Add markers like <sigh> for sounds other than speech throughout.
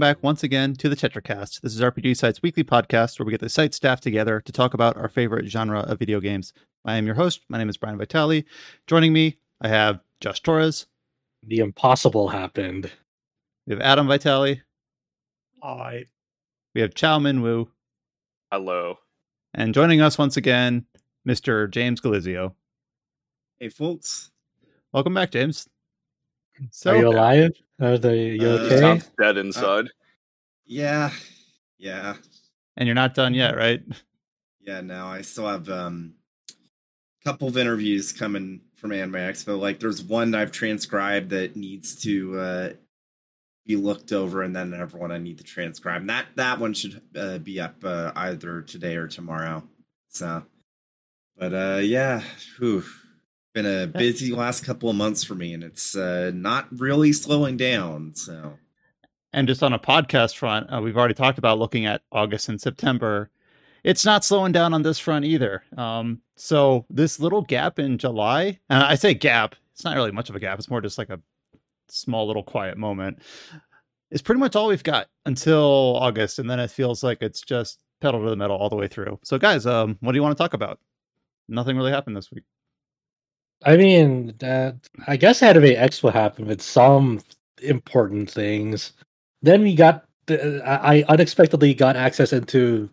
Hello, everyone, and welcome back once again to the TetraCast. This is RPG Site's weekly podcast where we get the site staff together to talk about our favorite genre of video games. I am your host. My name is Bryan Vitale. Joining me, I have Josh Torres. The impossible happened. We have Adam Vitale. Hi. We have Chow Min Wu. Hello. And joining us once again, Mr. James Galizio. Hey, folks. Welcome back, James. So, Are you alive? Are they, you uh, okay? dead inside. Uh, yeah. Yeah. And you're not done yet, right? Yeah, no, I still have um a couple of interviews coming from Anime Expo. Like there's one I've transcribed that needs to uh be looked over and then another one I need to transcribe. And that that one should uh, be up uh, either today or tomorrow. So but uh yeah, whew been a busy last couple of months for me and it's uh, not really slowing down so. And just on a podcast front uh, we've already talked about looking at august and september. It's not slowing down on this front either. Um, so this little gap in july and i say gap it's not really much of a gap it's more just like a small little quiet moment is pretty much all we've got until august and then it feels like it's just pedal to the metal all the way through. So guys um, what do you want to talk about? Nothing really happened this week I mean, that I guess Anime will happen with some important things. Then we got the, I unexpectedly got access into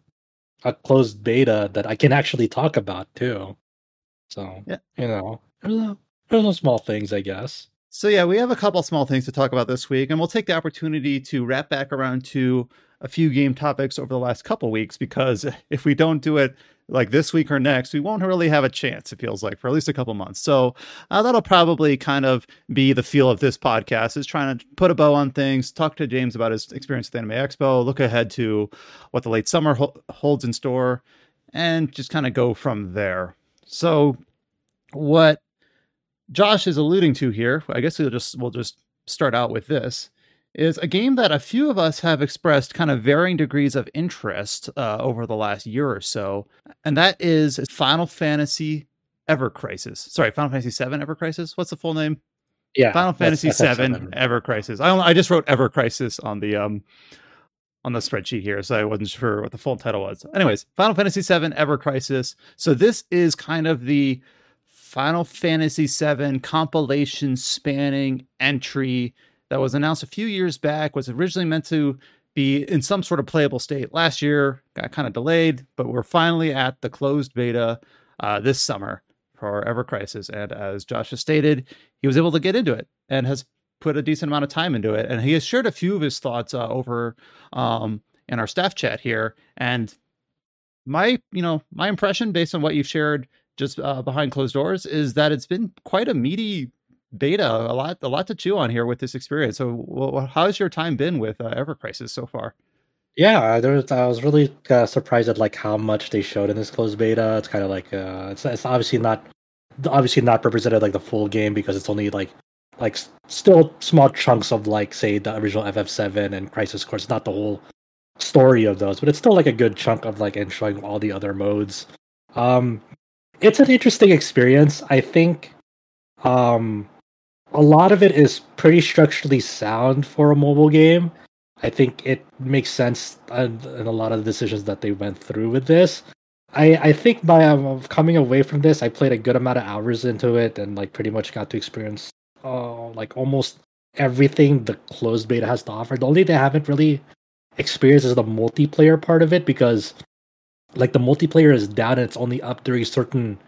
a closed beta that I can actually talk about too. So yeah, you know, there's, there's small things, I guess. So yeah, we have a couple small things to talk about this week, and we'll take the opportunity to wrap back around to a few game topics over the last couple weeks because <laughs> if we don't do it like this week or next, we won't really have a chance, it feels like, for at least a couple months. So uh, that'll probably kind of be the feel of this podcast is trying to put a bow on things, talk to James about his experience at Anime Expo, look ahead to what the late summer ho- holds in store, and just kind of go from there. So what Josh is alluding to here, I guess we'll just we'll just start out with this is a game that a few of us have expressed kind of varying degrees of interest uh, over the last year or so, and that is Final Fantasy Ever Crisis. Sorry, Final Fantasy Seven Ever Crisis. What's the full name? Yeah, Final Fantasy Seven Ever Crisis. I I just wrote Ever Crisis on the um on the spreadsheet here, so I wasn't sure what the full title was. Anyways, Final Fantasy VII Ever Crisis. So this is kind of the Final Fantasy VII compilation spanning entry that was announced a few years back, was originally meant to be in some sort of playable state last year, got kind of delayed, but we're finally at the closed beta uh, this summer for Ever Crisis. And as Josh has stated, he was able to get into it and has put a decent amount of time into it. And he has shared a few of his thoughts uh, over um, in our staff chat here. And my, you know, my impression based on what you've shared just uh, behind closed doors is that it's been quite a meaty beta a lot a lot to chew on here with this experience. So well, how's your time been with uh, ever crisis so far? Yeah there was, i was really uh, surprised at like how much they showed in this closed beta. It's kind of like uh it's, it's obviously not obviously not represented like the full game because it's only like like still small chunks of like say the original ff7 and crisis it's not the whole story of those but it's still like a good chunk of like and showing all the other modes. Um it's an interesting experience. I think um a lot of it is pretty structurally sound for a mobile game. I think it makes sense in, in a lot of the decisions that they went through with this. I, I think by um, coming away from this, I played a good amount of hours into it and like pretty much got to experience uh, like almost everything the closed beta has to offer. The only thing I haven't really experienced is the multiplayer part of it because like the multiplayer is down and it's only up during certain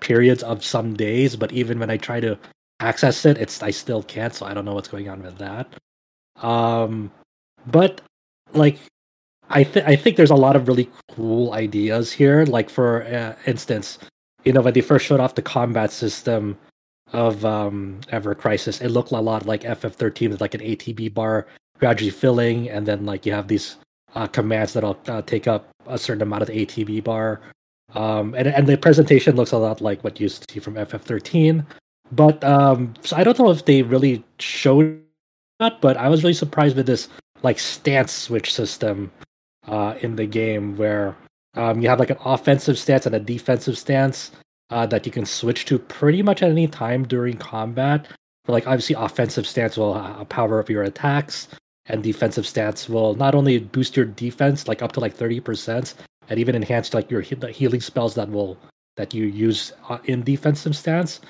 periods of some days. But even when I try to access it. It's I still can't, so I don't know what's going on with that. Um, but like I think I think there's a lot of really cool ideas here. Like for uh, instance, you know when they first showed off the combat system of um, Ever Crisis, it looked a lot like FF13 with like an ATB bar gradually filling, and then like you have these uh, commands that'll uh, take up a certain amount of the ATB bar. Um, and and the presentation looks a lot like what you see from FF13. But um, so I don't know if they really showed that, but I was really surprised with this like stance switch system uh, in the game where um, you have like an offensive stance and a defensive stance uh, that you can switch to pretty much at any time during combat. But like obviously, offensive stance will uh, power up your attacks. and defensive stance will not only boost your defense like up to like 30% and even enhance like your he- healing spells that will that you use uh, in defensive stance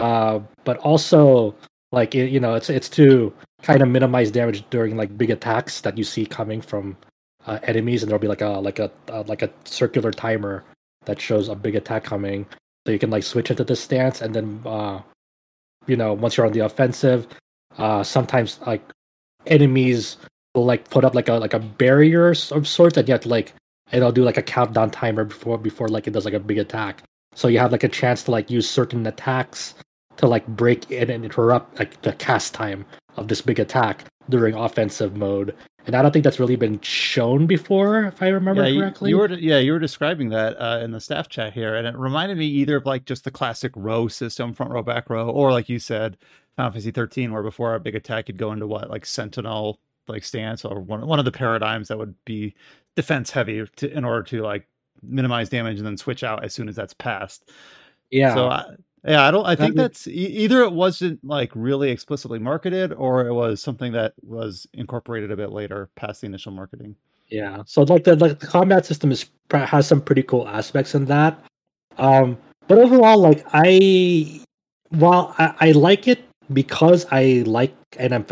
uh, but also like it, you know it's it's to kind of minimize damage during like big attacks that you see coming from uh, enemies and there'll be like a like a uh, like a circular timer that shows a big attack coming. So you can like switch into this stance and then uh you know once you're on the offensive uh sometimes like enemies will like put up like a like a barrier of sorts and to like it'll do like a countdown timer before before like it does like a big attack. So you have like a chance to like use certain attacks to like break in and interrupt like the cast time of this big attack during offensive mode and I don't think that's really been shown before, if I remember yeah, correctly. You, you were yeah, you were describing that uh, in the staff chat here, and it reminded me either of like just the classic row system, front row, back row, or like you said, Final Fantasy 13, where before a big attack you'd go into what like Sentinel like stance or one one of the paradigms that would be defense heavy to, in order to like minimize damage and then switch out as soon as that's passed. Yeah. So I, yeah, I don't. I think that's either it wasn't like really explicitly marketed, or it was something that was incorporated a bit later, past the initial marketing. Yeah. So like the like the combat system is has some pretty cool aspects in that. Um, but overall, like I, while I, I like it because I like and I'm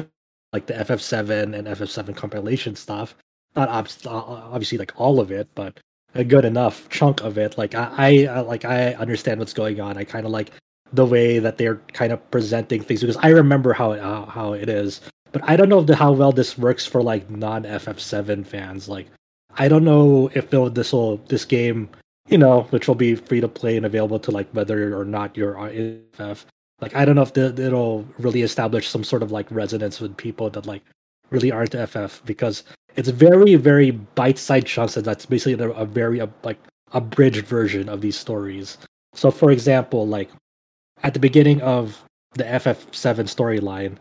like the FF7 and FF7 compilation stuff. Not obviously like all of it, but a good enough chunk of it. Like I, I like I understand what's going on. I kind of like the way that they're kind of presenting things because I remember how it, how, it is. But I don't know the, how well this works for like non FF7 fans. Like I don't know if this will this game, you know, which will be free to play and available to like whether or not you're FF. Like I don't know if the, it'll really establish some sort of like resonance with people that like really aren't FF because it's very very bite-sized chunks and that's basically a, a very a, like abridged version of these stories. So for example, like at the beginning of the FF7 storyline,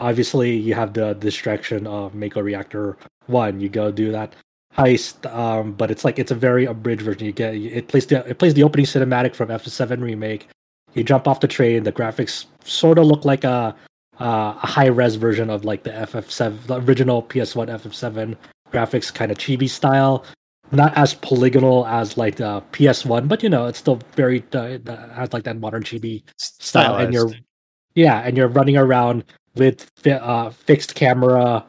obviously you have the distraction of Mako Reactor One. You go do that heist, um, but it's like it's a very abridged version. You get it plays the it plays the opening cinematic from FF7 remake. You jump off the train. The graphics sort of look like a uh, a high res version of like the FF7, the original PS1 FF7 graphics, kind of chibi style. Not as polygonal as like the PS1, but you know it's still very uh, has like that modern chibi style. And you're yeah, and you're running around with uh, fixed camera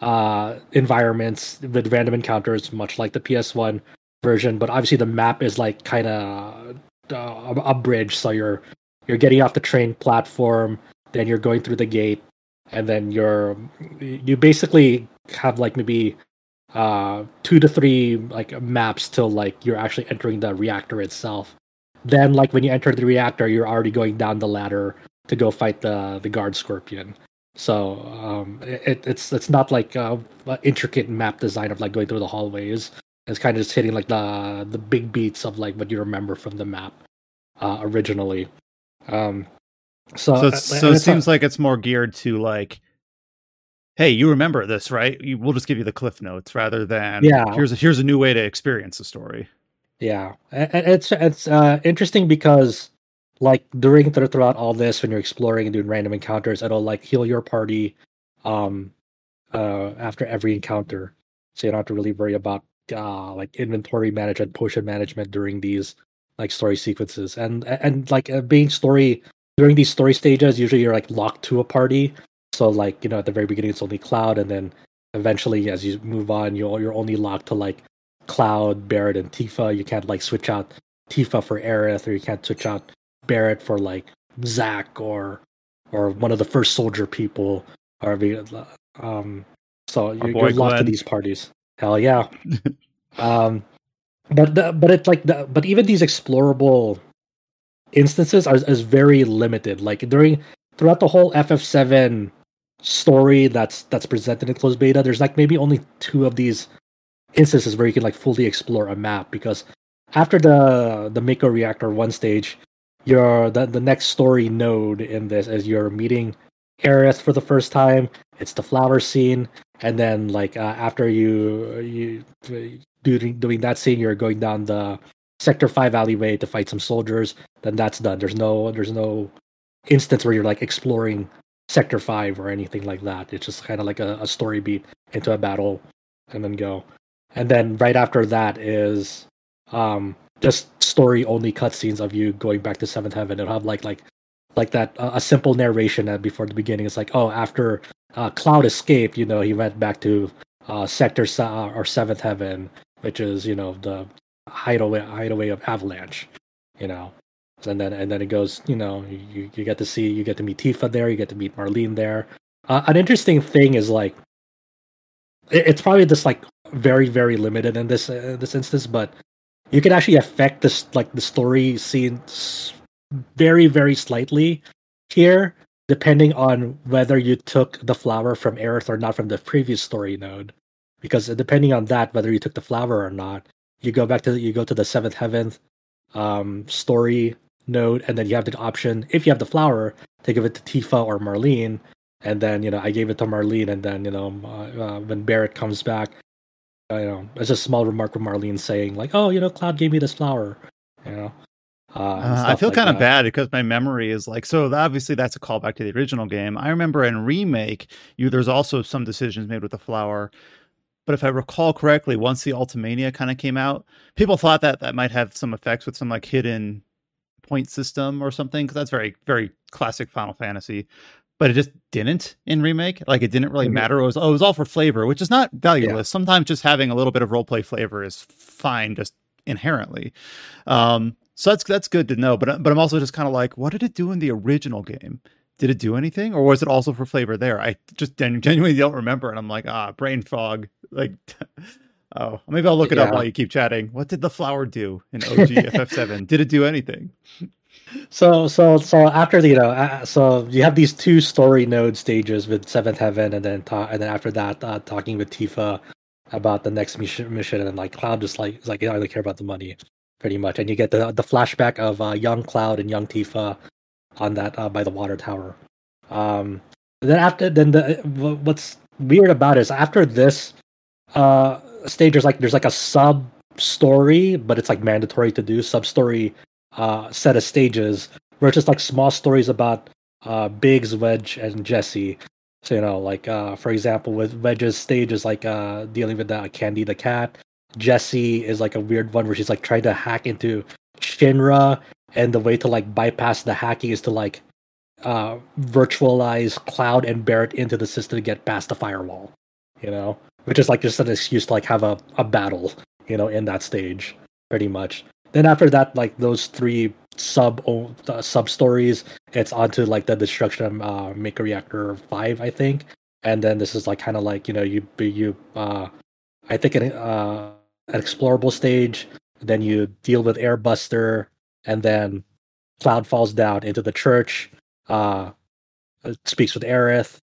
uh, environments with random encounters, much like the PS1 version. But obviously the map is like kind of uh, a bridge, so you're you're getting off the train platform then you're going through the gate and then you're you basically have like maybe uh two to three like maps till like you're actually entering the reactor itself. Then like when you enter the reactor you're already going down the ladder to go fight the the guard scorpion. So um it, it's it's not like a, a intricate map design of like going through the hallways. It's kind of just hitting like the the big beats of like what you remember from the map uh originally. Um so, so, uh, so it seems a, like it's more geared to like, hey, you remember this, right? You, we'll just give you the cliff notes rather than yeah. Here's a, here's a new way to experience the story. Yeah, it's it's uh, interesting because like during throughout all this, when you're exploring and doing random encounters, it'll like heal your party um uh after every encounter, so you don't have to really worry about uh like inventory management, potion management during these like story sequences, and and like uh, being story during these story stages, usually you're like locked to a party. So like you know at the very beginning it's only Cloud, and then eventually as you move on, you're you're only locked to like Cloud, Barret, and Tifa. You can't like switch out Tifa for Aerith, or you can't switch out Barret for like Zack or or one of the first soldier people. Or um, so you're, you're locked to these parties. Hell yeah. <laughs> um, but the, but it's like the, but even these explorable instances are is very limited. Like during throughout the whole FF7 story that's that's presented in closed beta, there's like maybe only two of these instances where you can like fully explore a map because after the the Mako Reactor one stage, your the, the next story node in this is you're meeting Aerith for the first time. It's the flower scene, and then like uh, after you you doing doing that scene, you're going down the sector 5 alleyway to fight some soldiers then that's done there's no there's no instance where you're like exploring sector 5 or anything like that it's just kind of like a, a story beat into a battle and then go. And then right after that is um just story only cutscenes of you going back to seventh heaven. It'll have like like like that uh, a simple narration at before the beginning. It's like oh after uh, Cloud escaped, you know he went back to uh, sector sa- or seventh heaven, which is you know the hideaway hideaway of Avalanche, you know. And then and then it goes, you know, you, you get to see you get to meet Tifa there, you get to meet Marlene there. Uh, an interesting thing is like it, it's probably just like very very limited in this uh, this instance, but you can actually affect this like the story scenes very very slightly here depending on whether you took the flower from Aerith or not from the previous story node. Because depending on that, whether you took the flower or not, you go back to you go to the seventh heaven um, story node, and then you have the option if you have the flower to give it to Tifa or Marlene. And then you know I gave it to Marlene, and then you know uh, uh, when Barret comes back, you know it's a small remark from Marlene saying like, "Oh, you know, Cloud gave me this flower," you know. Uh, uh, I feel like kind of bad because my memory is like so. Obviously, that's a callback to the original game. I remember in remake, you there's also some decisions made with the flower, but if I recall correctly, once the Ultimania kind of came out, people thought that that might have some effects with some like hidden point system or something because that's very very classic Final Fantasy. But it just didn't in remake. Like it didn't really mm-hmm. matter. It was oh, it was all for flavor, which is not valueless. Yeah. Sometimes just having a little bit of role play flavor is fine, just inherently. Um, so that's that's good to know. But but I'm also just kind of like, what did it do in the original game? Did it do anything, or was it also for flavor there? I just genuinely don't remember, and I'm like, ah, brain fog. Like, <laughs> oh, maybe I'll look it yeah. up while you keep chatting. What did the flower do in OG <laughs> FF7? Did it do anything? So so so after the you know uh, so you have these two story node stages with Seventh Heaven, and then ta- and then after that uh, talking with Tifa about the next mission, mission and like Cloud just like like I don't really care about the money pretty much, and you get the the flashback of uh, young Cloud and young Tifa on that uh, by the water tower. Um, then after then the what's weird about it is after this uh stage there's like there's like a sub story, but it's like mandatory to do sub story uh set of stages where it's just like small stories about uh Biggs, Wedge, and Jesse. So you know, like uh for example, with Wedge's stage is like uh dealing with the Candy the cat, Jesse is like a weird one where she's like trying to hack into Shinra, and the way to like bypass the hacking is to like uh virtualize Cloud and Barret into the system to get past the firewall. You know, which is like just an excuse to like have a, a battle, you know, in that stage, pretty much. Then after that, like those three sub uh, sub stories, it's onto like the destruction of uh, Mako Reactor Five, I think. And then this is like kind of like you know you you uh I think an, uh an explorable stage, then you deal with Airbuster, and then Cloud falls down into the church, uh, speaks with Aerith,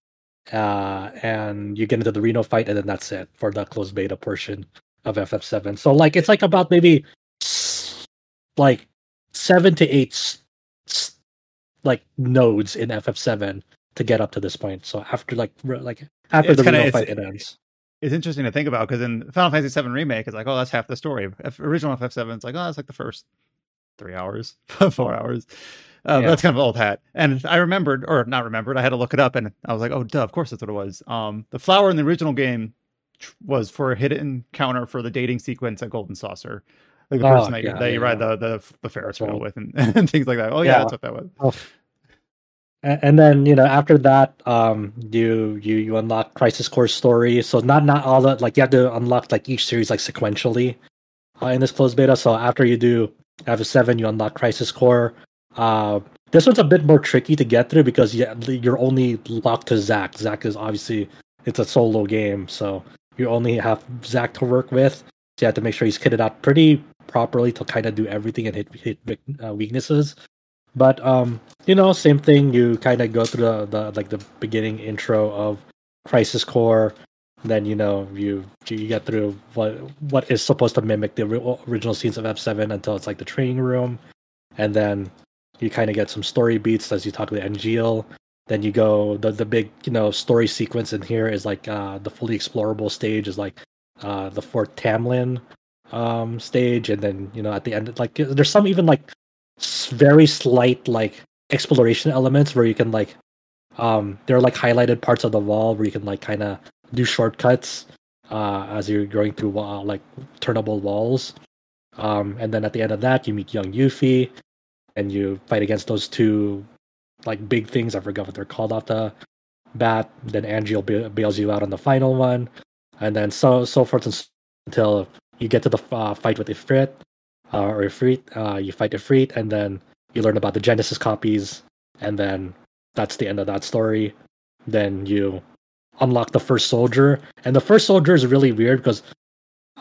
uh, and you get into the Reno fight, and then that's it for the closed beta portion of FF7. So like it's like about maybe like seven to eight like nodes in FF7 to get up to this point. So after like like after it's the Reno fight, it ends it's interesting to think about because in Final Fantasy VII remake, it's like, oh, that's half the story. F- original FF7, it's like, oh, that's like the first three hours, <laughs> four hours. Uh, yeah. That's kind of old hat. And I remembered, or not remembered, I had to look it up, and I was like, oh, duh, of course that's what it was. Um, the flower in the original game was for a hidden counter for the dating sequence at Golden Saucer. Like the oh, person that, yeah, you, that yeah, you ride the, the, the Ferris wheel with and, <laughs> and, things like that. Oh, yeah, that's what that was. Oh and then you know after that um you you you unlock crisis core story so not not all the like you have to unlock like each series like sequentially uh, in this closed beta so after you do after seven you unlock crisis core uh this one's a bit more tricky to get through because you, you're only locked to Zack. Zack is obviously it's a solo game, so you only have Zack to work with. So you have to make sure he's kitted out pretty properly to kind of do everything and hit hit uh, weaknesses. But um, you know, same thing. You kind of go through the, the like the beginning intro of Crisis Core. Then you know you you get through what what is supposed to mimic the original scenes of F7 until it's like the training room, and then you kind of get some story beats as you talk to Angeal. Then you go the the big you know story sequence in here is like uh, the fully explorable stage is like uh, the Fort Tamblin um, stage, and then you know at the end like there's some even like very slight like exploration elements where you can like um there are like highlighted parts of the wall where you can like kind of do shortcuts uh, as you're going through uh, like turnable walls. Um, and then at the end of that, you meet young Yuffie, and you fight against those two like big things. I forgot what they're called off the bat. Then Angeal bails you out on the final one, and then so so forth so until you get to the uh, fight with Ifrit uh, or Ifrit. Uh, you fight Ifrit, and then you learn about the Genesis copies, and then that's the end of that story. Then you unlock the first soldier, and the first soldier is really weird because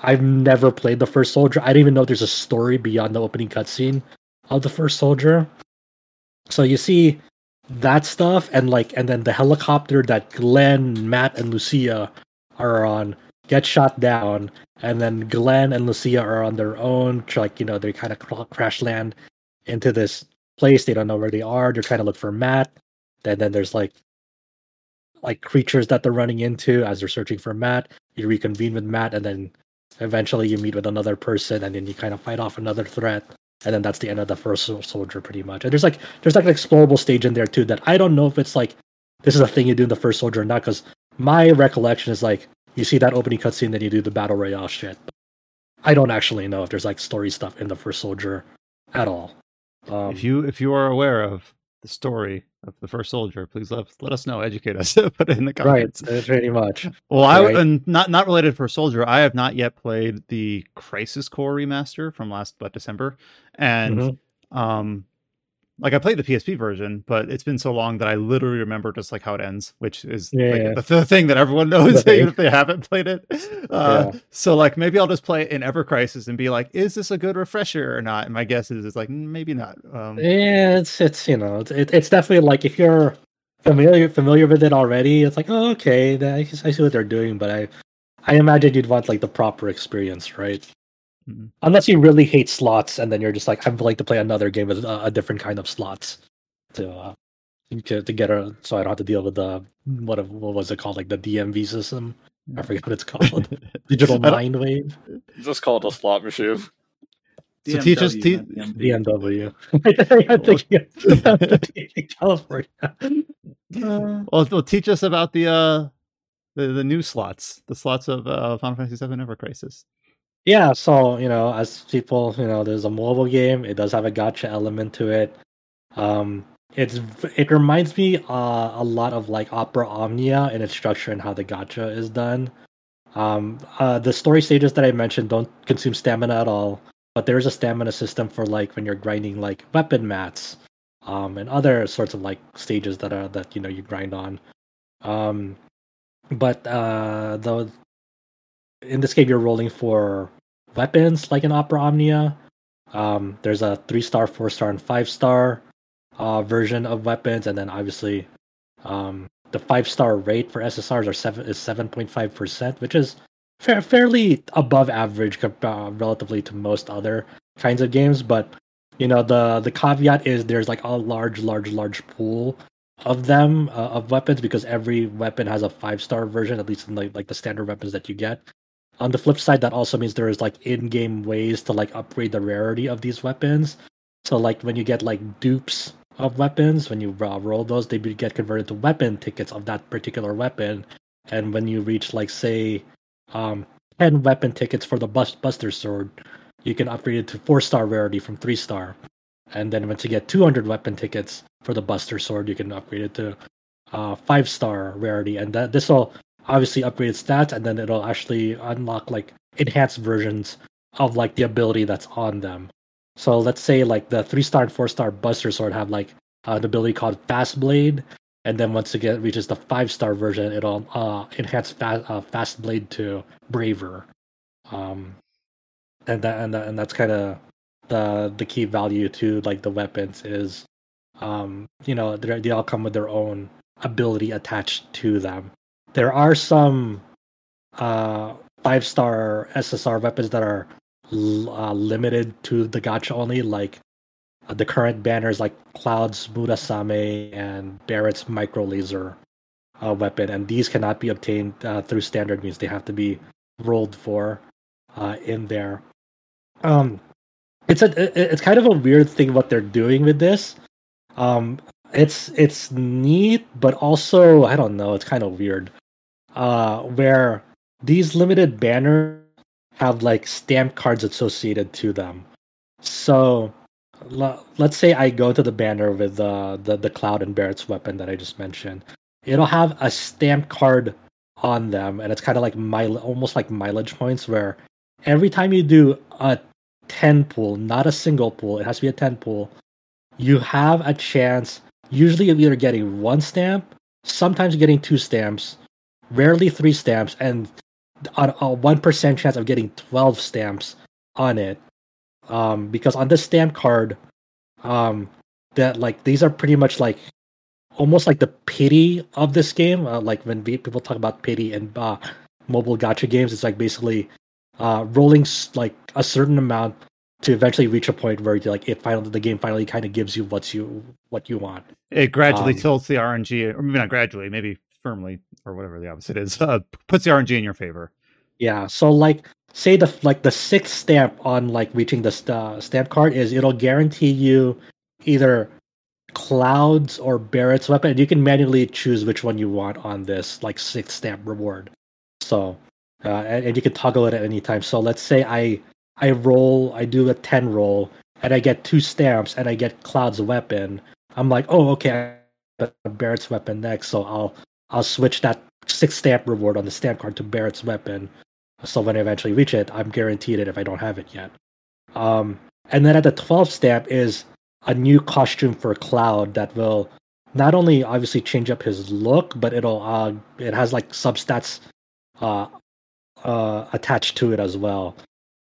I've never played the first soldier. I didn't even know if there's a story beyond the opening cutscene of the first soldier. So you see that stuff, and like, and then the helicopter that Glenn, Matt, and Lucia are on get shot down, and then Glenn and Lucia are on their own. Like, you know, they kind of crash land into this place. They don't know where they are. They're trying to look for Matt. And then there's like like creatures that they're running into as they're searching for Matt. You reconvene with Matt, and then eventually you meet with another person, and then you kind of fight off another threat. And then that's the end of the first soldier, pretty much. And there's like there's like an explorable stage in there too that I don't know if it's like this is a thing you do in the first soldier or not. Because my recollection is like you see that opening cutscene, then you do the battle royale shit. I don't actually know if there's like story stuff in the first soldier at all. Um, if you if you are aware of the story of the first soldier, please let let us know, educate us, <laughs> put it in the comments. Right, pretty much. Well, I right. and not not related for soldier. I have not yet played the Crisis Core remaster from last but December, and mm-hmm. um, like I played the PSP version, but it's been so long that I literally remember just like how it ends, which is yeah, like, yeah. The, the, thing that everyone <laughs> knows even if they haven't played it. Uh, yeah. So like maybe I'll just play it in Ever Crisis and be like, is this a good refresher or not? And my guess is it's like mm, maybe not. Um, yeah, it's it's you know it's, it's definitely like if you're familiar familiar with it already, it's like oh okay, I, I see what they're doing, but I I imagine you'd want like the proper experience, right? Mm-hmm. Unless you really hate slots, and then you're just like, I'd like to play another game with a, a different kind of slots to uh, to, to get a so I don't have to deal with the what what was it called like the DMV system. I forget what it's called. <laughs> <laughs> Digital Mind Wave. Just call it a slot machine. So DMW, teach us t- BMW. I think <laughs> California. Uh, well, well, teach us about the uh the, the new slots, the slots of uh, Final Fantasy VII Ever Crisis. Yeah, so you know, as people, you know, there's a mobile game. It does have a gacha element to it. Um, it's it reminds me uh, a lot of like Opera Omnia in its structure and how the gacha is done. Um, uh, the story stages that I mentioned don't consume stamina at all, but there is a stamina system for like when you're grinding like weapon mats, um, and other sorts of like stages that are that you know you grind on. Um, but uh, the in this game you're rolling for weapons like in Opera Omnia. Um, there's a three star, four star, and five star uh, version of weapons, and then obviously um, the five star rate for SSRs are seven is seven point five percent, which is fa- fairly above average uh, relatively to most other kinds of games. But you know the the caveat is there's like a large, large, large pool of them uh, of weapons because every weapon has a five star version, at least in like like the standard weapons that you get. On the flip side, that also means there is like in-game ways to like upgrade the rarity of these weapons. So like when you get like dupes of weapons, when you uh, roll those, they get converted to weapon tickets of that particular weapon. And when you reach like say um, ten weapon tickets for the bust Buster Sword, you can upgrade it to four star rarity from three star. And then once you get 200 weapon tickets for the Buster Sword, you can upgrade it to uh, five star rarity. And that this will obviously upgrade stats, and then it'll actually unlock like enhanced versions of like the ability that's on them. So let's say like the three star and four star Buster Sword have like uh, an ability called Fast Blade, and then once it get, reaches the five star version, it'll uh, enhance fast, uh, Fast Blade to Braver. Um, and that and that, and that's kind of the the key value to like the weapons is, um, you know, they all come with their own ability attached to them there are some uh, five star SSR weapons that are uh, limited to the gacha only, like uh, the current banners like Cloud's Murasame and Barret's micro laser uh, weapon, and these cannot be obtained uh, through standard means. They have to be rolled for uh, in there. Um, it's a it's kind of a weird thing what they're doing with this. Um, it's it's neat, but also I don't know. It's kind of weird. Uh, where these limited banners have like stamp cards associated to them. So l- let's say I go to the banner with uh, the the Cloud and Barret's weapon that I just mentioned. It'll have a stamp card on them, and it's kind of like almost like mileage points, where every time you do a ten pull, not a single pull, it has to be a ten pull. You have a chance, usually of either getting one stamp, sometimes getting two stamps, rarely three stamps, and on a one percent chance of getting twelve stamps on it. Um, because on this stamp card, um, that like these are pretty much like almost like the pity of this game. Uh, like when we, people talk about pity and uh, mobile gacha games, it's like basically uh, rolling like a certain amount to eventually reach a point where like it finally the game finally kind of gives you what you what you want. It gradually Um, tilts the RNG, or maybe not gradually, maybe firmly, or whatever the opposite is. <laughs> Uh, puts the RNG in your favor. Yeah. So like say the like the sixth stamp on like reaching the uh, stamp card is it'll guarantee you either clouds or Barret's weapon. And you can manually choose which one you want on this like sixth stamp reward. So uh, and, and you can toggle it at any time. So let's say I I roll I do a ten roll and I get two stamps and I get Cloud's weapon. I'm like, oh okay, got Barret's weapon next. So I'll I'll switch that six stamp reward on the stamp card to Barret's weapon. So when I eventually reach it, I'm guaranteed it if I don't have it yet. Um, and then at the 12th stamp is a new costume for Cloud that will not only obviously change up his look, but it'll uh it has like substats uh uh attached to it as well.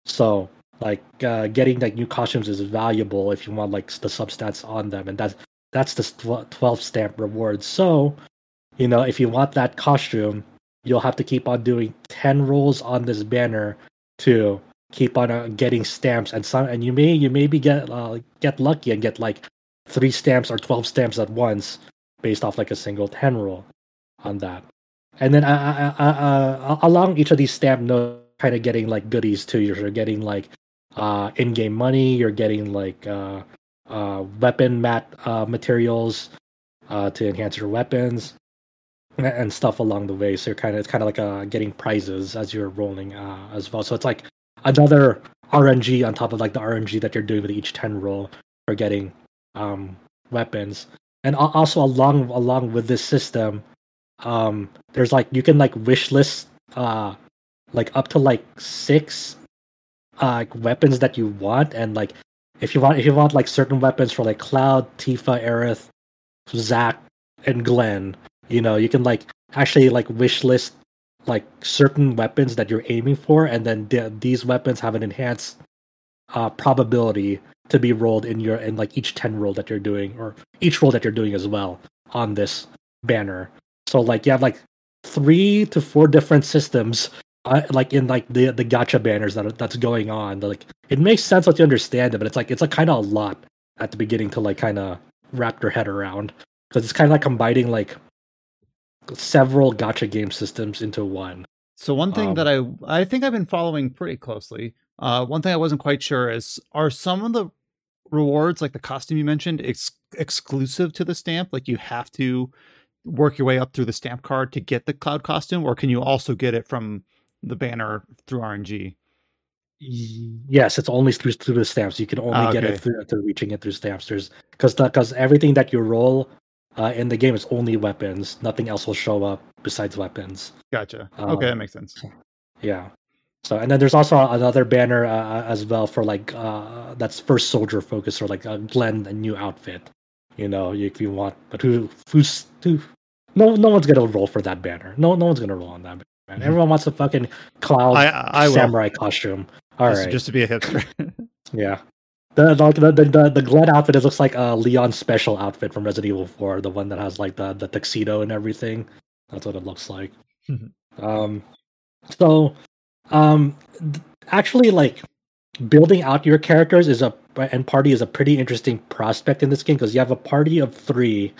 So like uh, getting like new costumes is valuable if you want like the substats on them, and that's that's the 12th stamp reward. So you know if you want that costume, you'll have to keep on doing 10 rolls on this banner to keep on uh, getting stamps and some and you may you maybe get uh, get lucky and get like three stamps or 12 stamps at once based off like a single 10 roll on that. And then uh, uh, uh, along each of these stamp nodes kind of getting like goodies too. You're getting like uh in-game money you're getting like uh uh weapon mat uh materials uh to enhance your weapons and stuff along the way. So you're kind of it's kind of like uh, getting prizes as you're rolling uh, as well. So it's like another RNG on top of like the RNG that you're doing with each ten roll for getting um, weapons. And also along along with this system, um, there's like you can like wish list uh, like up to like six uh, weapons that you want, and like if you want if you want like certain weapons for like Cloud, Tifa, Aerith, Zack, and Glenn, you know you can like actually like wish list like certain weapons that you're aiming for and then th- these weapons have an enhanced uh, probability to be rolled in your in like each 10 roll that you're doing or each roll that you're doing as well on this banner. So like you have like three to four different systems uh, like in like the the gacha banners that are, that's going on. Like it makes sense once you understand it but it's like it's like kind of a lot at the beginning to like kind of wrap your head around because it's kind of like combining like several gacha game systems into one. So one thing Um, that I I think I've been following pretty closely. Uh, one thing I wasn't quite sure is are some of the rewards like the costume you mentioned ex- exclusive to the stamp? Like you have to work your way up through the stamp card to get the cloud costume, or can you also get it from the banner through RNG? Yes, it's only through through the stamps. You can only Ah, get it through, through reaching it through stamps. There's because because everything that you roll uh, in the game it's only weapons. Nothing else will show up besides weapons. Gotcha. Um, okay, that makes sense. Yeah. So and then there's also another banner uh, as well for like uh, that's first soldier focus or like a Glenn a new outfit. You know, if you want, but who who's who? No, no one's gonna roll for that banner. No, no one's gonna roll on that banner. Mhm. Everyone wants a fucking cloud I I will samurai costume. All right, just, just to be a hipster. <laughs> yeah. The the, the the the Glenn outfit it looks like a Leon special outfit from Resident Evil 4, the one that has like the the tuxedo and everything. That's what it looks like. Mhm. um, so, um, th- actually, like building out your characters is a and party is a pretty interesting prospect in this game because you have a party of three,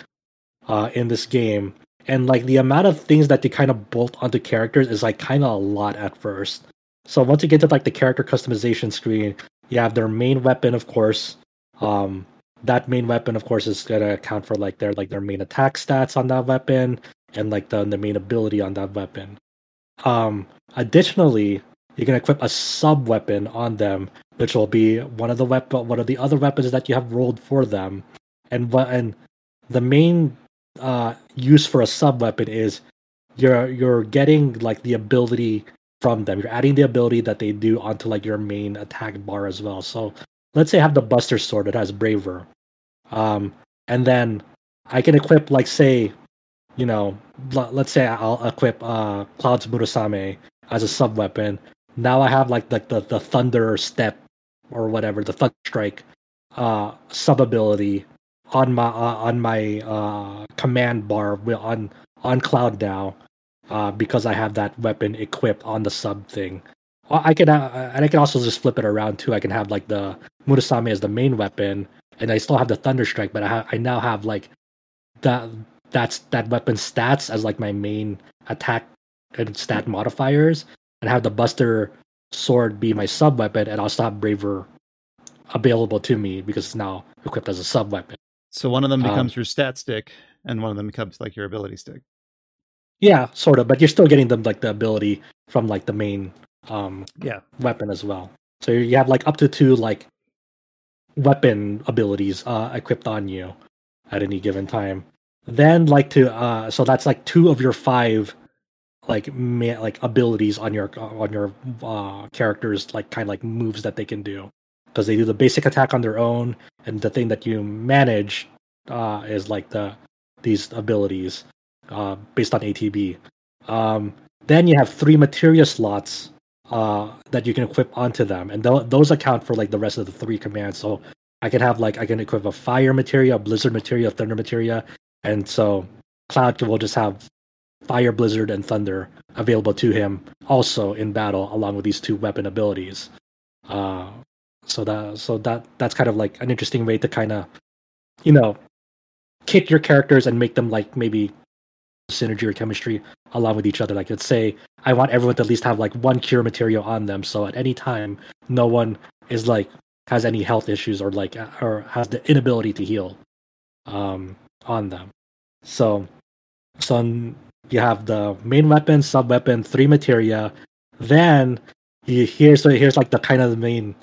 uh, in this game, and like the amount of things that they kind of bolt onto characters is like kind of a lot at first. So once you get to like the character customization screen, you have their main weapon, of course. Um, that main weapon, of course, is gonna account for like their like their main attack stats on that weapon and like the the main ability on that weapon. um, additionally, you can equip a sub weapon on them, which will be one of the weapon, one of the other weapons that you have rolled for them, and what and the main uh, use for a sub weapon is you're you're getting like the ability from them. You're adding the ability that they do onto like your main attack bar as well. So let's say I have the Buster Sword that has Braver, um, and then I can equip like say, you know, l- let's say I'll equip uh, Cloud's Murasame as a sub weapon. Now I have like the, the the Thunder Step or whatever the Thunder Strike uh, sub ability on my uh, on my uh, command bar on on Cloud now uh, because I have that weapon equipped on the sub thing. I can uh, and I can also just flip it around too. I can have like the Murasame as the main weapon, and I still have the Thunder Strike, but I ha- I now have like that that's that weapon stats as like my main attack and stat modifiers, and have the Buster Sword be my sub weapon, and also have Braver available to me because it's now equipped as a sub weapon. So one of them Um, becomes your stat stick, and one of them becomes like your ability stick. Yeah, sort of, but you're still getting them like the ability from like the main um Yeah. weapon as well. So you have like up to two like weapon abilities uh equipped on you at any given time. Then like to uh so that's like two of your five like ma- like abilities on your on your uh characters like kind of like moves that they can do because they do the basic attack on their own and the thing that you manage uh is like the these abilities uh based on ATB. Um then you have three materia slots uh, that you can equip onto them, and th- those account for like the rest of the three commands. So I can have like I can equip a fire materia, a blizzard materia, thunder materia, and so Cloud will just have fire, blizzard, and thunder available to him also in battle, along with these two weapon abilities. Uh, so that so that that's kind of like an interesting way to kind of you know kit your characters and make them like maybe synergy or chemistry along with each other. Like let's say I want everyone to at least have like one cure materia on them, so at any time no one is like has any health issues or like or has the inability to heal um on them. So so you have the main weapon, sub weapon, three materia. Then you here's so here's like the kind of the main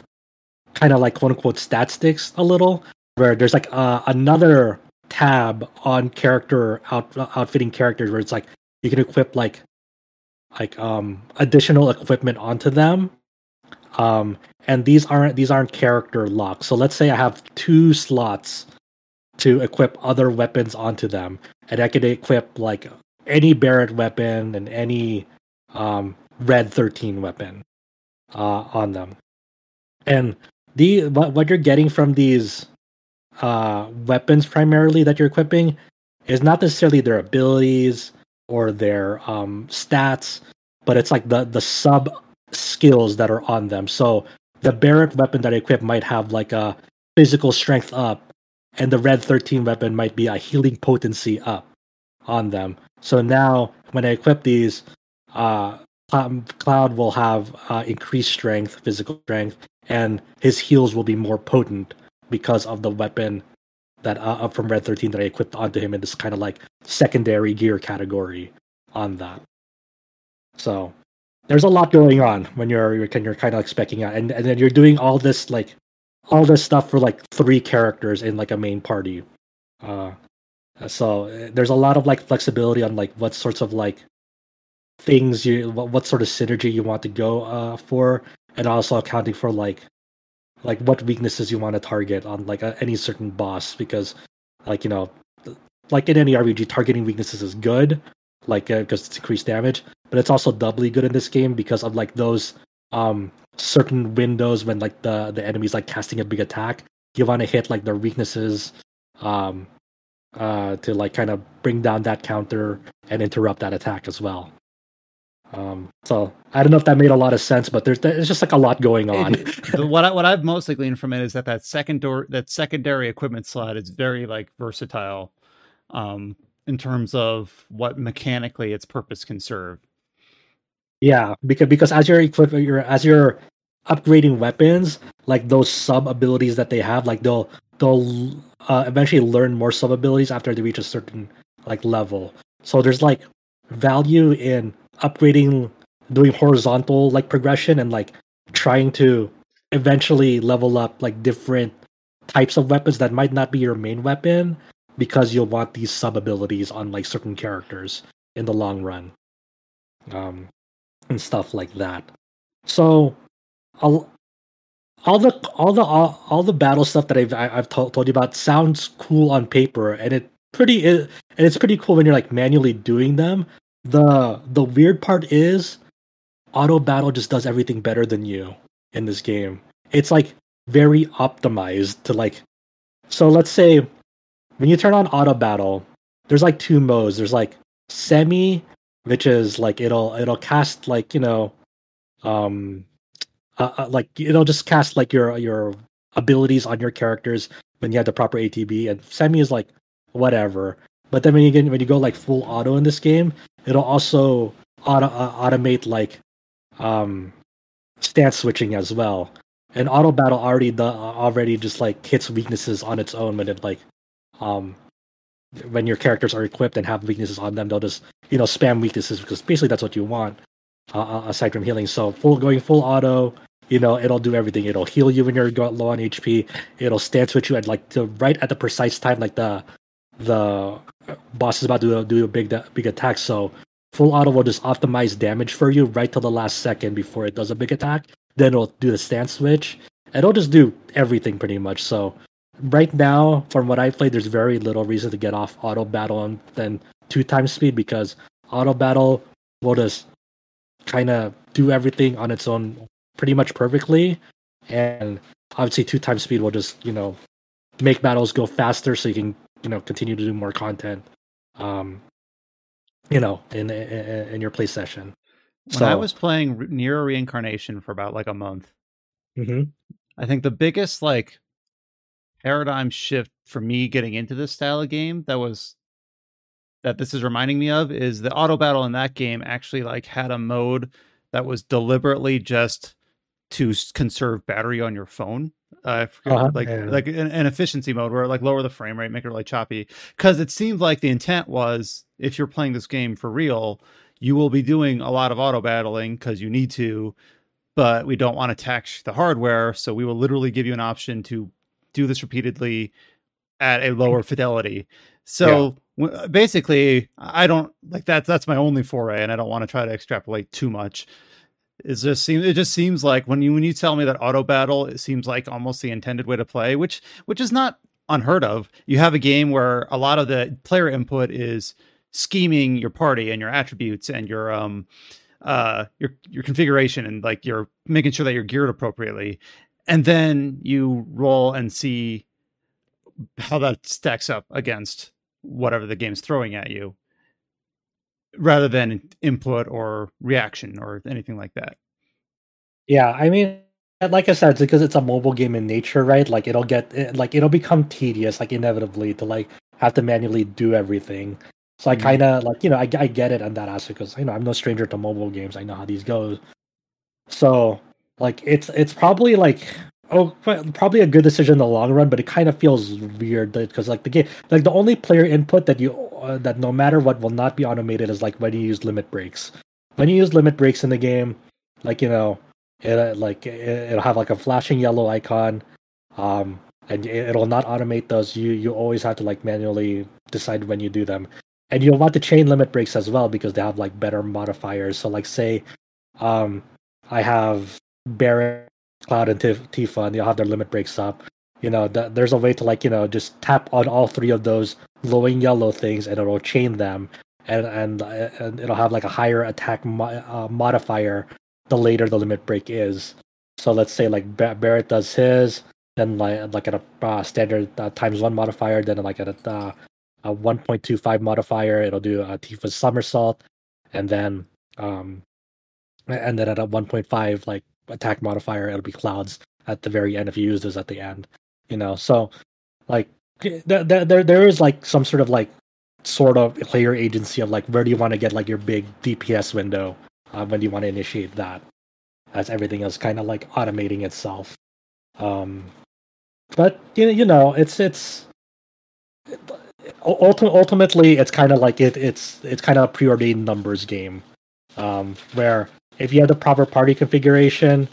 kind of like quote unquote stat sticks a little where there's like uh, another tab on character out, outfitting characters where it's like you can equip like like um additional equipment onto them. Um and these aren't these aren't character locks. So let's say i have two slots to equip other weapons onto them. And i could equip like any barret weapon and any um red 13 weapon uh on them. And the what, what you're getting from these uh weapons primarily that you're equipping is not necessarily their abilities or their um stats but it's like the the sub skills that are on them. So the barret weapon that i equip might have like a physical strength up and the red 13 weapon might be a healing potency up on them. So now when i equip these uh Cloud- cloud will have uh, increased strength physical strength and his heals will be more potent because of the weapon that uh, from Red 13 that I equipped onto him in this kind of like secondary gear category on that. So there's a lot going on when you're you're, you're kind of like specking out, and and then you're doing all this like all this stuff for like three characters in like a main party. Uh, so uh, there's a lot of like flexibility on like what sorts of like things you what, what sort of synergy you want to go uh for and also accounting for like like what weaknesses you want to target on like a, any certain boss because like you know like in any rpg targeting weaknesses is good like because it's increased damage but it's also doubly good in this game because of like those um certain windows when like the the enemy's like casting a big attack you want to hit like their weaknesses um uh to like kind of bring down that counter and interrupt that attack as well um so i don't know if that made a lot of sense but there's there's just like a lot going on <laughs> what I, what I've mostly gleaned from it is that that second door that secondary equipment slot is very like versatile, um, in terms of what mechanically its purpose can serve. Yeah, because because as you're equipping, you're as you're upgrading weapons, like those sub abilities that they have, like they'll they'll uh, eventually learn more sub abilities after they reach a certain like level. So there's like value in upgrading doing horizontal like progression and like trying to eventually level up like different types of weapons that might not be your main weapon because you'll want these sub abilities on like certain characters in the long run um and stuff like that. So all, all the all the all, all the battle stuff that I've I- I've told, told you about sounds cool on paper and it pretty it, and it's pretty cool when you're like manually doing them the the weird part is auto battle just does everything better than you in this game. It's like very optimized to like so let's say when you turn on auto battle there's like two modes. There's like semi which is like it'll it'll cast like you know um uh, uh, like it'll just cast like your your abilities on your characters when you have the proper atb and semi is like whatever. But then when you get when you go like full auto in this game it'll also auto uh, automate like um stance switching as well. And auto battle already the already just like hits weaknesses on its own when it like um when your characters are equipped and have weaknesses on them they'll just you know spam weaknesses because basically that's what you want uh, uh, aside from healing. So full going full auto you know it'll do everything. It'll heal you when you're low on hp it'll stance switch you at like the right at the precise time like the the boss is about to do a big big attack. So full auto will just optimize damage for you right till the last second before it does a big attack. Then it'll do the stance switch. And it'll just do everything pretty much. So right now from what i played there's very little reason to get off auto battle and then two times speed because auto battle will just kind of do everything on its own pretty much perfectly. And obviously two times speed will just you know make battles go faster so you can you know continue to do more content um you know in in, in your play session When I was playing NieR Reincarnation for about like a month, Mhm. I think the biggest like paradigm shift for me getting into this style of game that was that this is reminding me of is the auto battle in that game actually like had a mode that was deliberately just to conserve battery on your phone. Uh, I forget, Uh-huh, like yeah. like an, an efficiency mode where like lower the frame rate, make it really choppy. Because it seemed like the intent was if you're playing this game for real, you will be doing a lot of auto battling because you need to, but we don't want to tax the hardware, so we will literally give you an option to do this repeatedly at a lower fidelity. So w- basically, I don't like that. That's my only foray, and I don't want to try to extrapolate too much. It just seems it just seems like when you when you tell me that auto battle, it seems like almost the intended way to play, which which is not unheard of. You have a game where a lot of the player input is scheming your party and your attributes and your um uh your your configuration and like you're making sure that you're geared appropriately and then you roll and see how that stacks up against whatever the game's throwing at you rather than input or reaction or anything like that Yeah, I mean, like I said, it's because it's a mobile game in nature, right? Like it'll get it, like it'll become tedious, like inevitably, to like have to manually do everything. So I Mhm. kind of like you know I, I get it on that aspect because you know I'm no stranger to mobile games. I know how these go. So like it's it's probably like oh probably a good decision in the long run, but it kind of feels weird because like the game like the only player input that you uh, that no matter what will not be automated is like when you use limit breaks. When you use limit breaks in the game, like you know it uh, like it, it'll have like a flashing yellow icon um and it- it'll not automate those. You you always have to like manually decide when you do them. And you'll want to chain limit breaks as well because they have like better modifiers. So like say um i have barret cloud and Tif- tifa and they'll have their limit breaks up you know th- there's a way to like you know just tap on all three of those glowing yellow things and it'll chain them and and, and it'll have like a higher attack mo- uh, modifier the later the limit break is. So let's say like Ba- Barret does his, then like like at a uh, standard uh, times one modifier, then like at a, uh, a 1.25 modifier, it'll do a Tifa's somersault, and then um and then at a 1.5 like attack modifier, it'll be clouds at the very end if you use those at the end. You know, so like there there there there is like some sort of like sort of player agency of like where do you want to get like your big DPS window uh, when do you want to initiate that as everything is kind of like automating itself um but you you know it's it's ulti- ultimately it's kind of like it it's it's kind of a preordained numbers game um where if you have the proper party configuration,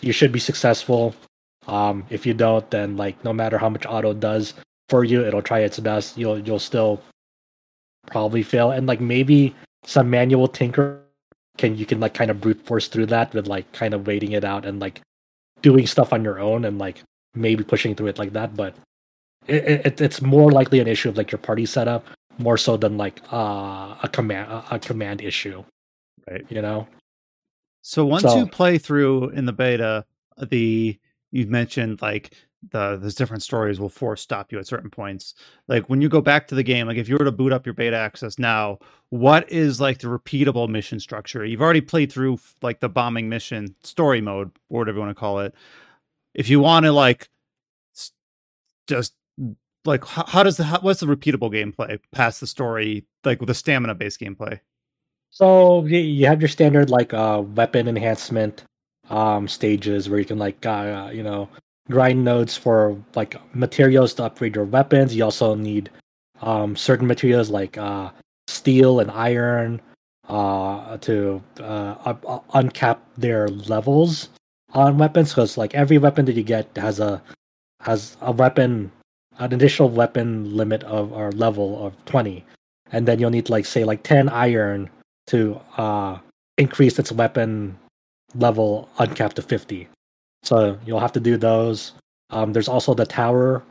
you should be successful. Um, if you don't, then like no matter how much auto does for you, it'll try its best. You'll you'll still probably fail. And like maybe some manual tinker can you can like kind of brute force through that with like kind of waiting it out and like doing stuff on your own and like maybe pushing through it like that. But it, it it's more likely an issue of like your party setup more so than like uh, a command a, a command issue. Right. You know. So once So- you play through in the beta, uh, the you've mentioned like the there's different stories will force stop you at certain points. Like when you go back to the game, like if you were to boot up your beta access now, what is like the repeatable mission structure? You've already played through like the bombing mission story mode or whatever you want to call it. If you want to like just mm, like how, how does the how, what's the repeatable gameplay past the story like with the stamina based gameplay? So you have your standard like uh weapon enhancement um stages where you can like uh, you know grind nodes for like materials to upgrade your weapons. You also need um certain materials like uh steel and iron uh to uh uh, uncap their levels on weapons because like every weapon that you get has a has a weapon an additional weapon limit of or level of 20 and then you'll need like say like 10 iron to uh increase its weapon level uncapped to 50 so you'll have to do those. Um there's also the tower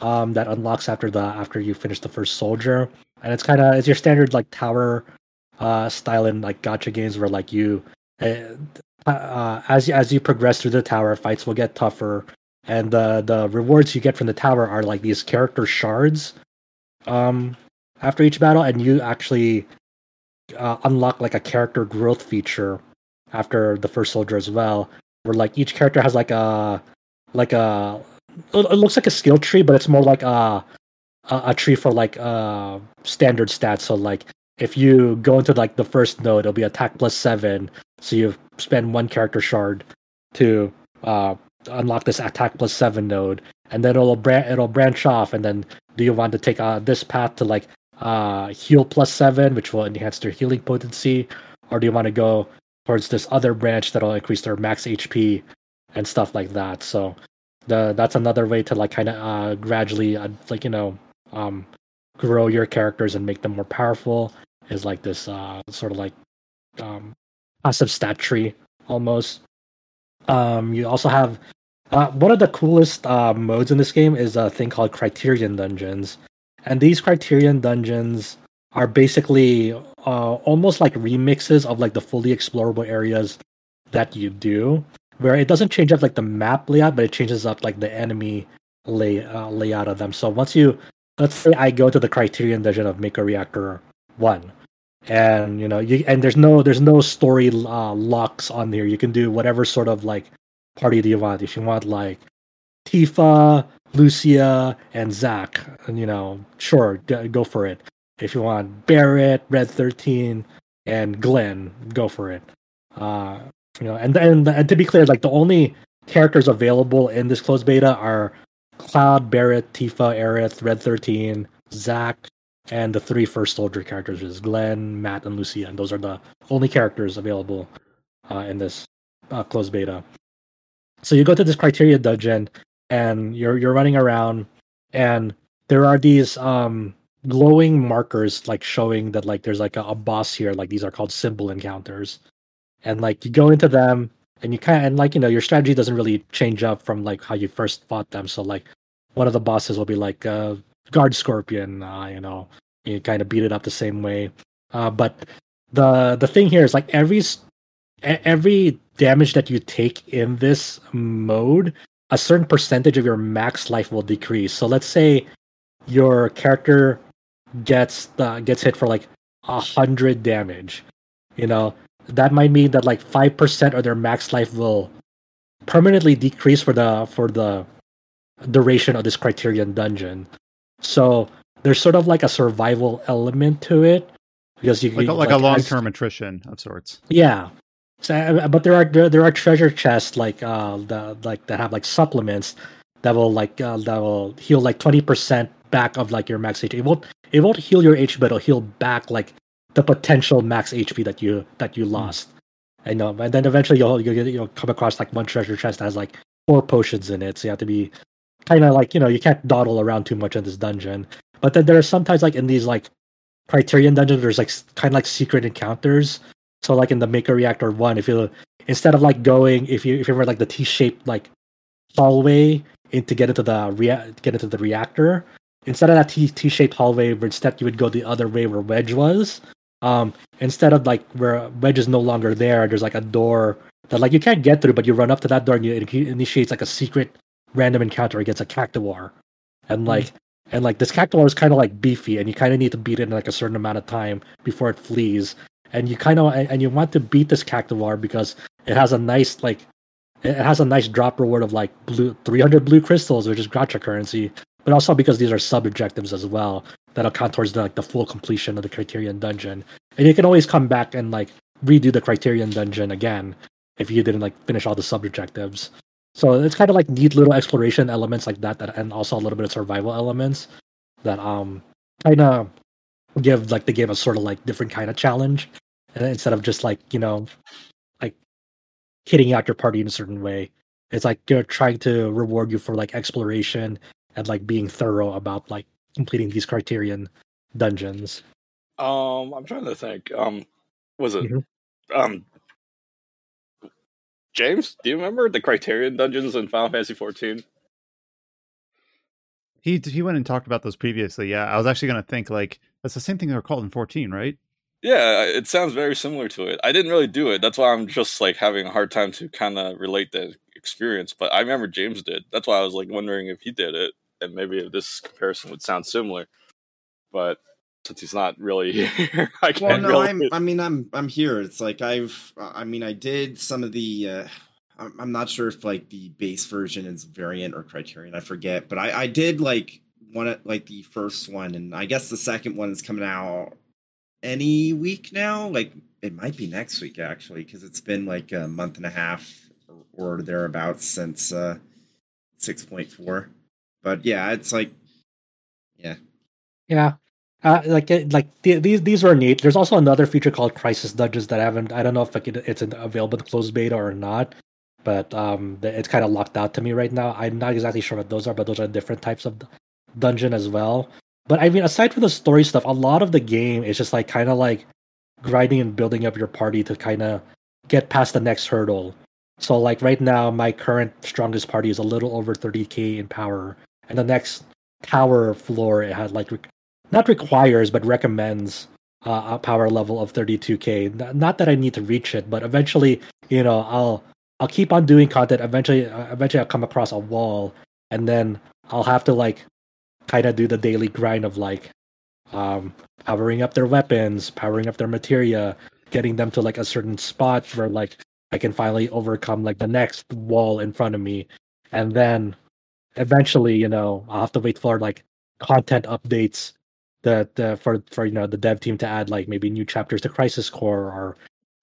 um that unlocks after the after you finish the first soldier. And it's kind of it's your standard like tower uh style in like gacha games where like you uh, uh, as as you progress through the tower fights will get tougher. And the the rewards you get from the tower are like these character shards um after each battle. And you actually uh, unlock like a character growth feature after the first soldier as well where like each character has like a like a it looks like a skill tree but it's more like a a, a tree for like uh standard stats. So like if you go into like the first node it'll be attack plus seven. So you spend one character shard to uh unlock this attack plus seven node. And then it'll bran- it'll branch off and then do you want to take uh this path to like uh heal plus seven which will enhance their healing potency or do you want to go towards this other branch that'll increase their max hp and stuff like that? So the that's another way to like kind of uh gradually uh, like you know um grow your characters and make them more powerful is like this uh sort of like um passive stat tree almost. Um you also have uh, one of the coolest uh, modes in this game is a thing called Criterion Dungeons, and these Criterion Dungeons are basically uh, almost like remixes of like the fully explorable areas that you do, where it doesn't change up like the map layout, but it changes up like the enemy lay uh, layout of them. So once you, let's say I go to the Criterion Dungeon of Mako Reactor One, and you know you and there's no there's no story uh, locks on here. You can do whatever sort of like party do you want? If you want like Tifa, Lucia, and Zack. and you know, sure, go for it. If you want Barret, Red Thirteen, and Glenn, go for it. Uh, you know, and and and to be clear, like the only characters available in this closed beta are Cloud, Barret, Tifa, Aerith, Red Thirteen, Zack, and the three first soldier characters, which is Glenn, Matt, and Lucia, and those are the only characters available uh, in this uh, closed beta. So you go to this criterion dungeon and you're you're running around and there are these um glowing markers like showing that like there's like a, a boss here like these are called symbol encounters. And like you go into them and you kind of and like you know your strategy doesn't really change up from like how you first fought them. So like one of the bosses will be like uh guard scorpion uh you know you kind of beat it up the same way. Uh but the the thing here is like every every damage that you take in this mode, a certain percentage of your max life will decrease. So let's say your character gets uh, gets hit for like a hundred damage. You know that might mean that like five percent of their max life will permanently decrease for the for the duration of this Criterion dungeon. So there's sort of like a survival element to it because you Like a, like, as- a long term attrition of sorts. yeah. So, uh, but there are there, there are treasure chests like uh the like that have like supplements that will like uh, that will heal like twenty percent back of like your max HP. It won't it won't heal your HP, but it'll heal back like the potential max HP that you that you lost. I know, and then eventually you'll you'll, you'll come across like one treasure chest that has like four potions in it, so you have to be kind of like you know you can't dawdle around too much in this dungeon. But then there are sometimes like in these like Criterion dungeons, there's like kind of like secret encounters. So like in the Mako Reactor one, if you instead of like going if you if you were like the T-shaped like hallway in to get into the rea- get into the reactor, instead of that T T-shaped hallway, where instead you would go the other way where Wedge was. Um, instead of like where Wedge is no longer there, there's like a door that like you can't get through, but you run up to that door and you, it initiates like a secret random encounter against a Cactuar, and like mm. and like this Cactuar is kind of like beefy, and you kind of need to beat it in like a certain amount of time before it flees, and you kind of and you want to beat this Cactuar because it has a nice like it has a nice drop reward of like blue 300 blue crystals, which is gacha currency, but also because these are sub objectives as well that'll count towards the, like the full completion of the Criterion dungeon. And you can always come back and like redo the Criterion dungeon again if you didn't like finish all the sub objectives. So it's kind of like neat little exploration elements like that, that and also a little bit of survival elements that um kind of give like the game a sort of like different kind of challenge instead of just like you know like hitting out your party in a certain way it's like you're trying to reward you for like exploration and like being thorough about like completing these criterion dungeons um i'm trying to think um was it mm-hmm. um James, do you remember the Criterion dungeons in Final Fantasy XIV? He he went and talked about those previously. Yeah, I was actually going to think like that's the same thing they were called in 14, right? Yeah, it sounds very similar to it. I didn't really do it. That's why I'm just like having a hard time to kind of relate the experience. But I remember James did. That's why I was like wondering if he did it, and maybe if this comparison would sound similar. But since he's not really <laughs> here. I can't. well, no, really... I'm. I mean, I'm. I'm here. It's like I've. I mean, I did some of the. Uh, I'm not sure if like the base version is variant or criterion. I forget, but I. I did like one like the first one, and I guess the second one is coming out any week now. Like it might be next week actually, because it's been like a month and a half or, thereabouts since uh, six point four. But yeah, it's like, yeah, yeah. Uh, like like the, these these are neat. There's also another feature called Crisis Dungeons that I haven't. I don't know if like it, it's available in closed beta or not, but um, it's kind of locked out to me right now. I'm not exactly sure what those are, but those are different types of dungeon as well. But I mean, aside from the story stuff, a lot of the game is just like kind of like grinding and building up your party to kind of get past the next hurdle. So like right now, my current strongest party is a little over 30k in power, and the next tower floor it had like not requires but recommends uh, a power level of 32k. Not that I need to reach it, but eventually, you know, I'll I'll keep on doing content. Eventually, uh, eventually I'll come across a wall, and then I'll have to like kind of do the daily grind of like um, powering up their weapons, powering up their materia, getting them to like a certain spot where like I can finally overcome like the next wall in front of me, and then eventually, you know, I'll have to wait for like content updates that uh, for for you know the dev team to add like maybe new chapters to Crisis Core or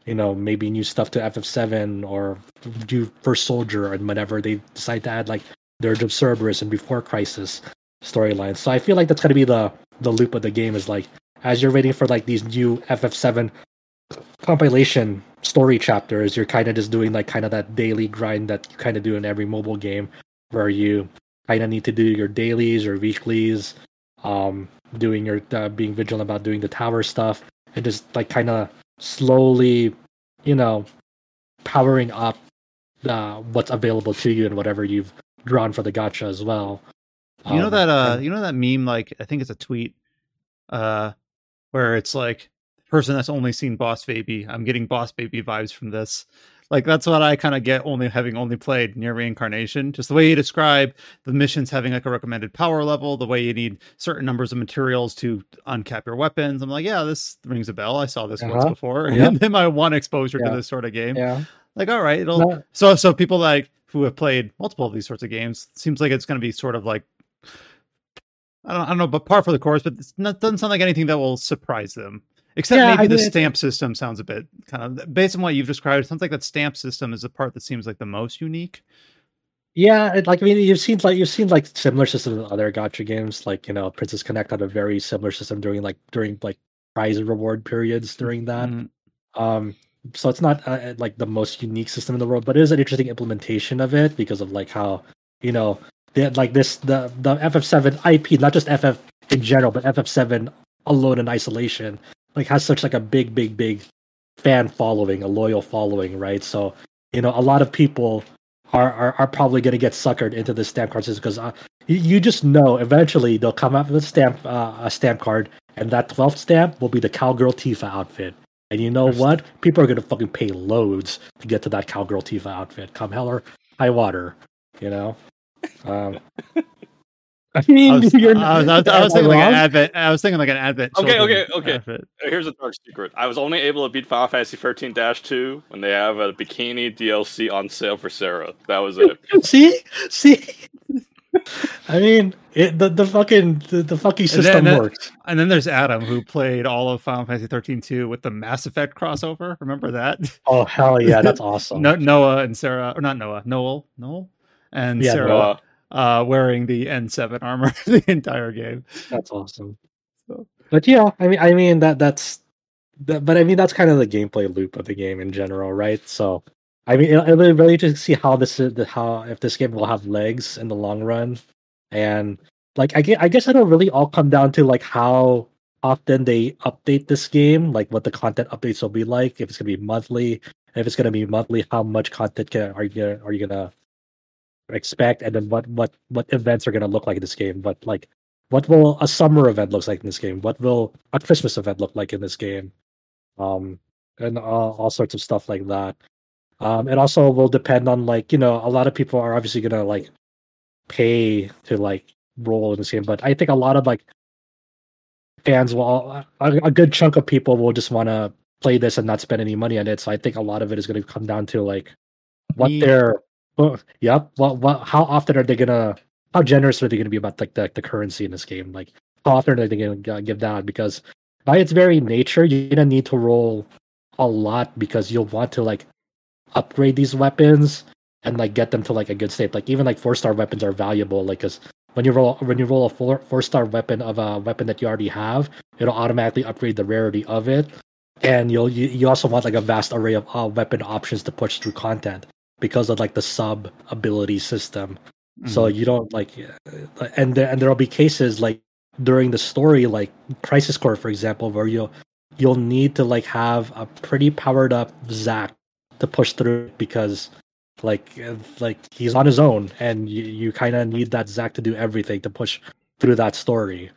you know maybe new stuff to FF7 or do First Soldier and whatever they decide to add like Dirge of Cerberus and Before Crisis storylines. So I feel like that's gonna be the the loop of the game is like as you're waiting for like these new FF7 compilation story chapters, you're kind of just doing like kind of that daily grind that you kind of do in every mobile game where you kind of need to do your dailies or weeklies um, doing your uh, being vigilant about doing the tower stuff and just like kind of slowly you know powering up uh, what's available to you and whatever you've drawn for the gacha as well you know um, that uh you know that meme like i think it's a tweet uh where it's like person that's only seen boss baby i'm getting boss baby vibes from this like that's what I kind of get only having only played NieR Reincarnation. Just the way you describe the missions having like a recommended power level, the way you need certain numbers of materials to uncap your weapons. I'm like, yeah, this rings a bell. I saw this uh-huh. once before. <laughs> Yeah. And then my one exposure yeah. to this sort of game. Yeah. Like, all right, it'll no. so so people like who have played multiple of these sorts of games seems like it's going to be sort of like I don't, I don't know, but par for the course, but it doesn't sound like anything that will surprise them. Except yeah, maybe I mean, the stamp system sounds a bit kind of based on what you've described. It sounds like that stamp system is the part that seems like the most unique. Yeah, it, like I mean, you've seen like you've seen like similar systems in other gacha games, like you know, Princess Connect had a very similar system during like during like prize and reward periods during that. Mm-hmm. Um, so it's not uh, like the most unique system in the world, but it is an interesting implementation of it because of like how you know like this the the FF7 IP, not just FF in general, but FF7 alone in isolation, like has such like a big, big, big fan following, a loyal following, right? So you know, a lot of people are are, are probably going to get suckered into the stamp card system because uh, you, you just know eventually they'll come out with a stamp uh, a stamp card, and that 12th stamp will be the cowgirl Tifa outfit. And you know what? People are gonna fucking pay loads to get to that cowgirl Tifa outfit. Come hell or high water, you know. Um, <laughs> I mean, I was, you're I was, I was, I was am thinking like an advent. I was thinking like an advent. Okay, okay, okay. outfit. Here's a dark secret. I was only able to beat Final Fantasy 13 2 when they have a bikini DLC on sale for Serah. That was it. <laughs> see, see. I mean, it, the the fucking the, the fucking And then- system then- works. And then there's Adam who played all of Final Fantasy 13 2 with the Mass Effect crossover. Remember that? Oh hell yeah, that's <laughs> awesome. No, Noah and Serah, or not Noah, Noel, Noel, and Yeah, Serah Noah. uh, wearing the N7 armor <laughs> the entire game. That's awesome. So- But yeah, I mean, I mean that that's, that, but I mean that's kind of the gameplay loop of the game in general, right? So, I mean, it'll, it'll be really interesting to see how this is, how if this game will have legs in the long run, and like I guess, I guess it'll really all come down to like how often they update this game, like what the content updates will be like. If it's gonna be monthly, if it's gonna be monthly, how much content can, are you gonna, are you gonna expect, and then what what what events are gonna look like in this game? But like what will a summer event looks like in this game? What will a Christmas event look like in this game? Um, and all, all sorts of stuff like that. Um, it also will depend on like you know a lot of people are obviously gonna like pay to like roll in this game, but I think a lot of like fans will a, a good chunk of people will just want to play this and not spend any money on it. So I think a lot of it is going to come down to like what Me- they're well, yep. Well, what how often are they gonna how generous are they gonna be about like the, the currency in this game? Like how often are they gonna give that? Because by its very nature, you're gonna need to roll a lot because you'll want to like upgrade these weapons and like get them to like a good state. Like even like four star weapons are valuable, like because when you roll when you roll a four four star weapon of a weapon that you already have, it'll automatically upgrade the rarity of it. And you'll you, you also want like a vast array of uh, weapon options to push through content because of like the sub ability system. So Mhm. you don't like, uh, and there, and there'll be cases like during the story, like Crisis Core, for example, where you'll you'll need to like have a pretty powered up Zack to push through because like uh, like he's on his own, and you, you kind of need that Zack to do everything to push through that story.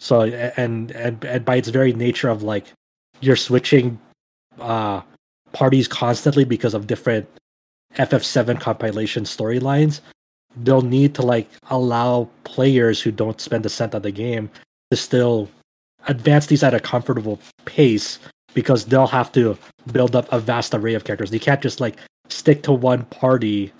So and and and by its very nature of like you're switching uh parties constantly because of different FF7 compilation storylines, they'll need to like allow players who don't spend a cent on the game to still advance these at a comfortable pace because they'll have to build up a vast array of characters. They can't just like stick to one party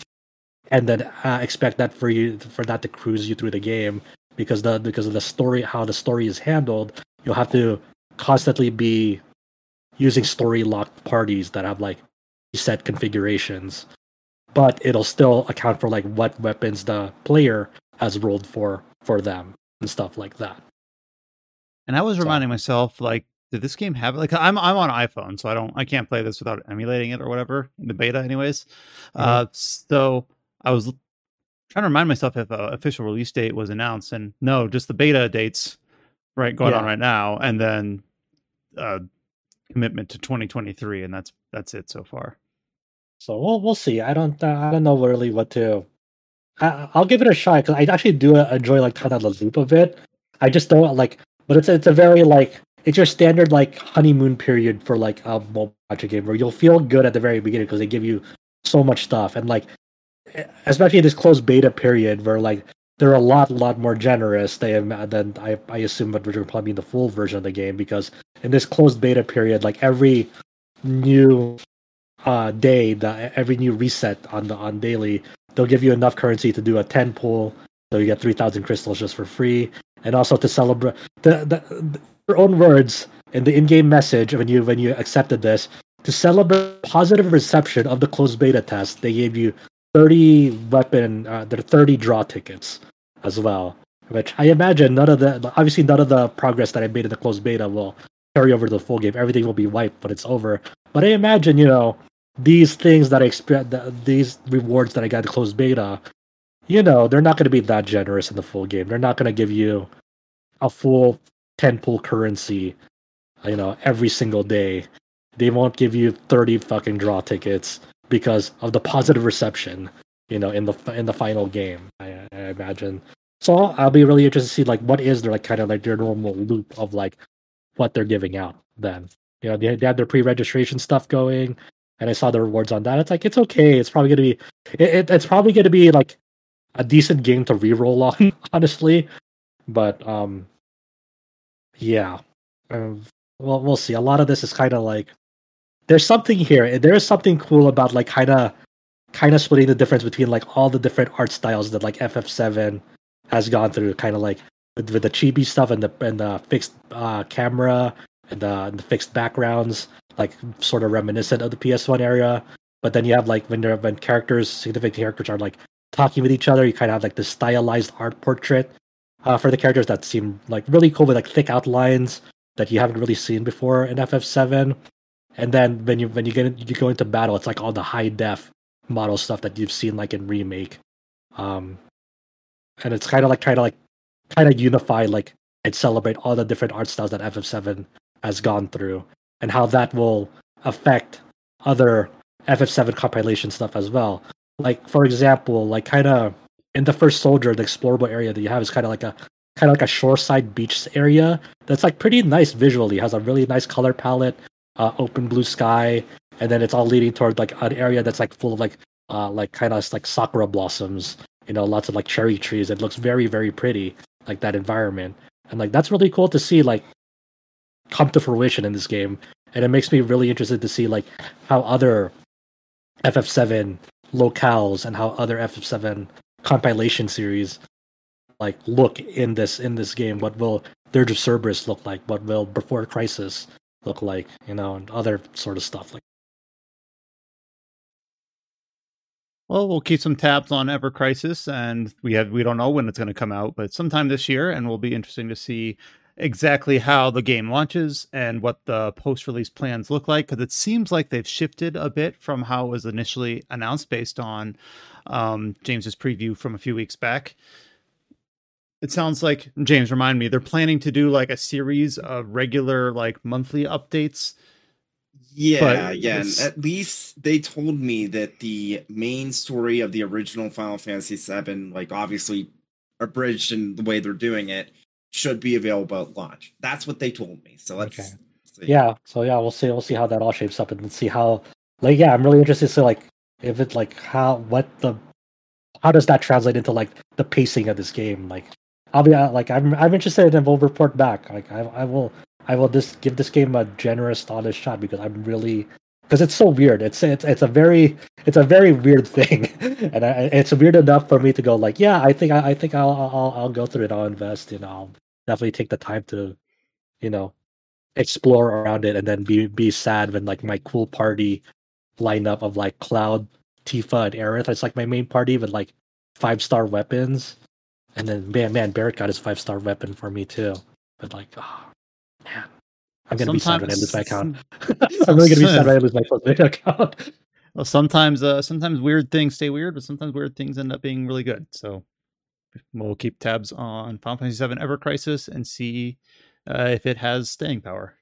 and then uh, expect that for you for that to cruise you through the game because the because of the story how the story is handled. You'll have to constantly be using story locked parties that have like set configurations but it'll still account for like what weapons the player has rolled for for them and stuff like that. And I was So- reminding myself, like, did this game have like I'm I'm on iPhone, so I don't I can't play this without emulating it or whatever in the beta, anyways. Uh, so I was trying to remind myself if a official release date was announced, and no, just the beta dates right going on right now, and then uh, commitment to 2023, and that's that's it so far. So we'll we'll see. I don't uh, I don't know really what to. I, I'll give it a shot because I actually do enjoy like kind of the loop of it. I just don't like, but it's it's a very like it's your standard like honeymoon period for like a mobile game where you'll feel good at the very beginning because they give you so much stuff and like especially this closed beta period where like they're a lot a lot more generous than than I I assume what would probably be the full version of the game because in this closed beta period like every new uh day that every new reset on the on daily they'll give you enough currency to do a 10 pull so you get 3000 crystals just for free and also to celebrate the, the, the your own words in the in-game message when you when you accepted this to celebrate positive reception of the closed beta test they gave you 30 weapon uh, are 30 draw tickets as well which i imagine none of the obviously none of the progress that i made in the closed beta will carry over to the full game. Everything will be wiped, but it's over. But I imagine, you know, these things that I expect, these rewards that I got in closed beta, you know, they're not going to be that generous in the full game. They're not going to give you a full 10 pool currency, you know, every single day. They won't give you 30 fucking draw tickets because of the positive reception, you know, in the in the final game. I, I imagine. So I'll be really interested to see like what is their like kind of like their normal loop of like what they're giving out. Then you know they, they have their pre-registration stuff going, and I saw the rewards on that. It's like it's okay. It's probably gonna be it, it, it's probably gonna be like a decent game to re-roll on, <laughs> honestly. But um, yeah, um, well we'll see. A lot of this is kind of like there's something here. There is something cool about like kind of kind of splitting the difference between like all the different art styles that like FF7 has gone through, kind of like with, with, the chibi stuff and the and the fixed uh, camera and the, and the fixed backgrounds, like sort of reminiscent of the PS1 era. But then you have like when there characters, significant characters, are like talking with each other, you kind of have like this stylized art portrait uh, for the characters that seem like really cool with like thick outlines that you haven't really seen before in FF7 and then when you when you get you go into battle, it's like all the high def model stuff that you've seen like in remake, um, and it's kind of like trying to like kind of unify like and celebrate all the different art styles that FF7 has gone through, and how that will affect other FF7 compilation stuff as well. Like for example, like kind of in the first soldier, the explorable area that you have is kind of like a kind of like a shoreside beach area that's like pretty nice visually. It has a really nice color palette uh, open blue sky, and then it's all leading toward like an area that's like full of like uh, like kind of like sakura blossoms. You know, lots of like cherry trees. It looks very very pretty, like that environment, and like that's really cool to see like come to fruition in this game. And it makes me really interested to see like how other FF7 locales and how other FF7 compilation series like look in this in this game. What will Dirge of Cerberus look like? What will Before Crisis look like, you know, and other sort of stuff like. Well, we'll keep some tabs on Ever Crisis, and we have we don't know when it's going to come out, but sometime this year, and we'll be interesting to see exactly how the game launches and what the post-release plans look like because it seems like they've shifted a bit from how it was initially announced based on um, James's preview from a few weeks back it sounds like James remind me they're planning to do like a series of regular like monthly updates. Yeah, yeah. And at least they told me that the main story of the original Final Fantasy VII, like obviously abridged in the way they're doing it, should be available at launch. That's what they told me. So let's okay. see. Yeah. So yeah, we'll see. We'll see how that all shapes up and see how. Like, yeah, I'm really interested to see like if it's like how what the how does that translate into like the pacing of this game? Like, I'll be uh, like I'm I'm interested and will report back. Like I I will I will just give this game a generous, honest shot because I'm really because it's so weird. It's it's it's a very it's a very weird thing, <laughs> and I, it's weird enough for me to go like, yeah, I think I, I think I'll I'll I'll go through it. I'll invest. You know, I'll definitely take the time to, you know, explore around it, and then be be sad when like my cool party lineup of like Cloud, Tifa, and Aerith. It's like my main party with like five star weapons and then man, man, Barret got his five star weapon for me too. But like, oh man, I'm gonna be sad when I lose my account. <laughs> I'm really gonna be sad when I lose my full account. <laughs> Well, sometimes, uh, sometimes weird things stay weird, but sometimes weird things end up being really good. So we'll keep tabs on Final Fantasy VII Ever Crisis and see uh, if it has staying power.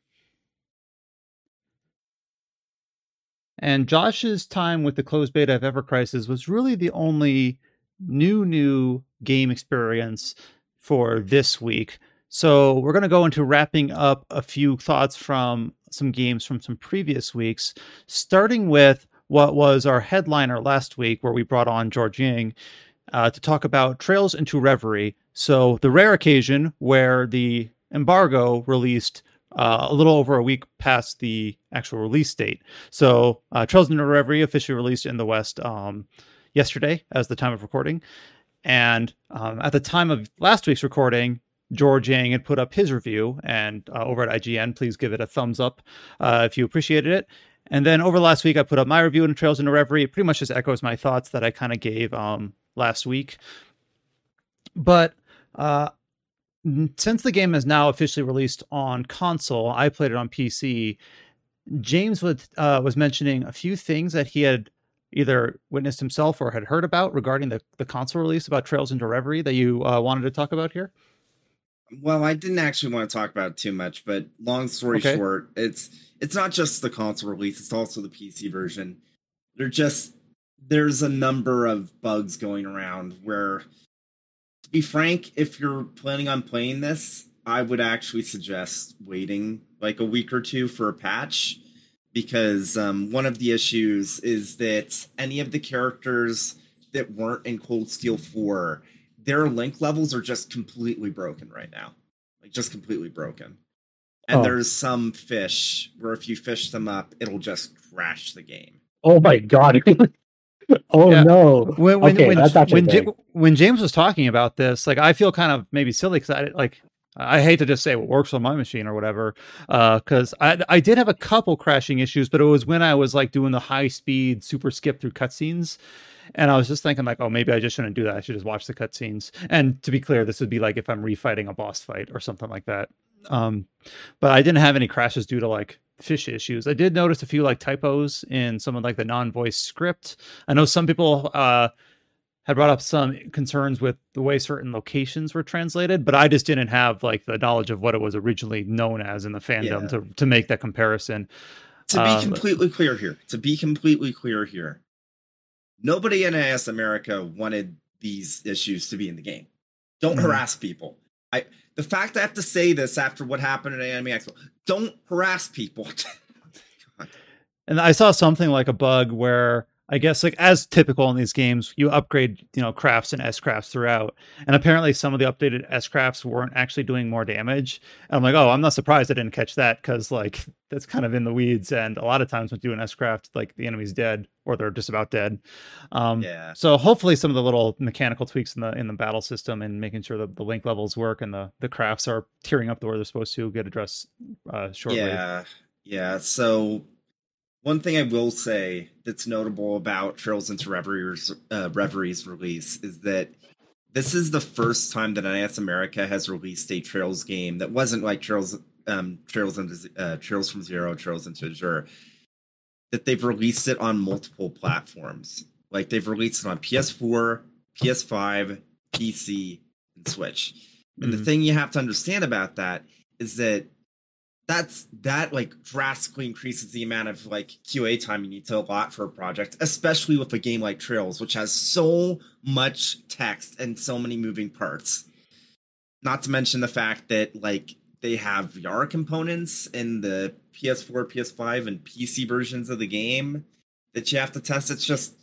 And Josh's time with the closed beta of Ever Crisis was really the only new new game experience for this week. So we're going to go into wrapping up a few thoughts from some games from some previous weeks, starting with what was our headliner last week, where we brought on George Yang uh, to talk about Trails into Reverie. So the rare occasion where the embargo released uh, a little over a week past the actual release date. So uh, Trails into Reverie officially released in the West um, yesterday as the time of recording. And um, at the time of last week's recording, George Yang had put up his review, and uh, over at IGN, please give it a thumbs up uh, if you appreciated it. And then over last week, I put up my review in Trails into Reverie. It pretty much just echoes my thoughts that I kind of gave um, last week. But uh, since the game is now officially released on console, I played it on PC. James was uh, was mentioning a few things that he had either witnessed himself or had heard about regarding the, the console release about Trails into Reverie that you uh, wanted to talk about here. Well, I didn't actually want to talk about it too much, but long story okay. short, it's it's not just the console release; it's also the PC version. They're just there's a number of bugs going around where to be frank if you're planning on playing this i would actually suggest waiting like a week or two for a patch because um, one of the issues is that any of the characters that weren't in cold steel 4 their link levels are just completely broken right now like just completely broken and oh. there's some fish where if you fish them up it'll just crash the game oh my god <laughs> oh yeah. no! When when okay, when, when, J- when, James was talking about this, like I feel kind of maybe silly because I like I hate to just say what works on my machine or whatever, because uh, I I did have a couple crashing issues, but it was when I was like doing the high speed super skip through cutscenes. And I was just thinking, like, oh, maybe I just shouldn't do that. I should just watch the cutscenes. And to be clear, this would be like if I'm refighting a boss fight or something like that. Um, but I didn't have any crashes due to like fish issues. I did notice a few like typos in some of like the non-voice script. I know some people uh had brought up some concerns with the way certain locations were translated, but I just didn't have like the knowledge of what it was originally known as in the fandom yeah. to to make that comparison. To be um, completely clear here, to be completely clear here, nobody in NIS America wanted these issues to be in the game. Don't mm-hmm. harass people. I the fact I have to say this after what happened at Anime Expo, don't harass people. <laughs> and I saw something like a bug where I guess like as typical in these games, you upgrade, you know, crafts and S crafts throughout. And apparently some of the updated S crafts weren't actually doing more damage. And I'm like, oh, I'm not surprised I didn't catch that because like <laughs> that's kind of in the weeds. And a lot of times when you do an S craft, like the enemy's dead or they're just about dead. Um yeah. so hopefully some of the little mechanical tweaks in the in the battle system and making sure that the link levels work and the the crafts are tearing up the way they're supposed to get addressed uh shortly. Yeah. Yeah. So one thing I will say that's notable about Trails into Reverie's, uh, Reverie's release is that this is the first time that NIS America has released a Trails game that wasn't like Trails um, Trails into uh, Trails from Zero, Trails into Azure. That they've released it on multiple platforms. Like they've released it on PS4, PS5, PC, and Switch. And mm-hmm. the thing you have to understand about that is that that's that like drastically increases the amount of like QA time you need to allot for a project, especially with a game like Trails, which has so much text and so many moving parts. Not to mention the fact that like they have VR components in the PS4, PS5, and PC versions of the game that you have to test. It's just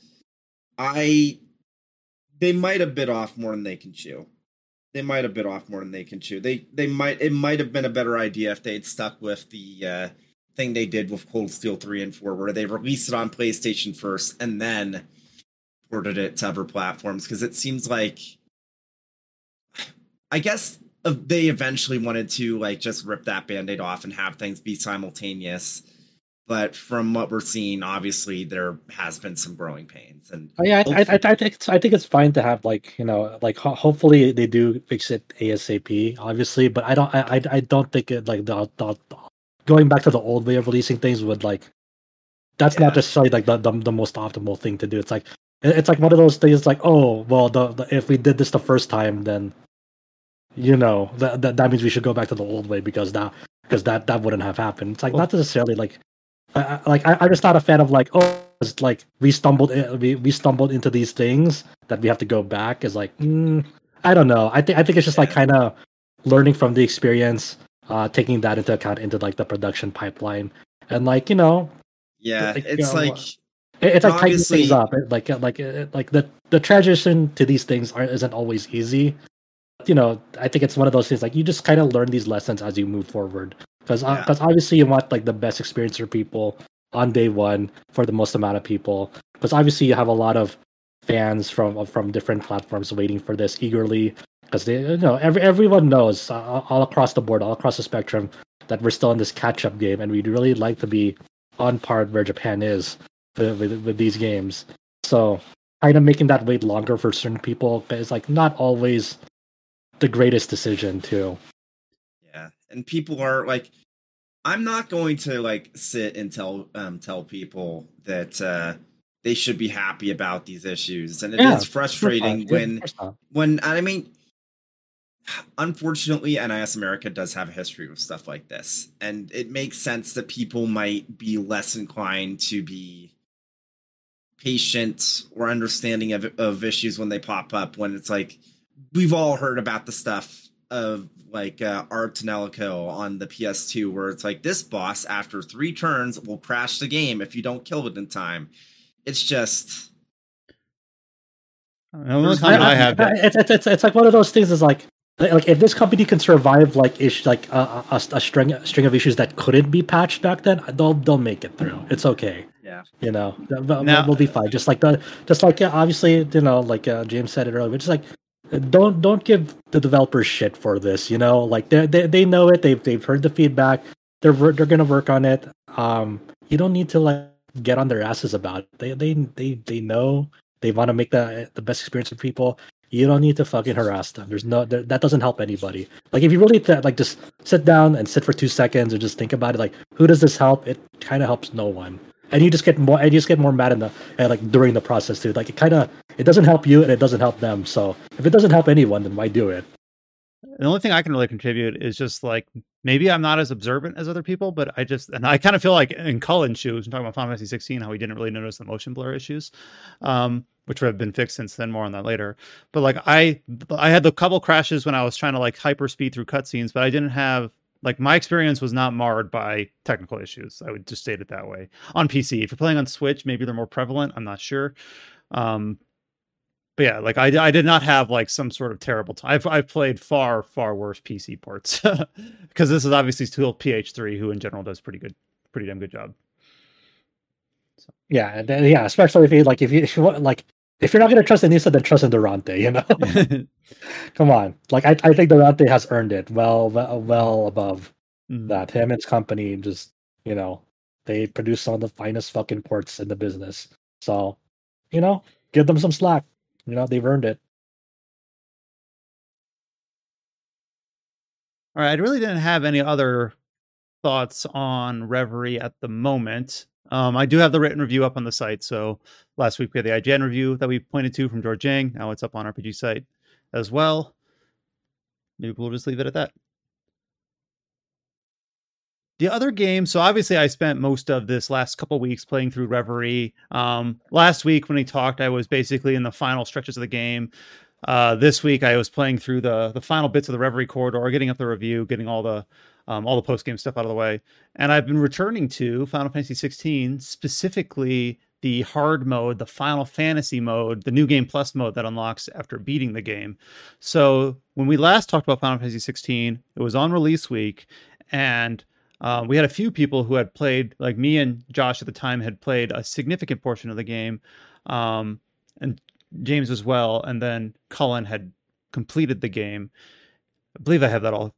I they might have bit off more than they can chew they might have bit off more than they can chew. They they might it might have been a better idea if they'd stuck with the uh, thing they did with Cold Steel three and four, where they released it on PlayStation first and then ported it to other platforms. Because it seems like, I guess they eventually wanted to like just rip that band-aid off and have things be simultaneous but from what we're seeing, obviously there has been some growing pains. And oh, yeah, I, I, I, think it's, I think it's fine to have like you know like ho- hopefully they do fix it ASAP, obviously. But I don't I I don't think it like the, the going back to the old way of releasing things would like that's yeah. not necessarily like the, the the most optimal thing to do. It's like it's like one of those things like oh well the, the if we did this the first time then you know that, that that means we should go back to the old way because that because that that wouldn't have happened. It's like well, not necessarily like I, like I, am just not a fan of like oh it's like we stumbled we, we stumbled into these things that we have to go back is like mm, I don't know. I think I think it's just like kind of learning from the experience uh taking that into account into like the production pipeline. And like you know yeah like, it's you know, like it's like tightening things up. It, like like it, like the the transition to these things aren't isn't always easy. You know I think it's one of those things like you just kind of learn these lessons as you move forward because because uh, yeah. obviously you want like the best experience for people on day one for the most amount of people because obviously you have a lot of fans from from different platforms waiting for this eagerly because they you know every everyone knows uh, all across the board all across the spectrum that we're still in this catch up game and we'd really like to be on par where Japan is with, with, with these games so kind of making that wait longer for certain people is like not always the greatest decision too. And people are like, I'm not going to like sit and tell um tell people that uh they should be happy about these issues, and it is Yeah, frustrating Of when when I mean, unfortunately, NIS America does have a history with stuff like this, and it makes sense that people might be less inclined to be patient or understanding of of issues when they pop up. When it's like we've all heard about the stuff of like uh, Ar tonelico on the PS2, where it's like this boss after three turns will crash the game if you don't kill it in time. It's just The only comment I, have it's, it's it's it's like one of those things. Is like like if this company can survive like ish like a, a, a string a string of issues that couldn't be patched back then, they'll they'll make it through. It's okay. yeah. You know, They'll- they'll- we'll be fine. Just like the just like uh, obviously you know like uh, James said it earlier, but just like don't don't give the developers shit for this. You know, like they they they know it. They've they've heard the feedback. They're they're gonna work on it. Um, you don't need to like get on their asses about it. They they they they know they want to make the the best experience for people. You don't need to fucking harass them. There's no there, that doesn't help anybody. Like if you really th- like just sit down and sit for two seconds and just think about it. Like who does this help? It kind of helps no one. And you just get more and you just get more mad in the and like during the process too. Like it kind of it doesn't help you and it doesn't help them. So if it doesn't help anyone, then why do it? the only thing I can really contribute is just like maybe I'm not as observant as other people, but I just and I kind of feel like in Cullen's shoes, I'm talking about Final Fantasy 16, how he didn't really notice the motion blur issues, um, which have been fixed since then. More on that later. But like I, I had the couple crashes when I was trying to like hyper speed through cutscenes, but I didn't have like my experience was not marred by technical issues. I would just state it that way. On PC, if you're playing on Switch, maybe they're more prevalent. I'm not sure. Um, but yeah, like I, I did not have like some sort of terrible time. I've, I've played far, far worse PC ports <laughs> because this is obviously still PH3, who in general does pretty good, pretty damn good job. Yeah, yeah, especially if you like if you <laughs> if you want like if you're not gonna trust Anissa, then trust in Durante. You know, <laughs> <laughs> come on. Like I, I think Durante has earned it well, well, well above Mm. that. Him and his company just you know they produce some of the finest fucking ports in the business. So you know, give them some slack. You know, they've earned it. All right, I really didn't have any other thoughts on Reverie at the moment. Um, I do have the written review up on the site. So last week we had the IGN review that we pointed to from George Yang. Now it's up on RPG site as well. Maybe we'll just leave it at that. The other game, so obviously I spent most of this last couple weeks playing through Reverie. Um, last week when we talked, I was basically in the final stretches of the game. Uh, this week I was playing through the the final bits of the Reverie corridor, getting up the review, getting all the um, all the post game stuff out of the way, and I've been returning to Final Fantasy 16, specifically the hard mode, the Final Fantasy mode, the new game plus mode that unlocks after beating the game. So when we last talked about Final Fantasy 16, it was on release week, and uh, we had a few people who had played, like me and Josh at the time, had played a significant portion of the game, um, and James as well, and then Cullen had completed the game. I believe I have that all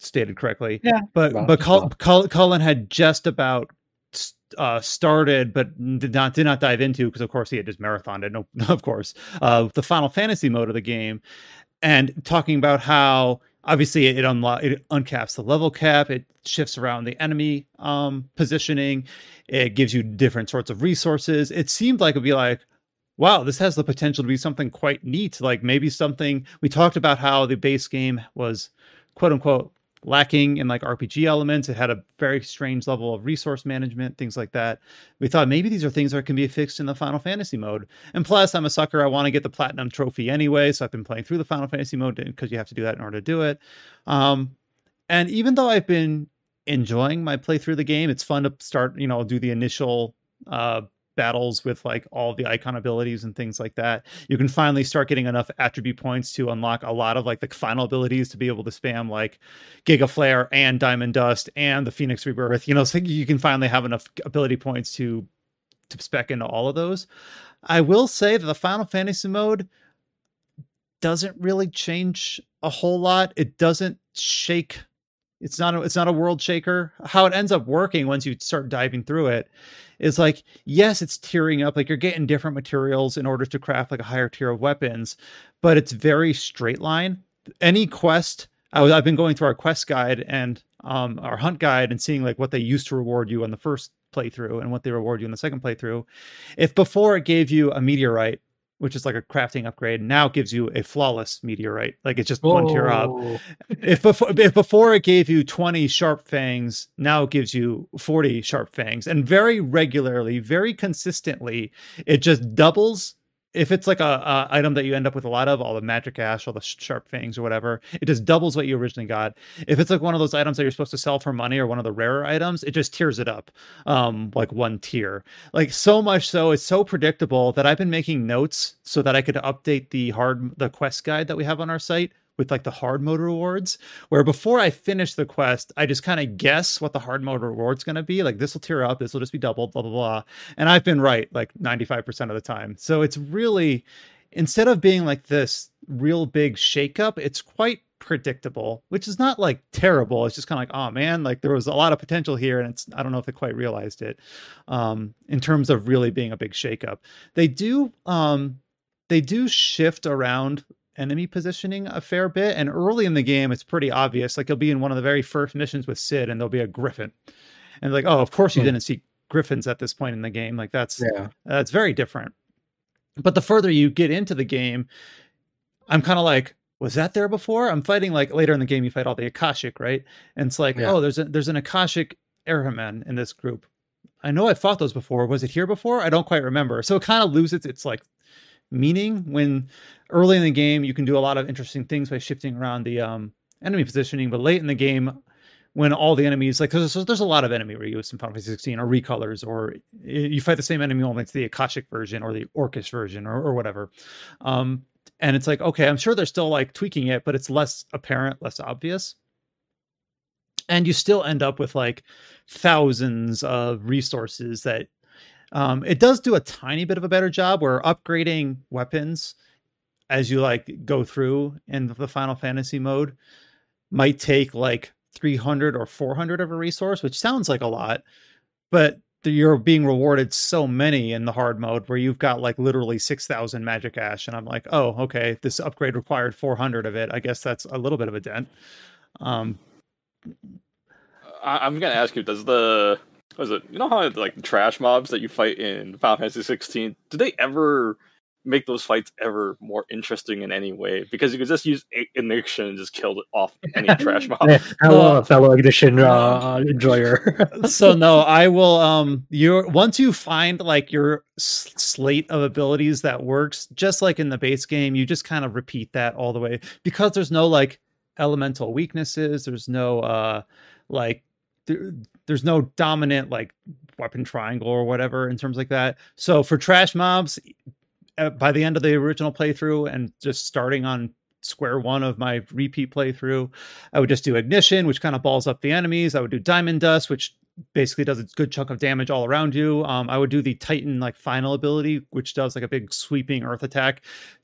stated correctly. Yeah. but Well, but Cull- well. Cull- Cullen had just about uh, started, but did not did not dive into because of course he had just marathoned it. No, <laughs> of course, uh, the Final Fantasy mode of the game, and talking about how obviously it unlock it uncaps the level cap, it shifts around the enemy um, positioning, it gives you different sorts of resources. It seemed like it'd be like wow, this has the potential to be something quite neat. Like maybe something we talked about how the base game was quote unquote lacking in like RPG elements. It had a very strange level of resource management, things like that. We thought maybe these are things that can be fixed in the Final Fantasy mode. And plus, I'm a sucker. I want to get the platinum trophy anyway. So I've been playing through the Final Fantasy mode because you have to do that in order to do it. Um, and even though I've been enjoying my playthrough of the game, it's fun to start, you know, do the initial uh battles with like all the icon abilities and things like that. You can finally start getting enough attribute points to unlock a lot of like the final abilities to be able to spam like Giga Flare and Diamond Dust and the Phoenix Rebirth. You know, so you can finally have enough ability points to to spec into all of those. I will say that the Final Fantasy mode doesn't really change a whole lot. It doesn't shake it's not a, it's not a world shaker. How it ends up working once you start diving through it is like yes, it's tearing up. Like you're getting different materials in order to craft like a higher tier of weapons, but it's very straight line. any quest I was, I've been going through our quest guide and um, our hunt guide and seeing like what they used to reward you on the first playthrough and what they reward you in the second playthrough. If before it gave you a meteorite, which is like a crafting upgrade, now gives you a flawless meteorite. Like it's just one tier up. Oh. If before if before it gave you 20 sharp fangs, now it gives you 40 sharp fangs. And very regularly, very consistently, it just doubles if it's like a, a item that you end up with a lot of, all the magic ash, all the sharp fangs or whatever, it just doubles what you originally got. If it's like one of those items that you're supposed to sell for money or one of the rarer items, it just tears it up, um, like one tier. Like so much so, it's so predictable that I've been making notes so that I could update the hard the quest guide that we have on our site with like the hard mode rewards where before i finish the quest i just kind of guess what the hard mode reward's going to be like this will tear up this will just be doubled blah blah blah and i've been right like 95% of the time. So it's really instead of being like this real big shakeup it's quite predictable which is not like terrible. It's just kind of like oh man like there was a lot of potential here and it's i don't know if they quite realized it um in terms of really being a big shakeup. They do um they do shift around enemy positioning a fair bit. And early in the game, it's pretty obvious. Like you'll be in one of the very first missions with Cid, and there'll be a griffin, and like, oh, of course you Hmm. didn't see griffins at this point in the game. Like that's Yeah. that's very different. But the further you get into the game, I'm kind of like, was that there before? I'm fighting like later in the game, you fight all the Akashic, right? And it's like, Yeah. oh, there's a there's an Akashic Airman in this group. I know I fought those before. Was it here before? I don't quite remember. So it kind of loses its like meaning when early in the game you can do a lot of interesting things by shifting around the um, enemy positioning, but late in the game when all the enemies like there's, there's a lot of enemy reuse in Final Fantasy 16 or recolors or you fight the same enemy only it's the Akashic version or the Orcish version or, or whatever. Um, and it's like okay, I'm sure they're still like tweaking it, but it's less apparent, less obvious. And you still end up with like thousands of resources that um, it does do a tiny bit of a better job where upgrading weapons as you like go through in the Final Fantasy mode might take like 300 or 400 of a resource, which sounds like a lot, but you're being rewarded so many in the hard mode where you've got like literally 6,000 magic ash. And I'm like, oh, okay, this upgrade required 400 of it. I guess that's a little bit of a dent. Um, I, I'm gonna ask you: Does the what is it? You know how like trash mobs that you fight in Final Fantasy 16? Do they ever make those fights ever more interesting in any way? Because you could just use I- Ignition and just kill off any <laughs> trash mob. Yeah, Well- Hello, fellow Ignition uh, enjoyer. <laughs> so no, I will. Um, you once you find like your s- slate of abilities that works, just like in the base game, you just kind of repeat that all the way because there's no like elemental weaknesses. There's no uh like there, there's no dominant like weapon triangle or whatever in terms like that. So for trash mobs, by the end of the original playthrough and just starting on square one of my repeat playthrough, I would just do ignition, which kind of balls up the enemies. I would do diamond dust, which basically does a good chunk of damage all around you. Um, I would do the Titan like final ability, which does like a big sweeping earth attack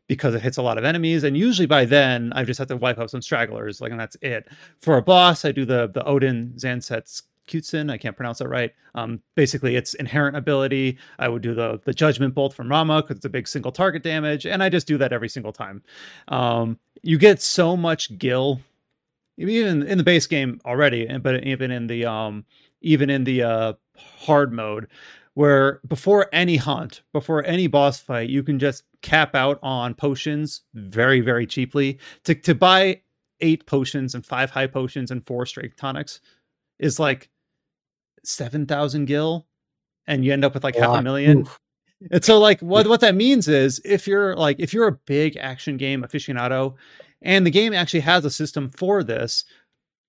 because it hits a lot of enemies. And usually by then, I just have to wipe out some stragglers, like, and that's it. For a boss, I do the the Odin Zanset's Kutsin. I can't pronounce that right. Um, basically, it's inherent ability. I would do the the Judgment Bolt from Ramuh because it's a big single target damage, and I just do that every single time. Um, you get so much gil, even in the base game already, but even in the um, even in the uh, hard mode, where before any hunt, before any boss fight, you can just cap out on potions very very cheaply. To to buy eight potions and five high potions and four strength tonics is like seven thousand gil, and you end up with like half a million. Oof. And so like what what that means is if you're like if you're a big action game aficionado and the game actually has a system for this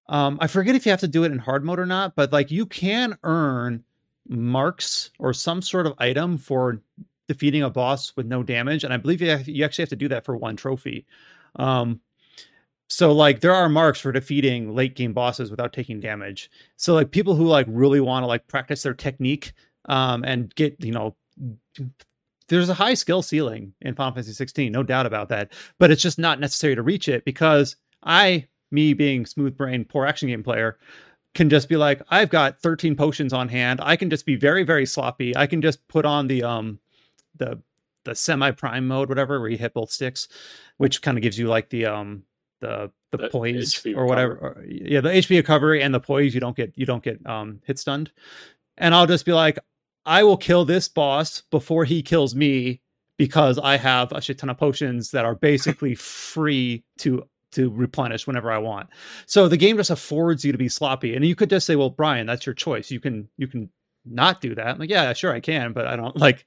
um I forget if you have to do it in hard mode or not but like you can earn marks or some sort of item for defeating a boss with no damage and I believe you, you actually have to do that for one trophy. Um so like there are marks for defeating late game bosses without taking damage. So like people who like really want to like practice their technique um and get you know there's a high skill ceiling in Final Fantasy 16, no doubt about that. But it's just not necessary to reach it because I, me being smooth brain, poor action game player, can just be like, I've got 13 potions on hand. I can just be very, very sloppy. I can just put on the um the the semi prime mode, whatever, where you hit both sticks, which kind of gives you like the um the the, The poise or whatever. Or, yeah, the HP recovery and the poise. You don't get you don't get um hit stunned, and I'll just be like, I will kill this boss before he kills me because I have a shit ton of potions that are basically free to to replenish whenever I want. So the game just affords you to be sloppy, and you could just say, "Well, Bryan, that's your choice. You can you can not do that." I'm like, yeah, sure, I can, but I don't <laughs> like.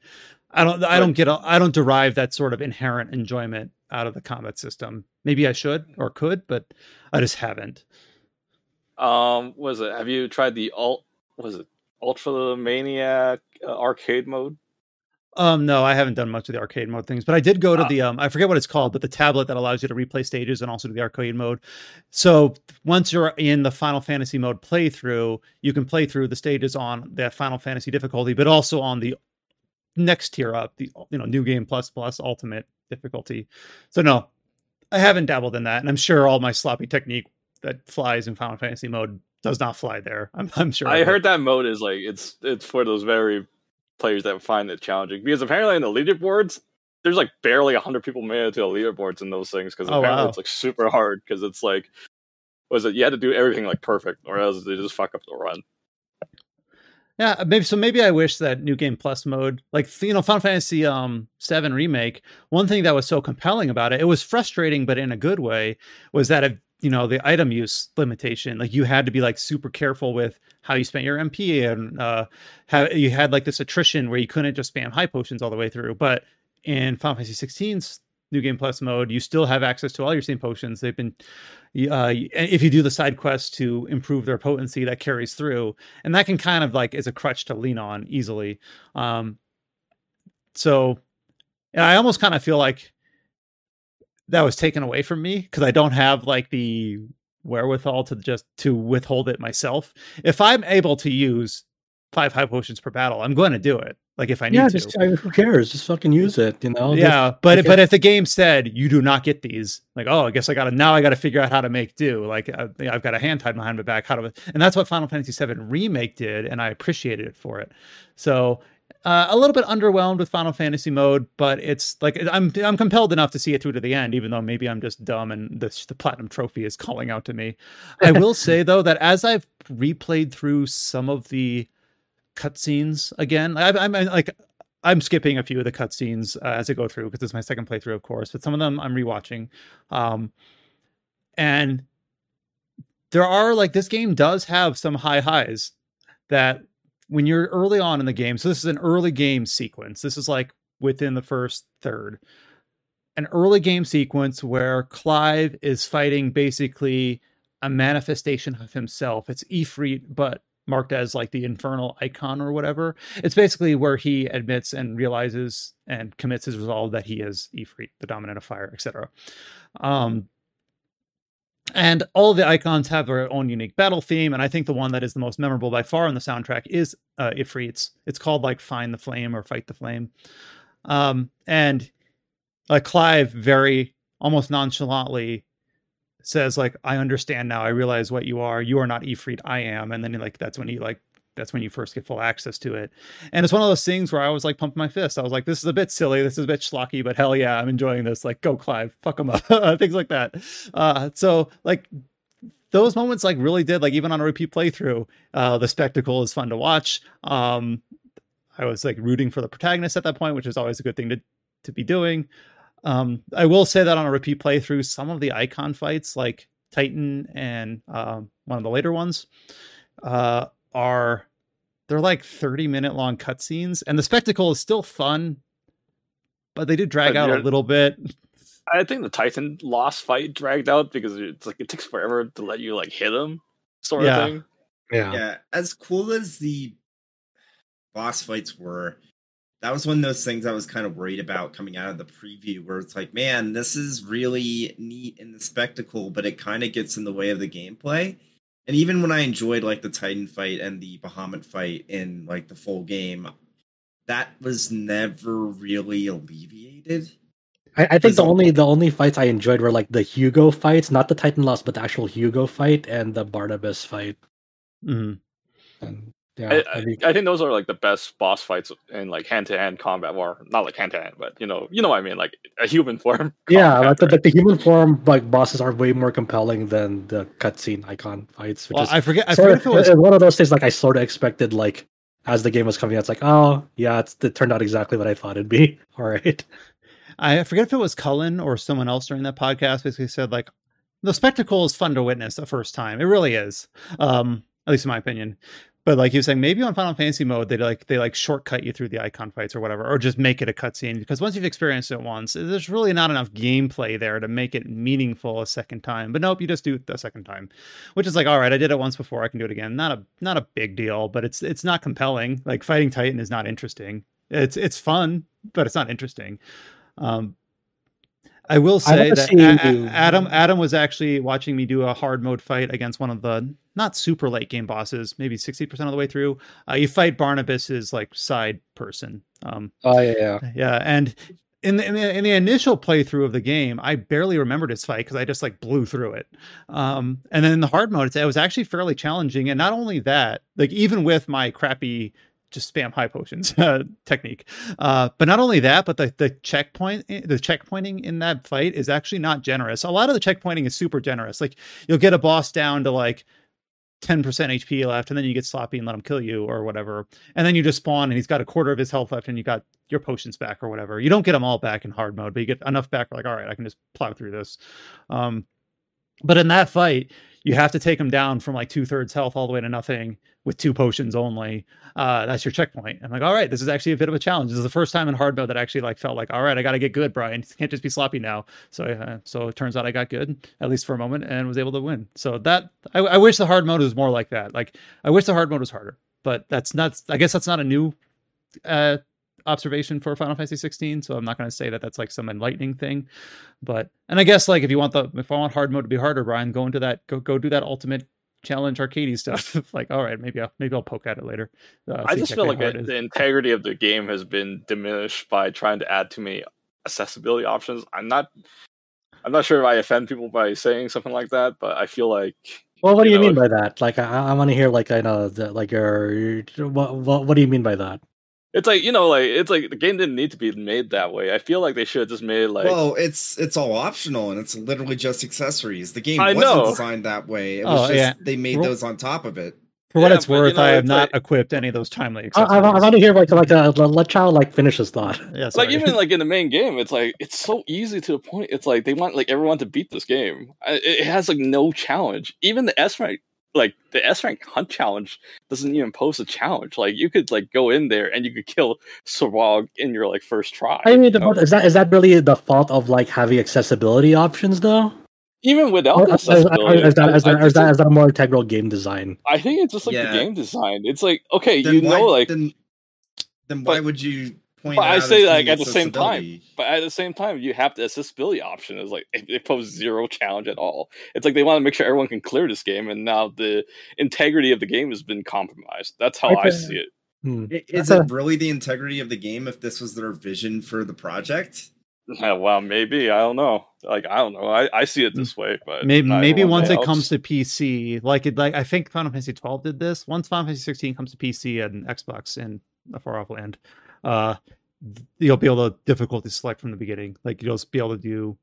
I don't. I don't get. a- I don't derive that sort of inherent enjoyment out of the combat system. Maybe I should or could, but I just haven't. Um, was it? Have you tried the alt? Was it Ultimaniac uh, arcade mode? Um, no, I haven't done much of the arcade mode things, but I did go to Ah. the um, I forget what it's called, but the tablet that allows you to replay stages and also do the arcade mode. So once you're in the Final Fantasy mode playthrough, you can play through the stages on that Final Fantasy difficulty, but also on the next tier up, the you know New Game Plus Plus Ultimate difficulty. So no, I haven't dabbled in that, and I'm sure all my sloppy technique that flies in Final Fantasy mode does not fly there. <laughs> I'm, I'm sure. I it. heard that mode is like it's it's for those very players that find it challenging because apparently in the leaderboards there's like barely 100 people made it to the leaderboards in those things because Oh, apparently wow. it's like super hard because it's like was it you had to do everything like perfect or else they just fuck up the run Yeah, maybe so. Maybe I wish that New Game Plus mode, like you know, Final Fantasy um Seven remake. One thing that was so compelling about it, it was frustrating, but in a good way, was that if you know the item use limitation, like you had to be like super careful with how you spent your MP, and uh, how you had like this attrition where you couldn't just spam high potions all the way through. But in Final Fantasy 16's New Game Plus mode, you still have access to all your same potions. They've been uh, if you do the side quests to improve their potency, that carries through, and that can kind of like is a crutch to lean on easily. Um, so, I almost kind of feel like that was taken away from me because I don't have like the wherewithal to just to withhold it myself. If I'm able to use five high potions per battle, I'm going to do it. Like if I need yeah, to. just I, who cares? Just fucking use it. You know. Just- yeah, but okay. but if the game said you do not get these, like oh, I guess I got to now I got to figure out how to make do. Like uh, I've got a hand tied behind my back. How to and that's what Final Fantasy VII remake did, and I appreciated it for it. So uh, a little bit underwhelmed with Final Fantasy mode, but it's like I'm I'm compelled enough to see it through to the end, even though maybe I'm just dumb and the the platinum trophy is <laughs> calling out to me. I will say though that as I've replayed through some of the cutscenes again, I, I'm like I'm skipping a few of the cutscenes uh, as I go through because it's my second playthrough, of course. But some of them I'm rewatching, um, and there are like this game does have some high highs that when you're early on in the game. So this is an early game sequence. This is like within the first third, an early game sequence where Clive is fighting basically a manifestation of himself. It's Ifrit, but marked as like the infernal icon or whatever. It's basically where he admits and realizes and commits his resolve that he is Ifrit, the dominant of fire, etc. Um, and all the icons have their own unique battle theme, and I think the one that is the most memorable by far on the soundtrack is uh, Ifrit's. It's called like "Find the Flame" or "Fight the Flame," um, and like Clive very almost nonchalantly says like i understand now. I realize what you are. You are not ifrit i am. And then like that's when he like that's when you first get full access to it. And it's one of those things where i was like pumping my fist. I was like this is a bit silly. This is a bit schlocky but hell yeah i'm enjoying this. Like go clive. Fuck him up. <laughs> Things like that. Uh so like those moments like really did like even on a repeat playthrough uh the spectacle is fun to watch. Um i was like rooting for the protagonist at that point which is always a good thing to to be doing um, I will say that on a repeat playthrough, some of the icon fights, like Titan and um, one of the later ones, uh, are they're like 30 minute long cutscenes, and the spectacle is still fun, but they did drag But out a little bit. i think the titan loss fight dragged out because it's like it takes forever to let you like hit him sort Yeah. of thing Yeah. yeah, as cool as the boss fights were, that was one of those things I was kind of worried about coming out of the preview, where it's like, man, this is really neat in the spectacle, but it kind of gets in the way of the gameplay. And even when I enjoyed like the Titan fight and the Bahamut fight in like the full game, that was never really alleviated. I, I think the Result- only the only fights I enjoyed were like the Hugo fights, not the Titan loss, but the actual Hugo fight and the Barnabas fight. Mhm. And Yeah, I, I mean, I, I think those are like the best boss fights in like hand to hand combat, or not like hand to hand, but you know, you know what I mean, like a human <laughs> form. yeah, like the, right? the human form like bosses are way more compelling than the cutscene icon fights. Which Well, is I forget. I forget of, if it was. one of those things like I sort of expected like as the game was coming out, it's like, oh yeah, it's, it turned out exactly what I thought it'd be. <laughs> All right. I forget if it was Cullen or someone else during that podcast. Basically said like, the spectacle is fun to witness the first time. It really is. Um, at least in my opinion. But like you were saying, maybe on Final Fantasy mode they like they like shortcut you through the icon fights or whatever, or just make it a cutscene because once you've experienced it once, there's really not enough gameplay there to make it meaningful a second time. But nope, you just do it the second time, which is like, all right, I did it once before, I can do it again. Not a not a big deal, but it's it's not compelling. Like fighting Titan is not interesting. It's it's fun, but it's not interesting. Um, I will say that A- Adam Adam was actually watching me do a hard mode fight against one of the not super late game bosses, maybe sixty percent of the way through. Uh, you fight Barnabas's like side person. Um, Oh yeah, yeah. yeah, and in the, in the in the initial playthrough of the game, I barely remembered his fight because I just like blew through it. Um, and then in the hard mode, it was actually fairly challenging. And not only that, like even with my crappy just spam high potions <laughs> uh, technique, uh, but not only that, but the the checkpoint the checkpointing in that fight is actually not generous. A lot of the checkpointing is super generous. Like you'll get a boss down to like 10% HP left, and then you get sloppy and let him kill you or whatever. And then you just spawn and he's got a quarter of his health left and you got your potions back or whatever. You don't get them all back in hard mode, but you get enough back like, all right, I can just plow through this. Um, but in that fight, you have to take them down from like two thirds health all the way to nothing with two potions only. Uh, that's your checkpoint. I'm like, all right, this is actually a bit of a challenge. This is the first time in hard mode that I actually like felt like, all right, I got to get good, Bryan. Can't just be sloppy now. So, uh, so it turns out I got good at least for a moment and was able to win. So that I, I wish the hard mode was more like that. Like I wish the hard mode was harder, but that's not. I guess that's not a new uh, observation for Final Fantasy 16. So I'm not going to say that that's like some enlightening thing. But and I guess like if you want the if I want hard mode to be harder, Bryan, go into that go go do that ultimate challenge arcadey stuff. <laughs> like all right, maybe I'll maybe I'll poke at it later. Uh, I just feel like it it, is. the integrity of the game has been diminished by trying to add too many accessibility options. I'm not, I'm not sure if I offend people by saying something like that, but I feel like. Well, what do you know, mean by that? Like, I, I want to hear like I know that like your, your what, what what do you mean by that? It's like you know, like it's like the game didn't need to be made that way. I feel like they should have just made it like. well, it's it's all optional and it's literally just accessories. The game I wasn't know. designed that way. It was Oh, just yeah. they made Well- those on top of it. For what Yeah, it's but, you worth, know, I have not like- equipped any of those timely I, I, I want to hear like like uh, let Chow like finish his thought. <laughs> yeah, like even like in the main <laughs> game, it's like it's so easy to the point. It's like they want like everyone to beat this game. It it has like no challenge. Even the S rank, like the S rank hunt challenge, doesn't even pose a challenge. Like you could like go in there and you could kill Svarog in your like first try. I mean, you know? is that is that really the fault of like having accessibility options though? even without Or, the or is, or accessibility, is that I- is I that, or is just- that is that a more integral game design? I think it's just like Yeah. the game design. It's like okay, Then you why, know, like, then, then why but- would you point? but it I say, like, at the same time, but at the same time, you have the accessibility option. Is like it, it poses zero challenge at all. It's like they want to make sure everyone can clear this game, and now the integrity of the game has been compromised. That's how I Okay. see it. Hmm. Is it really the integrity of the game if this was their vision for the project? <laughs> Well, maybe I don't know. Like I don't know. I, I see it this way, but maybe maybe once it else. comes to PC, like it like I think Final Fantasy 12 did this. Once Final Fantasy 16 comes to PC and Xbox in a far off land, uh, you'll be able to difficulty select from the beginning. Like you'll just be able to do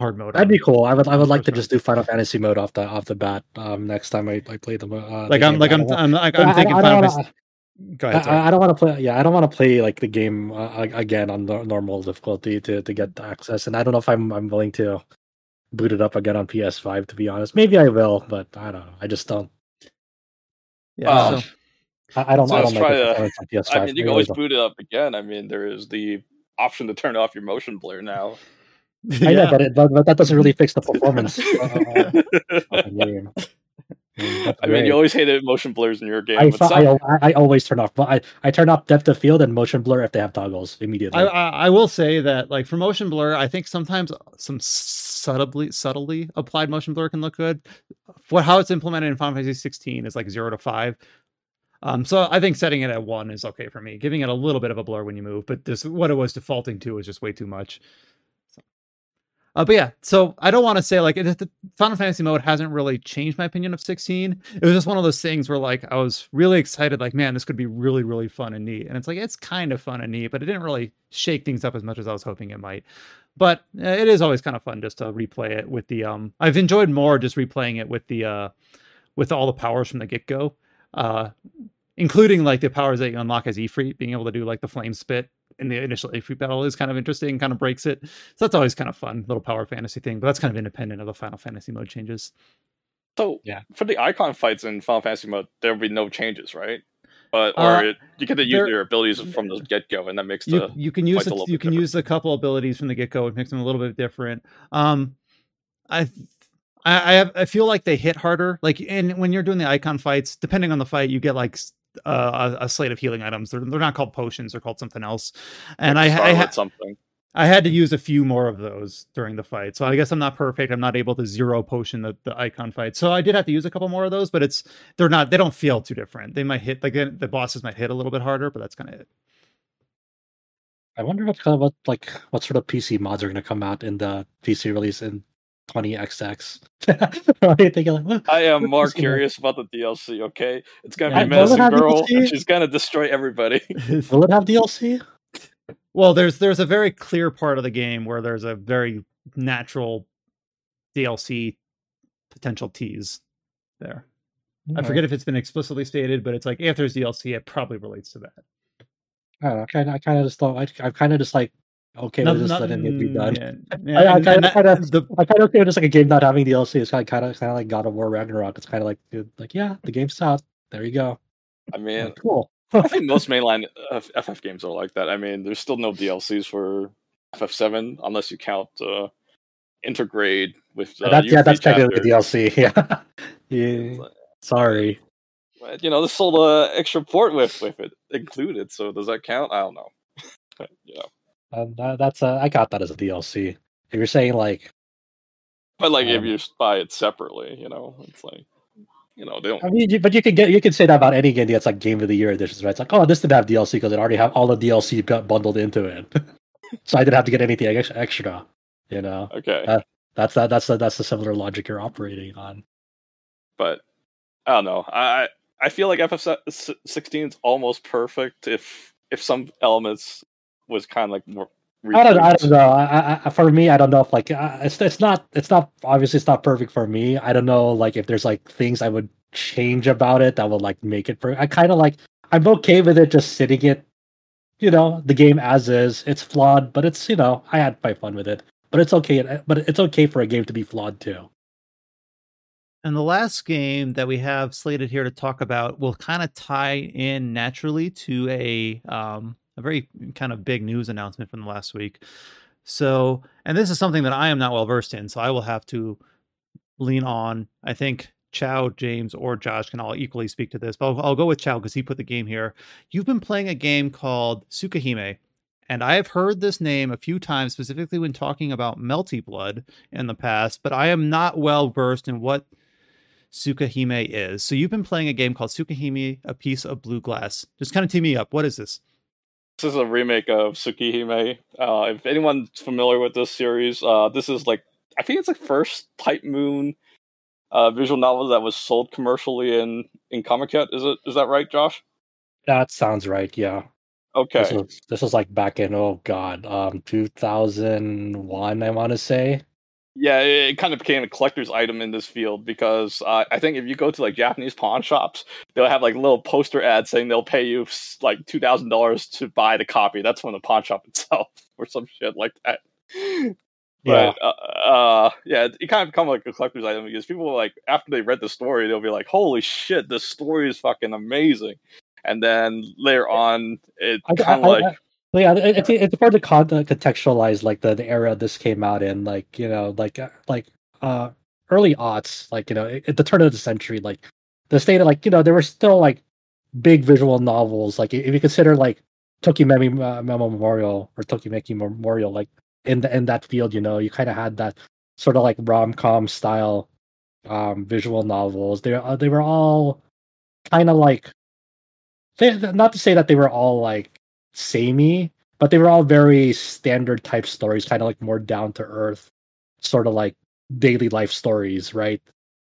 hard mode. That'd on- be cool. I would I would like to just do Final Fantasy mode off the off the bat um, next time I, I play the uh, Like the I'm game. like I I'm I'm, like, I- I'm thinking I Final don't Fantasy. wanna- Go ahead. I. I don't want to play. Yeah, I don't want to play like the game uh, again on nor- normal difficulty to, to get the access, and I don't know if I'm I'm willing to boot it up again on PS5. To be honest, maybe I will, but I don't know. I just don't. yeah, Well, so- I, I don't. So I let's don't like try to- PS5. I mean, you can always boot it up again. I mean, there is the option to turn off your motion blur now. <laughs> I know, but, it, but but that doesn't really fix the <laughs> performance <laughs> uh, of the game. That's I mean, you always hated motion blurs in your game. I, but I, I always turn off. I, I turn off depth of field and motion blur if they have toggles immediately. I, I I will say that like for motion blur, I think sometimes some subtly subtly applied motion blur can look good. For how it's implemented in Final Fantasy 16 is like zero to five. Um, so I think setting it at one is okay for me. Giving it a little bit of a blur when you move, but this what it was defaulting to is just way too much. So. Uh, but yeah, so I don't want to say like it, the Final Fantasy mode hasn't really changed my opinion of 16. It was just one of those things where like I was really excited, like man, this could be really really fun and neat. And it's like it's kind of fun and neat, but it didn't really shake things up as much as I was hoping it might. But uh, it is always kind of fun just to replay it with the um. I've enjoyed more just replaying it with the uh, with all the powers from the get go. Uh, including like the powers that you unlock as Ifrit, being able to do like the flame spit in the initial Ifrit battle is kind of interesting, kind of breaks it. So that's always kind of fun, little power fantasy thing. But that's kind of independent of the Final Fantasy mode changes. So Yeah. for the icon fights in Final Fantasy mode, there will be no changes, right? But or Uh, it, you get to use your abilities from the get go, and that makes You the you can use fights a it, little you can different. use a couple abilities from the get go. It makes them a little bit different. Um, I. I I, have, I feel like they hit harder. Like, and when you're doing the icon fights, depending on the fight, you get like uh, a, a slate of healing items. They're, they're not called potions; they're called something else. And I, start I, with ha- something. I had to use a few more of those during the fight. So I guess I'm not perfect. I'm not able to zero potion the, the icon fight. So I did have to use a couple more of those, but it's they're not they don't feel too different. They might hit like the the bosses might hit a little bit harder, but that's kind of it. I wonder what kind of what like what sort of PC mods are going to come out in the PC release in 20XX. what thinking? Like, what? I am more curious about the DLC. Okay, it's gonna Yeah, be will it Medicine Girl, and she's gonna destroy everybody. <laughs> Will it have DLC? well, there's there's a very clear part of the game where there's a very natural DLC potential tease there. I forget if it's been explicitly stated, but it's like if there's DLC, it probably relates to that. Oh, I don't know. Kind of, I kind of just thought I, I'm kind of just like okay, No- with just not- letting it be done. yeah, <laughs> I- yeah, I and- kinda- and that- kinda- the I kind of okay just like a game not having DLC. It's kind of kind of kind of like God of War Ragnarok. It's kind of like dude, like yeah, the game's out. There you go. I mean, Like, cool. I <laughs> think most mainline uh, FF games are like that. I mean, there's still no DLCs for FF7 unless you count uh, Intergrade with uh, that, yeah, that's Yuffie technically chapter. DLC. <laughs> Yeah. yeah. Sorry. But, you know, this sold a extra port with with it included. So does that count? I don't know. you know, Um, that, that's uh, I got that as a DLC. If you're saying like, but like if Um, you buy it separately, you know, it's like you know they don't. I mean, but you can get you can say that about any game that's like Game of the Year editions, right? It's like, oh, this didn't have DLC because it already have all the DLC got bundled into it, <laughs> so I didn't have to get anything extra. You know, Okay, uh, that's that that's the, that's the similar logic you're operating on. but I don't know. I I- I feel like FF16 is almost perfect if if some elements was kind of like more. I don't, I don't know. I, I, for me, I don't know if like uh, it's it's not it's not obviously it's not perfect for me. I don't know like if there's like things I would change about it that would like make it. Per- I kind of like I'm okay with it just sitting it, you know, the game as is. It's flawed, but it's you know I had my fun with it. But it's okay. But it's okay for a game to be flawed too. And the last game that we have slated here to talk about will kind of tie in naturally to a um, a very kind of big news announcement from the last week. So, and this is something that I am not well versed in, so I will have to lean on. I think Chow, James, or Josh can all equally speak to this, but I'll, I'll go with Chow because he put the game here. You've been playing a game called Tsukihime, and I have heard this name a few times, specifically when talking about Melty Blood in the past, but I am not well versed in what Tsukihime is. So you've been playing a game called Tsukihime, A Piece of Blue Glass. Just kind of tee me up. What is this? This is a remake of Tsukihime. Uh, if anyone's familiar with this series, uh, this is like I think it's the first Type Moon uh, visual novel that was sold commercially in in Comiket. Is it? Is that right, Josh? That sounds right. Yeah. Okay. This was this was like back in oh god, um, 2001. I want to say. Yeah, it, it kind of became a collector's item in this field because uh, I think if you go to like Japanese pawn shops, they'll have like little poster ads saying they'll pay you like two thousand dollars to buy the copy. That's from the pawn shop <laughs> itself or some shit like that. Yeah. But uh, uh, yeah, it, kind of become like a collector's item because people like after they read the story, they'll be like, "Holy shit, this story is fucking amazing!" And then later on, it kind of I- yeah, it's it's important to con- uh, contextualize like the, the era this came out in, like you know, like uh, like uh early aughts, like you know, at the turn of the century, like the state of like you know there were still like big visual novels, like if you consider like Tokimeki uh, Memo Memorial or Tokyo Tokimeki Memorial, like in the in that field, you know, you kind of had that sort of like rom com style um visual novels. They uh, they were all kind of like they, not to say that they were all like samey, but they were all very standard type stories, kind of like more down to earth. sort of like daily life stories, right?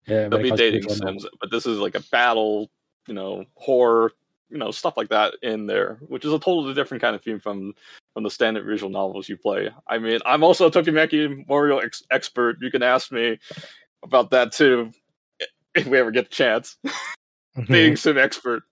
Uh, It'll be dating sims, but this is like a battle, you know, horror, you know, stuff like that in there, which is a totally different kind of theme from from the standard visual novels you play. I mean, I'm also a Tokimeki Mario ex- expert. You can ask me about that too if we ever get the chance. Mm-hmm. Being sim expert.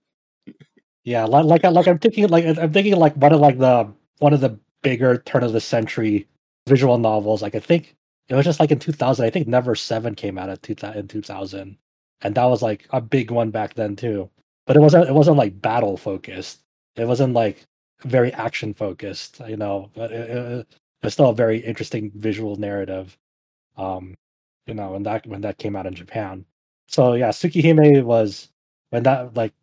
Yeah, like like I'm thinking like I'm thinking like one of like the one of the bigger turn of the century visual novels. Like I think it was just like in 2000. I think Never Seven came out in 2000, and that was like a big one back then too. But it wasn't it wasn't like battle focused. It wasn't like very action focused. You know, but it, it, it's still a very interesting visual narrative. Um, you know, when that when that came out in Japan. So yeah, Tsukihime was when that like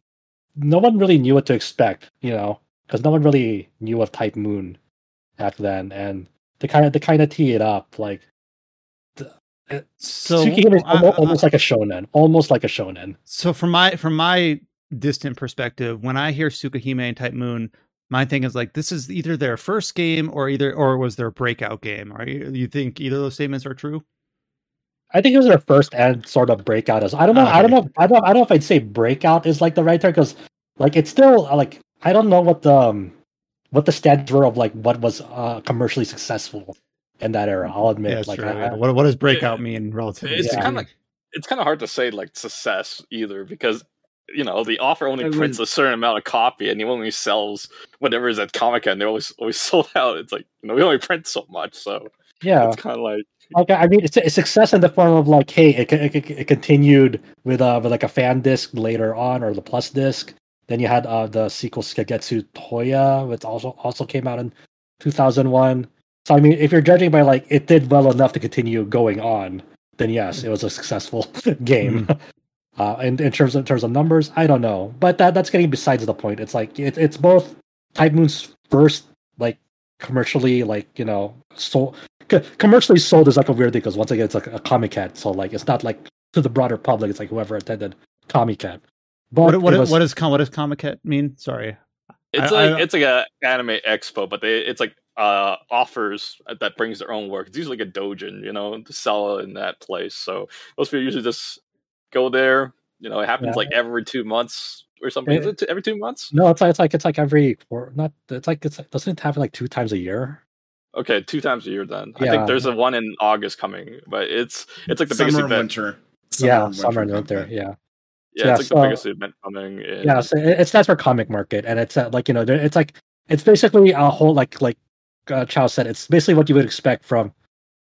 no one really knew what to expect, you know, because no one really knew of Type Moon back then, and to kind of to kind of tee it up, like uh, so Tsukihime is almost, almost like a shonen, almost like a shonen. So from my from my distant perspective, when I hear Tsukihime and Type Moon, my thing is like this is either their first game or either or was their breakout game. Are you you think either of those statements are true? I think it was their first and sort of breakout as I don't know. Okay. I don't know. I don't. I don't know if I'd say breakout is like the right term because like it's still uh, like I don't know what the um, what the standards were of like what was uh, commercially successful in that era. I'll admit. Yeah, it's like true. I, yeah. what what does breakout mean relatively? It's Yeah. kind of like, it's kind of hard to say like success either because you know the offer only It prints was- a certain amount of copy and he only sells whatever is at Comic Con. They're always always <laughs> sold out. It's like you know we only print so much, so yeah. it's kind of like Like I mean, it's a success in the form of like, hey, it, it, it, continued with uh with like a fan disc later on or the plus disc. Then you had uh the sequel Kagetsu Tohya, which also also came out in 2001. So I mean, if you're judging by like it did well enough to continue going on, then yes, it was a successful <laughs> game. <laughs> Uh, in, in terms of in terms of numbers, I don't know, but that that's getting besides the point. It's like it, it's both Type Moon's first like commercially like you know sold commercially sold is like a weird thing because once again it's like a Comiket, so like it's not like to the broader public. It's like whoever attended Comiket. But what what, was, what does what does Comiket mean? Sorry. it's I- like I- it's like a anime expo, but they it's like uh offers that brings their own work. It's usually like a dojin, you know, to sell in that place. So most people usually just go there. You know, it happens Yeah. like every two months or something. Is Eh, it every two months? no, it's like it's like it's like every or not. It's like it's doesn't it happen like two times a year? Okay, two times a year then. I think there's a one in August coming, but it's it's like the summer biggest and event. winter. yeah, and summer and winter. content. Yeah. Yeah, Yeah, it's like so- the biggest event coming. In, yeah so it- it's that's for comic market and it's uh, like you know it's like it's basically a whole like like uh, chow said it's basically what you would expect from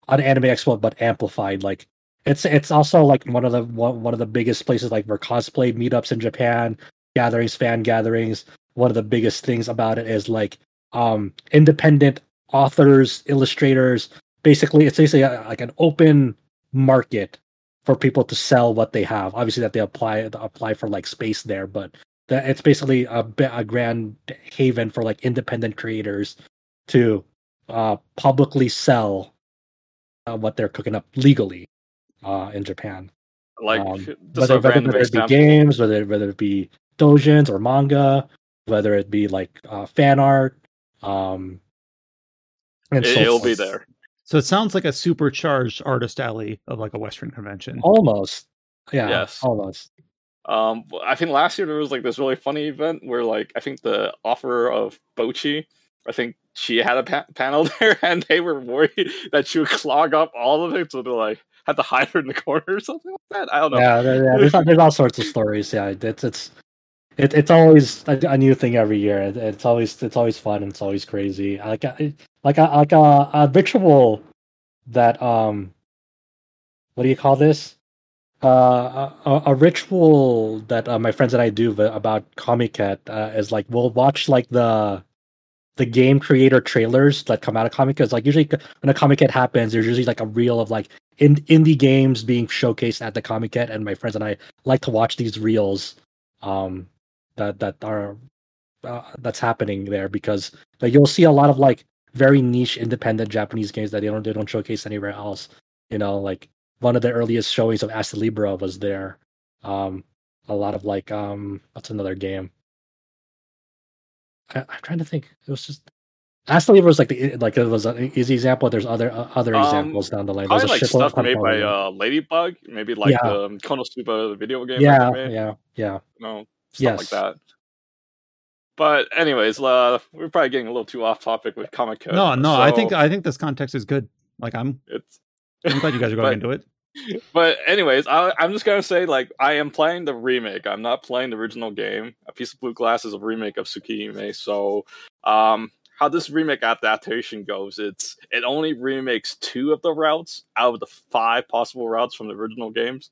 an anime expo but amplified like it's it's also like one of the one, one of the biggest places like for cosplay meetups in japan gatherings fan gatherings one of the biggest things about it is like um independent authors illustrators basically it's basically a, like an open market for people to sell what they have. Obviously, that they apply apply for like space there, but that it's basically a, a grand haven for like independent creators to uh, publicly sell uh, what they're cooking up legally uh, in Japan. like Um, whether, whether, whether it be example. games, whether whether it be dojins or manga, whether it be like uh, fan art, um, and It, so will be there. So it sounds like a supercharged artist alley of like a Western convention. Almost, yeah, Yes. almost. Um, I think last year there was like this really funny event where like I think the offer of Bocchi, I think she had a pa- panel <laughs> there, and they were worried that she would clog up all of it, so they like had to hide her in the corner or something like that. I don't know. Yeah, yeah there's, all- there's all sorts of stories. Yeah, it's it's it, it's always a, a new thing every year. It, it's always it's always fun and it's always crazy. Like a, like a like a, a ritual that um, what do you call this? Uh, a, a- ritual that uh, my friends and I do about Comiket uh, is like we'll watch like the the game creator trailers that come out of Comiket. Like usually when a Comiket happens, there's usually like a reel of like in, indie games being showcased at the Comiket, and my friends and I like to watch these reels um, that that are uh, that's happening there because like you'll see a lot of like very niche independent Japanese games that they don't they don't showcase anywhere else. You know, like one of the earliest showings of Astlibra was there. Um, a lot of like um, what's another game? I, I'm trying to think. It was just Astral was like the like it was an easy example. There's other uh, other Um, examples down the line. Probably There's a like stuff made by uh, Ladybug, maybe like Yeah. the um, Konosuba video game. yeah, that they made, yeah, yeah. know, stuff Yes. like that. But anyways, uh, we're probably getting a little too off topic with Comiket. No, no, I think I think this context is good. Like I'm it's. I'm glad you guys are <laughs> going But- into it. <laughs> But anyways, I, I'm just gonna say like I am playing the remake. I'm not playing the original game. A Piece of Blue Glass is a remake of Tsukihime. So, um, how this remake adaptation goes, it's it only remakes two of the routes out of the five possible routes from the original games.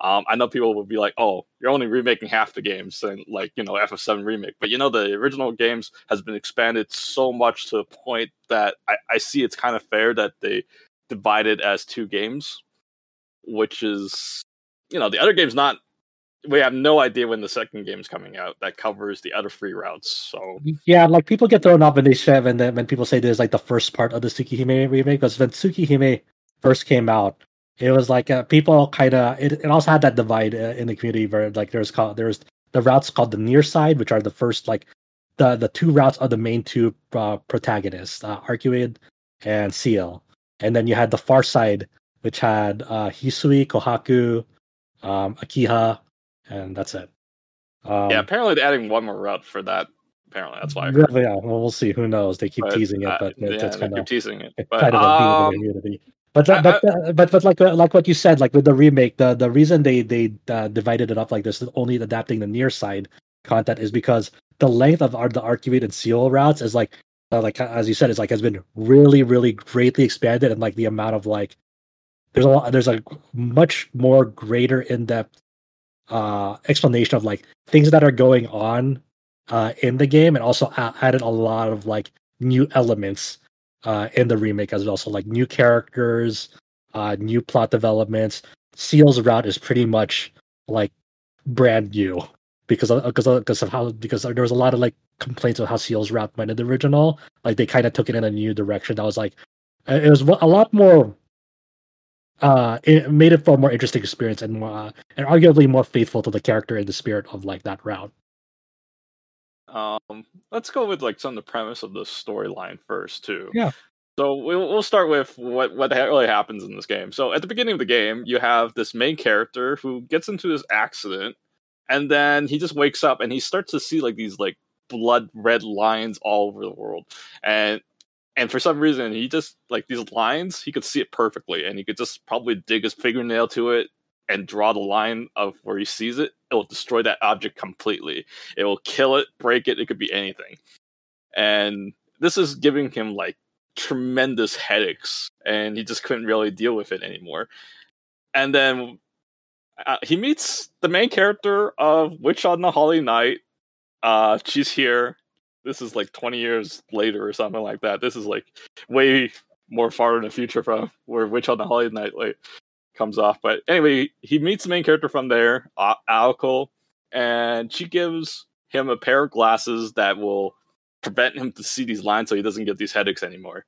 Um, I know people will be like, "Oh, you're only remaking half the games," and like you know FF7 remake. But you know the original games has been expanded so much to the point that I, I see it's kind of fair that they divide it as two games which is you know the other game's not we have no idea when the second game's coming out that covers the other three routes so Yeah, like people get thrown off when they say they, when people say there's like the first part of the Tsukihime remake because when Tsukihime first came out, it was like uh, people kind of it, it also had that divide uh, in the community where like there's called there's the routes called the near side, which are the first like the the two routes of the main two uh, protagonists, uh, Arcueid and Ciel, and then you had the far side, which had uh, Hisui, Kohaku, um, Akiha, and that's it. Um, yeah apparently they're adding one more route for that apparently that's why I yeah, yeah, well, we'll see. Who knows? They keep But, teasing it, uh, but yeah, it's, kind keep of teasing it <laughs> but kind of a theme of um, the community. But but uh, but but like like what you said, like with the remake, the the reason they they uh, divided it up like this, only adapting the near side content, is because the length of our, the Arcueid and Ciel routes is like uh, like as you said, it's like has been really really greatly expanded, and like the amount of like there's a lot, there's a much more greater in depth uh explanation of like things that are going on uh in the game, and also a- added a lot of like new elements uh, in the remake as well. So like new characters, uh, new plot developments. Ciel's route is pretty much like brand new because of, because of, because of how because there was a lot of like complaints of how Ciel's route went in the original. Like they kind of took it in a new direction. That was like it was a lot more. Uh, it made it for a more interesting experience and more, uh, and arguably more faithful to the character and the spirit of like that route. Um let's go with like some of the premise of the storyline first too. Yeah. so we'll, we'll start with what what really happens in this game. So at the beginning of the game you have this main character who gets into this accident and then he just wakes up and he starts to see like these like blood red lines all over the world. And and for some reason he just like these lines he could see it perfectly and he could just probably dig his fingernail to it and draw the line of where he sees it it will destroy that object completely. It will kill it break it it could be anything. And this is giving him like tremendous headaches and he just couldn't really deal with it anymore. And then uh, he meets the main character of witch on the holy night uh she's here. This is like 20 years later or something like that. This is like way more far in the future from where witch on the holy night like comes off but anyway he meets the main character from there Aoko, and she gives him a pair of glasses that will prevent him to see these lines so he doesn't get these headaches anymore.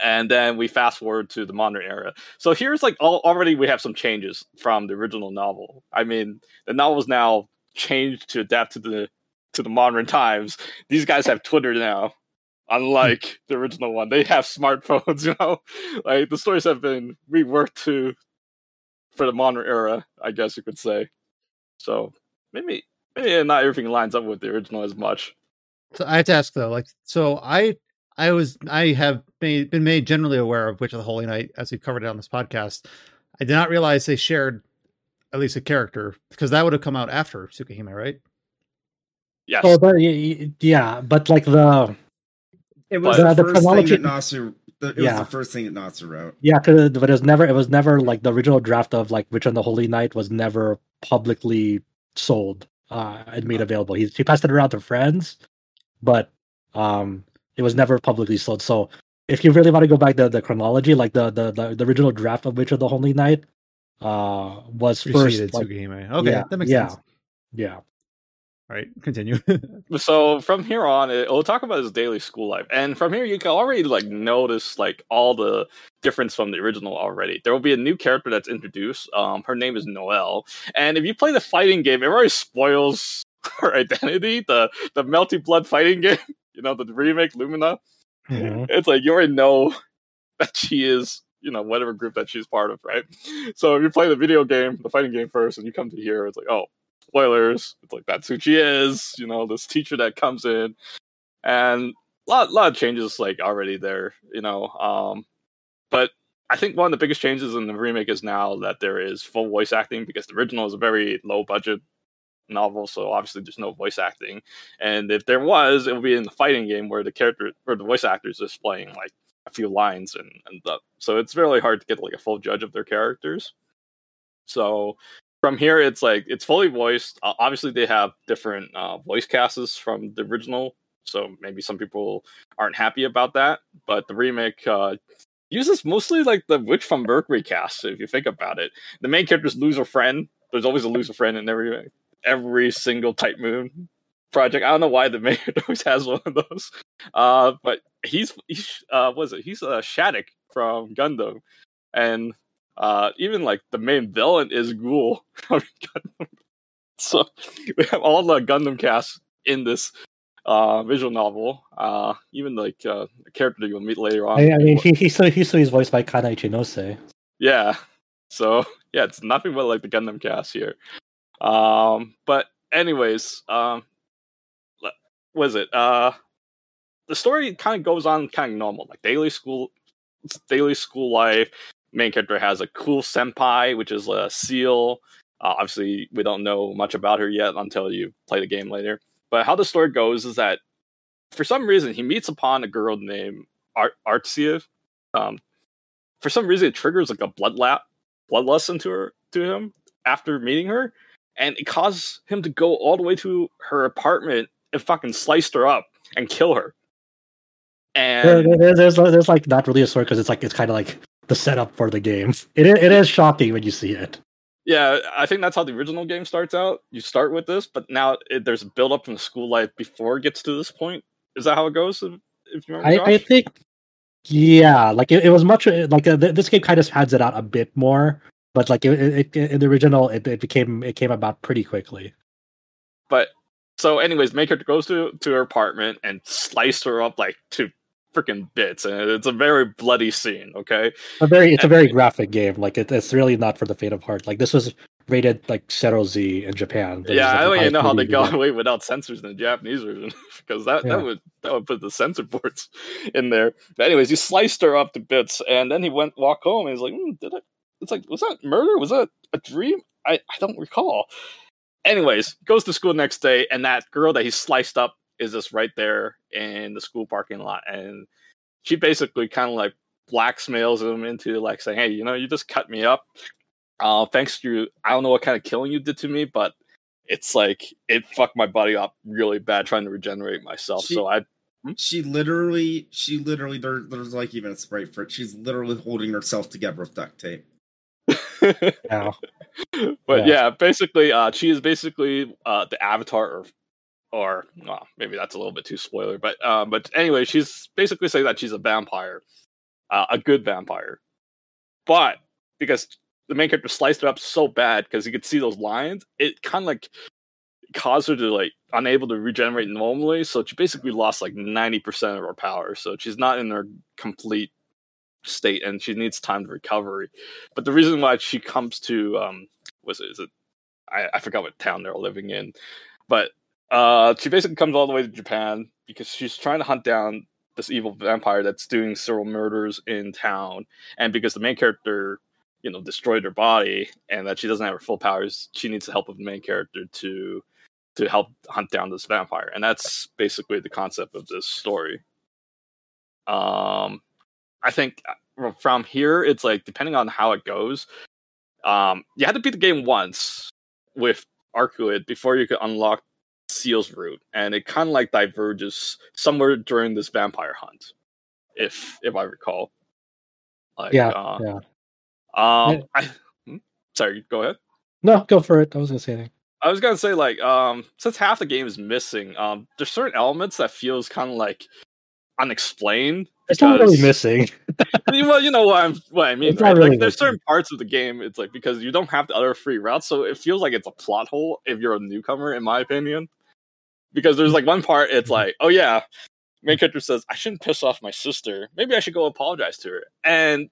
And then we fast forward to the modern era. So here's like all, already we have some changes from the original novel. I mean, the novel is now changed to adapt to the to the modern <laughs> times. These guys have Twitter now, unlike the original one. They have smartphones, <laughs> you know. Like the stories have been reworked to for the modern era, I guess you could say. So maybe maybe not everything lines up with the original as much. So I have to ask though, like, so I, I was, I have made, been made generally aware of Witch of the Holy Night as we've covered it on this podcast. I did not realize they shared at least a character because that would have come out after Tsukihime, right? Yes. Oh, but y- y- yeah, but like the It was But- the, the first chronology- thing that Nasu. The, it Yeah. was the first thing that Nasu wrote. Yeah, 'cause- but it was never. It was never like the original draft of like Witch on the Holy Night was never publicly sold uh, and made available. He he passed it around to friends, but um, it was never publicly sold. So if you really want to go back the the chronology, like the the the, the original draft of Witch of the Holy Night, uh, was first. Like, Okay, yeah, that makes yeah. sense. yeah, All right, continue. <laughs> so from here on it, will talk about his daily school life and from here you can already like notice like all the difference from the original already there will be a new character that's introduced um her name is Noel and if you play the fighting game it already spoils <laughs> her identity the the melty blood fighting <laughs> game you know, the remake Lumina. Mhm. It's like you already know that she is, you know, whatever group that she's part of, right? So if you play the video game, the fighting game first, and you come to here, it's like, oh, spoilers. It's like that's who she is, you know, this teacher that comes in, and a lot, lot of changes like already there, you know. Um, but I think one of the biggest changes in the remake is now that there is full voice acting because the original is a very low budget novel, so obviously there's no voice acting. And if there was, it would be in the fighting game where the character or the voice actor is just playing like a few lines and and the, so it's really hard to get like a full judge of their characters. So from here, it's like it's fully voiced. Uh, obviously, they have different uh, voice casts from the original, so maybe some people aren't happy about that. But the remake uh, uses mostly like the Witch from Mercury cast. If you think about it, the main characters lose a friend. There's always a loser friend in every every single Type Moon project. I don't know why the main <laughs> always has one of those. Uh, but he's he's uh, what is it? He's uh, Shaddiq from Gundam, and uh, even like the main villain is Ghoul. <laughs> So <laughs> we have all the Gundam cast in this uh, visual novel. Uh, even like uh, the character you'll meet later on. I, I mean, he, he's still he's still he's voiced by Kana Ichinose. Yeah. <laughs> So yeah, it's nothing but like the Gundam cast here. Um, but anyways, um, was it? Uh, the story kind of goes on kind of normal, like daily school, daily school life. Main character has a cool senpai, which is a Ciel. Uh, obviously, we don't know much about her yet until you play the game later. But how the story goes is that for some reason he meets upon a girl named Art Arcueid. Um, for some reason, it triggers like a blood lap, bloodlust into her to him after meeting her, and it causes him to go all the way to her apartment and fucking sliced her up and kill her. There- And there- there's there's like not really a story because it's like it's kind of like the setup for the game. It it is shocking when you see it. yeah, I think that's how the original game starts out. You start with this, but now it, there's a build up from the school life before it gets to this point. Is that how it goes? If, if you remember, I, I think, yeah, like it, it was much like uh, th- this game kind of pads it out a bit more, but like it, in the original, it, it became it came about pretty quickly. But so, anyways, character goes to to her apartment and slice her up like to freaking bits, and it's a very bloody scene. Okay, A very it's a very graphic game. Like it, it's really not for the faint of heart. Like this was rated like CERO Z in Japan. Yeah, I don't even know how they got away without censors in the Japanese version <laughs> because that, Yeah. that would that would put the censor boards in there. But anyways, he sliced her up to bits, and then he went walk home. and he's like, hmm, "Did I?" It's like, was that murder? Was that a dream? I I don't recall. Anyways, goes to school next day, and that girl that he sliced up is just right there in the school parking lot, and she basically kind of like blackmails him into like saying, "Hey, you know, you just cut me up. Uh, thanks to I don't know what kind of killing you did to me, but it's like it fucked my body up really bad trying to regenerate myself. She- so I, She literally, she literally, there, there's like even a spray for it. She's literally holding herself together with duct tape. <laughs> But Yeah. yeah, basically, uh, she is basically uh, the avatar, or, or well, maybe that's a little bit too spoiler, but uh, but anyway, she's basically saying that she's a vampire, uh, a good vampire, but because the main character sliced her up so bad because you could see those lines, it kind of like caused her to like unable to regenerate normally. So she basically lost like ninety percent of her power. So she's not in her complete state, and she needs time to recovery. But the reason why she comes to um was it is it I, I forgot what town they're living in. But uh she basically comes all the way to Japan because she's trying to hunt down this evil vampire that's doing several murders in town. And because the main character, you know, destroyed her body and that she doesn't have her full powers, she needs the help of the main character to to help hunt down this vampire. And that's basically the concept of this story. Um I think uh, from here it's like depending on how it goes, um, you had to beat the game once with Arcueid before you could unlock Ciel's route, and it kind of like diverges somewhere during this vampire hunt, if if I recall. Like, Yeah, uh, yeah. Um, I, hmm? sorry, go ahead. No, go for it. I was gonna say anything. I was gonna say like um since half the game is missing, um there's certain elements that feels kind of like unexplained. It's not really missing. <laughs> <laughs> well, you know what I'm what I mean, right? really like there's missing. certain parts of the game it's like because you don't have the other free routes, so it feels like it's a plot hole if you're a newcomer, in my opinion. Because there's like one part, it's Mhm. like, oh yeah, main character says, "I shouldn't piss off my sister. Maybe I should go apologize to her." And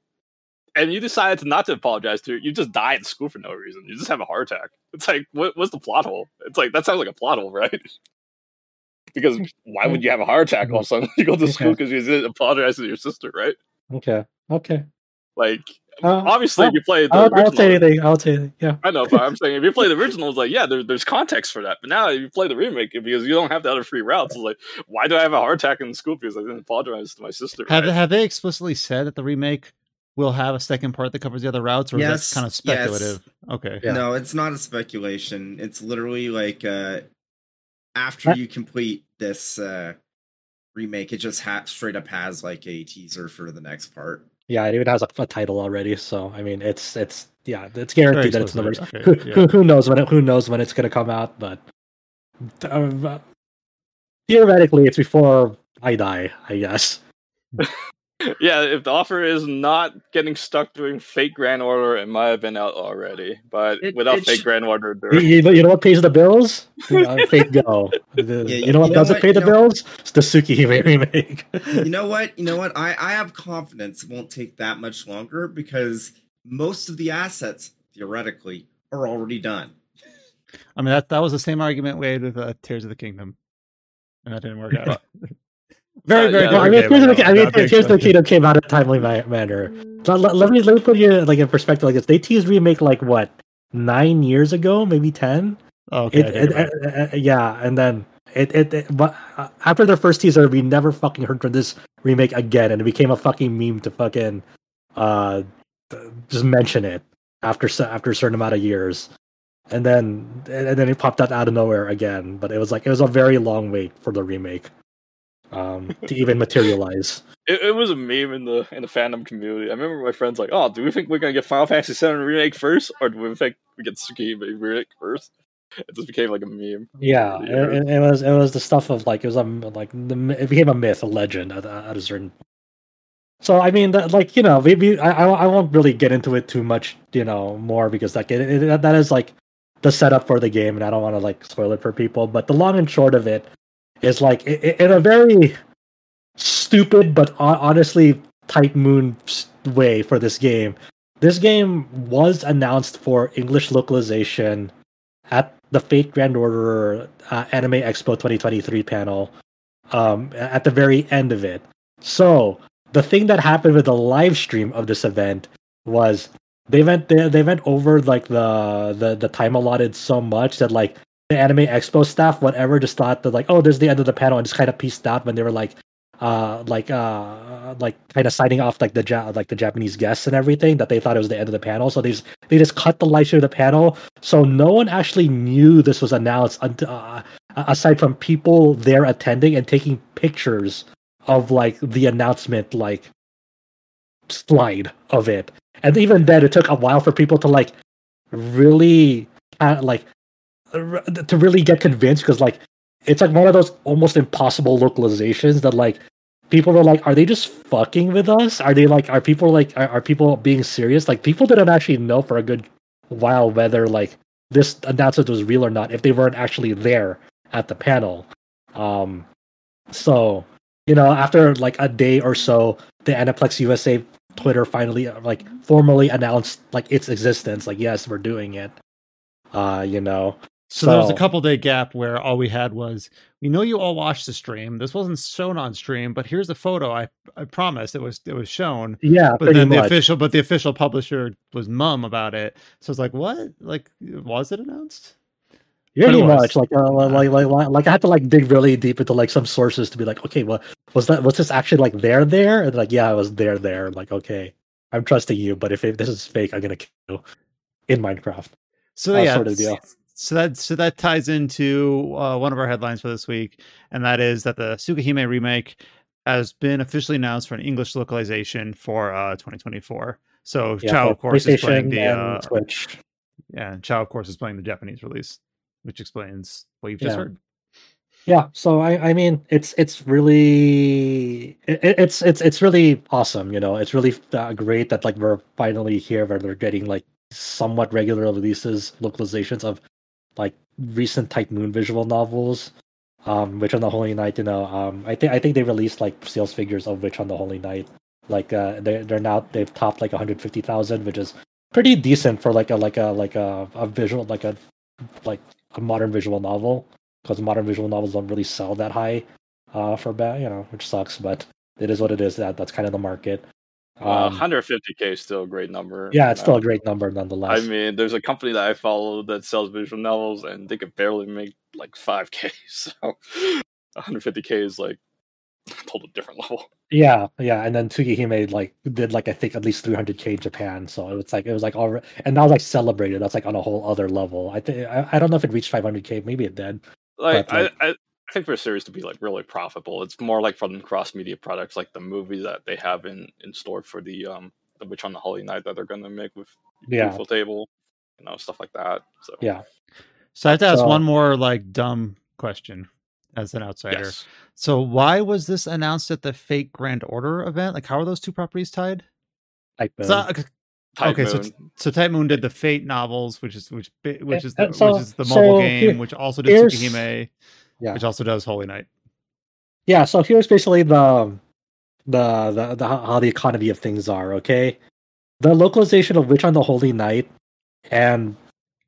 and you decided to not to apologize to her. You just die in school for no reason. You just have a heart attack. It's like, what, what's the plot hole? It's like that sounds like a plot hole, <laughs> right? because why would you have a heart attack all of a sudden <laughs> you go to school because you didn't apologize to your sister, right? Okay. Okay. Like Uh, obviously, if you play the I'll, I'll say original, anything. I'll say anything. Yeah. I know, but I'm <laughs> saying if you play the original, it's like yeah, there, there's context for that. But now if you play the remake, because you don't have the other free routes, it's like why do I have a heart attack in school because I didn't apologize to my sister? Have right? have they explicitly said that the remake will have a second part that covers the other routes, or is that kind of yes. speculative? Okay. Yeah. No, it's not a speculation. It's literally like uh after That- you complete this uh remake, it just ha- straight up has like a teaser for the next part. Yeah, it even has a, a title already. So I mean, it's it's yeah, it's guaranteed that it's in the explicit, okay, who, <laughs> yeah. who, who knows when it, who knows when it's gonna come out? But uh, theoretically, it's before I die, I guess. <laughs> yeah, if the offer is not getting stuck doing Fate Grand Order, it might have been out already. But It- without it fake sh- Grand Order, You, you know, what pays the bills? <laughs> Uh, Fate Go. The- Yeah, you know what you know doesn't what? pay the You know- bills? It's the Suki <laughs> remake. you know what? You know what? I I have confidence it won't take that much longer because most of the assets theoretically are already done. I mean that that was the same argument we had with uh, Tears of the Kingdom, and that didn't work <laughs> out. Very Uh, very. yeah, No, I mean, of the, I mean, not big Tears of the. Kingdom came out in a timely manner. Let, let- let me let me put you like in perspective like this. They teased remake like what nine years ago, maybe ten. Oh, okay, It, it uh, uh, yeah, and then it it, it but uh, after their first teaser, we never fucking heard from this remake again, and it became a fucking meme to fucking uh just mention it after after a certain amount of years, and then and then it popped out out of nowhere again. But it was like it was a very long wait for the remake um to even materialize. it, it was a meme in the in the fandom community. I remember my friends like, "Oh, do we think we're gonna get Final Fantasy VII remake first, or do we think we get Tsukihime remake first? It just became like a meme. Yeah, it, it- was it was the stuff of like it was a like the, it became a myth, a legend at, a- at a certain. So I mean, that, like you know, maybe I I I won't really get into it too much, you know, more because like it that is like the setup for the game, and I don't want to like spoil it for people. But the long and short of it is like in a very stupid but honestly Type Moon way for this game. This game was announced for English localization at the Fate Grand Order uh, Anime Expo 2023 panel um, at the very end of it. So the thing that happened with the live stream of this event was they went they, they went over like the, the the time allotted so much that like the Anime Expo staff whatever just thought that like oh there's the end of the panel and just kind of pieced out when they were like uh like uh like kind of signing off like the ja- like the Japanese guests and everything that they thought it was the end of the panel so they just they just cut the stream of the panel so no one actually knew this was announced until, uh, aside from people there attending and taking pictures of like the announcement like slide of it. And even then it took a while for people to like really uh, like to really get convinced because like it's like one of those almost impossible localizations that like people were like are they just fucking with us? Are they like are people like are, are people being serious? Like people didn't actually know for a good while whether like this announcement was real or not if they weren't actually there at the panel. Um so you know after like a day or so the aniplex usa twitter finally like formally announced like its existence like yes we're doing it uh you know So, there was a couple day gap where all we had was we know you all watched the stream. This wasn't shown on stream, but here's the photo. I I promise it was it was shown. yeah But then the much. official but the official publisher was mum about it. So it's like what? Like was it announced? Pretty much, like, uh, like, like, like, I had to like dig really deep into like some sources to be like, okay, well, was that was this actually like there there? And like, yeah, I was there there. Like, okay, I'm trusting you, but if it, this is fake, I'm gonna kill you in Minecraft. So Uh, yeah, sort of deal. So that so that ties into uh, one of our headlines for this week, and that is that the Tsukihime remake has been officially announced for an English localization for uh, 2024. So Yeah, Chow, of course, is playing the uh, yeah, and Chow, of course, is playing the Japanese release, which explains what you've just Yeah. heard. Yeah, so I, I mean, it's it's really it, it's it's it's really awesome. You know, it's really uh, great that like we're finally here where they're getting like somewhat regular releases, localizations of like recent Type Moon visual novels. Um, Witch on the Holy Night, you know, um, I think I think they released like sales figures of Witch on the Holy Night. Like uh, they they're now they've topped like 150,000, which is pretty decent for like a like a like a, a visual like a like a modern visual novel because modern visual novels don't really sell that high uh, for bad, you know, which sucks, but it is what it is. That that's kind of the market. Uh, Um, 150k is still a great number. yeah, it's still a great number nonetheless. I mean, there's a company that I follow that sells visual novels, and they could barely make like 5k. <laughs> So 150k is like a total different level. Yeah, yeah, and then Tsukihime like did like I think at least 300k in Japan, so it was like it was like all and that was like celebrated. That's like on a whole other level. I think I, I don't know if it reached 500k, maybe it did. Like, But, like- I think for a series to be like really profitable, it's more like from cross media products, like the movie that they have in in store for the um the Witch on the Holy Night that they're going to make with Yeah. ufotable, you know, stuff like that. So Yeah, So I have to ask So- one more like dumb question as an outsider. yes. So why was this announced at the Fate Grand Order event? Like, how are those two properties tied? like So, Type okay, so Moon. so Type Moon did the Fate novels, which is which which is the, so- which is the mobile so game, here- which also did here's- Tsukihime, Yeah. which also does Holy Night. yeah. So here's basically the the the, the how the economy of things are. Okay, the localization of Witch on the Holy Night and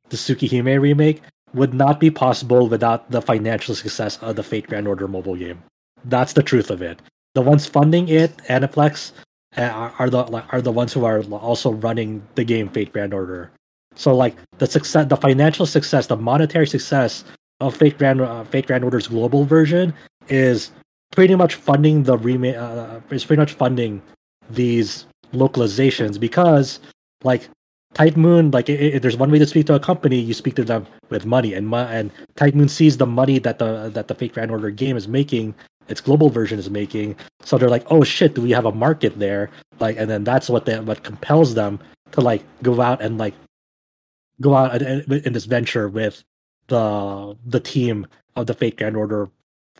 the Tsukihime remake would not be possible without the financial success of the Fate Grand Order mobile game. That's the truth of it. The ones funding it, Aniplex, uh, are, are the are the ones who are also running the game Fate Grand Order. So like the success, the financial success, the monetary success of Fate Grand uh, Fate Grand Order's global version is pretty much funding the remake. Uh, is pretty much funding these localizations because like Type Moon, like i i there's one way to speak to a company, you speak to them with money, and and Type Moon sees the money that the that the Fate Grand Order game is making, its global version is making. So they're like, oh shit, do we have a market there? Like, and then that's what they, what compels them to like go out and like go out in this venture with the the team of the Fate Grand Order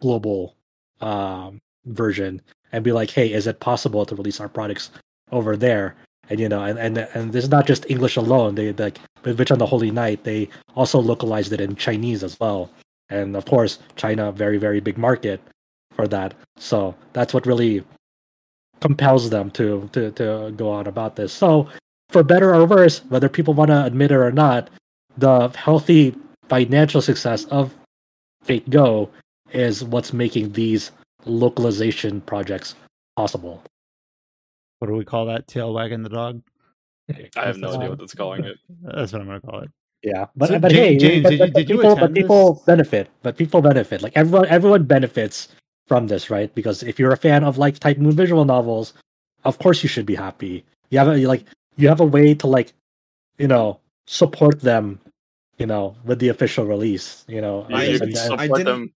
global um, version and be like, hey, is it possible to release our products over there? And you know, and and and this is not just English alone. They like Witch on the Holy Night, they also localized it in Chinese as well. And of course, China, very very big market for that. So that's what really compels them to to to go on about this. So for better or worse, whether people want to admit it or not, the healthy financial success of Fate Go is what's making these localization projects possible. What do we call that? Tail wagging the dog. I have no idea fine. what it's calling it. <laughs> That's what I'm gonna call it. Yeah, but So, but Ja- hey, James, but, did but- you- but did you people, but people this? benefit. But people benefit. Like everyone, everyone benefits from this, right? Because if you're a fan of like Type Moon visual novels, of course you should be happy. You have a like you have a way to like, you know, support them, you know, with the official release. You know, You, I- you and- I didn't- them.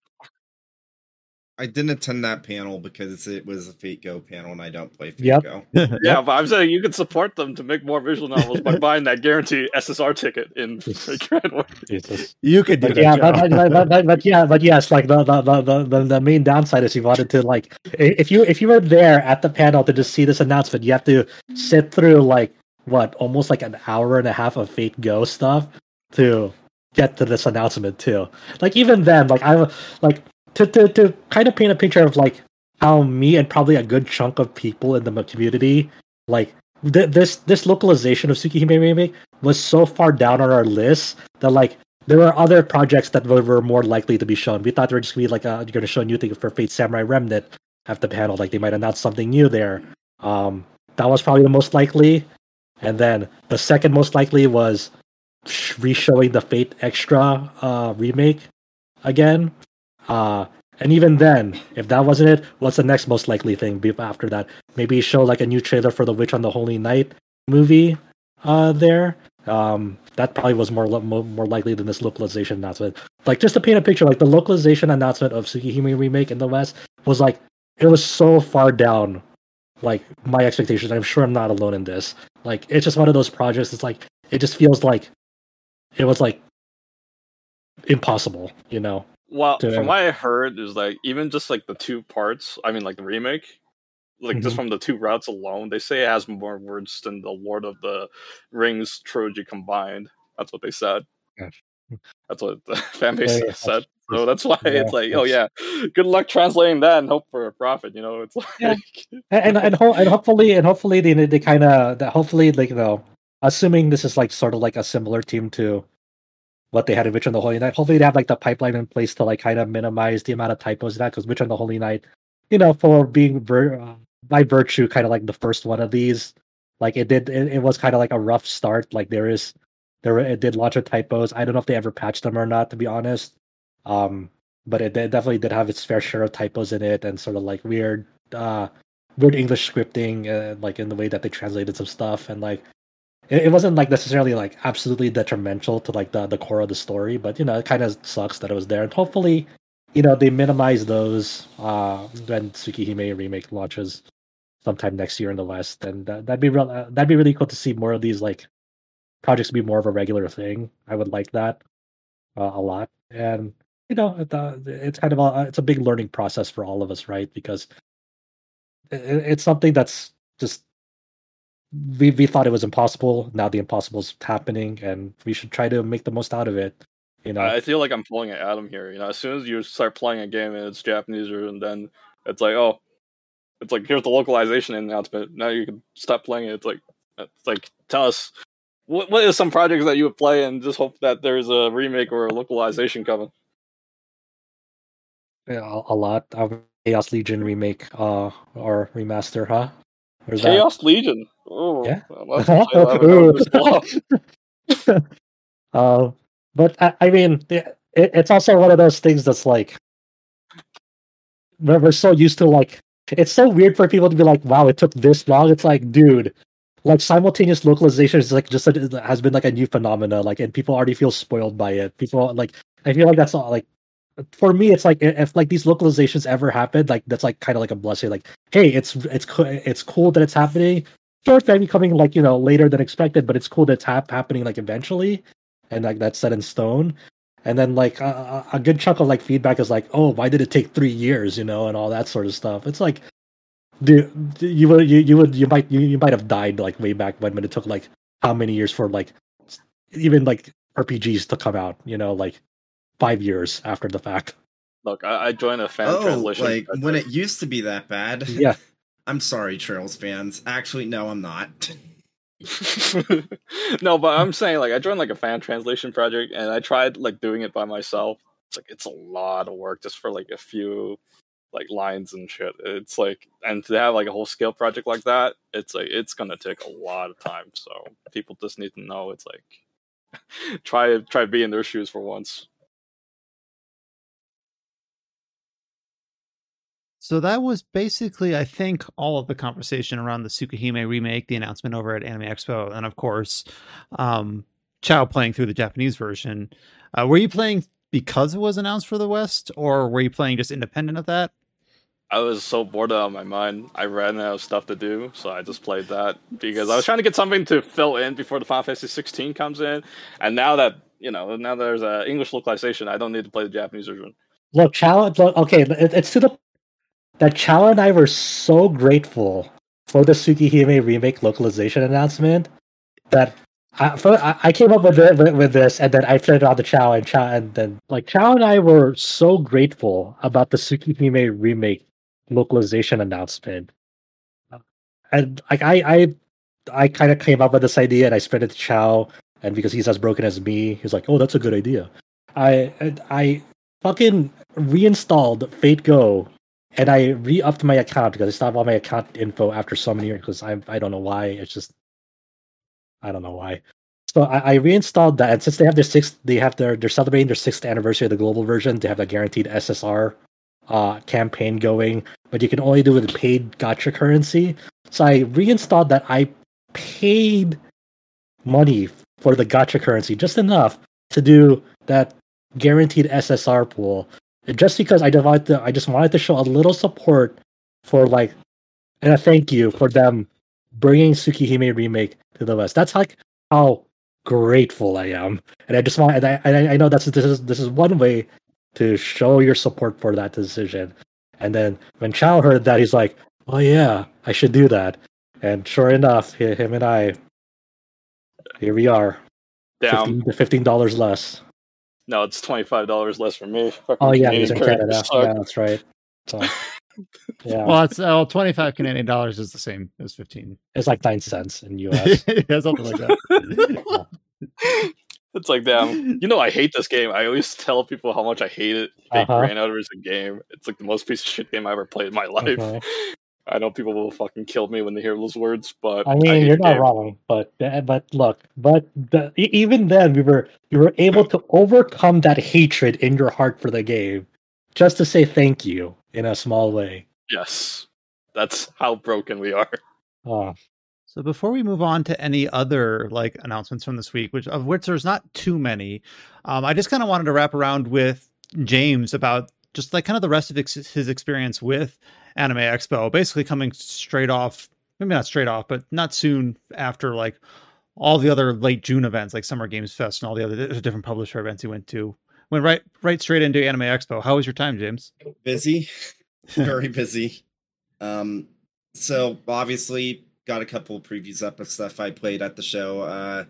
I didn't attend that panel because it was a Fate Go panel and I don't play Fate Yep. Go. <laughs> Yeah, but I'm saying you can support them to make more visual novels by buying that guaranteed SSR ticket in <laughs> <laughs> Grand Order. Jesus. You could do But that. yeah, Joe. but, but, but, but, but yeah, but yes, like the, the the, the the the main downside is you wanted to like if you if you were there at the panel to just see this announcement, you have to sit through like what almost like an hour and a half of Fate Go stuff to get to this announcement too. Like even then, like I'm like to to to kind of paint a picture of like how me and probably a good chunk of people in the community like th- this this localization of Tsukihime remake was so far down on our list that like there were other projects that were, more likely to be shown. We thought they were just gonna be like uh, you're gonna show a new thing for Fate Samurai Remnant at the panel, like they might announce something new there. Um, that was probably the most likely, and then the second most likely was re-showing the Fate Extra uh, remake again. Uh, and even then, if that wasn't it, what's the next most likely thing after that? Maybe show like a new trailer for the Witch on the Holy Night movie uh, there. Um, that probably was more, more likely than this localization announcement. Like just to paint a picture, like the localization announcement of Tsukihime remake in the West was like it was so far down, like my expectations. I'm sure I'm not alone in this. Like it's just one of those projects. It's like it just feels like it was like impossible, you know. Well, to- from what I heard, is like even just like the two parts. I mean, like the remake, like just Mhm. from the two routes alone, they say it has more words than the Lord of the Rings trilogy combined. That's what they said. Gosh. That's what the <laughs> fan base Yeah, yeah. said. So that's why Yeah, it's like, oh yeah, good luck translating that and hope for a profit. You know, it's like Yeah. and and, ho- and hopefully and hopefully they they kind of that hopefully like you know assuming this is like sort of like a similar team to what they had in Witch on the Holy Night. Hopefully they have like the pipeline in place to like kind of minimize the amount of typos that because Witch on the Holy Night, you know, for being vir- uh, by virtue kind of like the first one of these, like it did it, it was kind of like a rough start. Like there is there it did launch with typos. I don't know if they ever patched them or not to be honest. Um, but it, it definitely did have its fair share of typos in it and sort of like weird uh weird English scripting, uh, like in the way that they translated some stuff, and like it, it wasn't like necessarily like absolutely detrimental to like the the core of the story, but you know it kind of sucks that it was there, and hopefully, you know they minimize those uh when Tsukihime remake launches sometime next year in the West, and uh, that'd be real. Uh, that'd be really cool to see more of these like projects be more of a regular thing. I would like that uh, a lot, and you know it, uh, it's kind of a it's a big learning process for all of us, right? Because it, it's something that's just we we thought it was impossible. Now the impossible is happening, and we should try to make the most out of it. You know, I feel like I'm pulling at Adam here. You know, as soon as you start playing a game and it's Japanese, and then it's like, oh, it's like here's the localization announcement. Now you can stop playing it. It's like, it's like tell us what what is some projects that you would play and just hope that there's a remake or a localization coming. Yeah, a, a lot of Chaos Legion remake uh or remaster, huh? Or is that- Chaos Legion. Oh, Yeah. I'll have to play that one as well. <laughs> uh, but I, I mean, it, it, it's also one of those things that's like we're, we're so used to like it's so weird for people to be like, "Wow, it took this long." It's like, dude, like simultaneous localization is like just a, has been like a new phenomena, like, and people already feel spoiled by it. People like, I feel like that's all like. For me, it's like if like these localizations ever happen, like that's like kind of like a blessing. Like, hey, it's it's co- it's cool that it's happening. Sure, it's maybe coming like you know later than expected, but it's cool that it's hap- happening like eventually, and like that's set in stone. And then like a, a good chunk of like feedback is like, oh, why did it take three years, you know, and all that sort of stuff. It's like, dude, you would you, you would you might you, you might have died like way back when when it took like how many years for like even like RPGs to come out, you know, like five years after the fact. Look, I, I joined a fan Oh, translation. like when it used to be that bad. <laughs> Yeah. I'm sorry, Trails fans. Actually, no, I'm not. <laughs> no, but I'm saying like I joined like a fan translation project and I tried like doing it by myself. It's like it's a lot of work just for like a few like lines and shit. It's like and to have like a whole scale project like that, it's like it's gonna take a lot of time. So people just need to know it's like <laughs> try try be in their shoes for once. So that was basically, I think, all of the conversation around the Tsukihime remake, the announcement over at Anime Expo, and of course, um, Chow playing through the Japanese version. Uh, were you playing because it was announced for the West, or were you playing just independent of that? I was so bored out of my mind. I ran out of stuff to do, so I just played that because I was trying to get something to fill in before the Final Fantasy 16 comes in. And now that you know, now there's a English localization, I don't need to play the Japanese version. Look, Chow. Look, okay, it, it's to the that Chow and I were so grateful for the Tsukihime remake localization announcement that I, for, I, I came up with, it, with with this, and then I it on to Chow and Chow, and then like Chow and I were so grateful about the Tsukihime remake localization announcement, and like I I I kind of came up with this idea, and I spread it to Chow, and because he's as broken as me, he's like, "Oh, that's a good idea." I I fucking reinstalled Fate Go and I re-upped my account because I stopped all my account info after so many years because I I don't know why. It's just I don't know why. So I, I reinstalled that, and since they have their sixth, they have their they're celebrating their sixth anniversary of the global version. They have a guaranteed SSR uh, campaign going, but you can only do it with paid gacha currency. So I reinstalled that. I paid money for the gacha currency, just enough to do that guaranteed SSR pool just because I just wanted to, I just wanted to show a little support for like, and a thank you for them bringing Tsukihime remake to the West. That's like how grateful I am, and I just want, and I, and I know that's this is this is one way to show your support for that decision. And then when Chow heard that, he's like, "Oh yeah, I should do that." And sure enough, him and I, here we are, Down. fifteen dollars less. No, it's twenty five dollars less for me. Fucking Oh yeah, Canadian he's in currency Canada. Yeah, that's right. So <laughs> yeah, Well, it's uh, 25 Canadian dollars is the same as 15. it's like nine cents in US. <laughs> yeah, something like that. <laughs> It's like, damn, you know, I hate this game. I always tell people how much I hate it. I hate Uh-huh. Grand Order as a game. It's like the most piece of shit game I ever played in my life. Mhm. I know people will fucking kill me when they hear those words, but I mean, hate you're not game. wrong, but uh, but look, but the, even then, we were we were able to overcome that hatred in your heart for the game, just to say thank you in a small way. Yes, that's how broken we are. Uh, So before we move on to any other like announcements from this week, which of which there's not too many, um, I just kind of wanted to wrap around with James about just like kind of the rest of ex- his experience with Anime Expo, basically coming straight off, maybe not straight off, but not soon after like all the other late June events like Summer Games Fest and all the other different publisher events he went to. Went right right straight into Anime Expo. How was your time, James? busy <laughs> very busy um so obviously got a couple of previews up of stuff i played at the show uh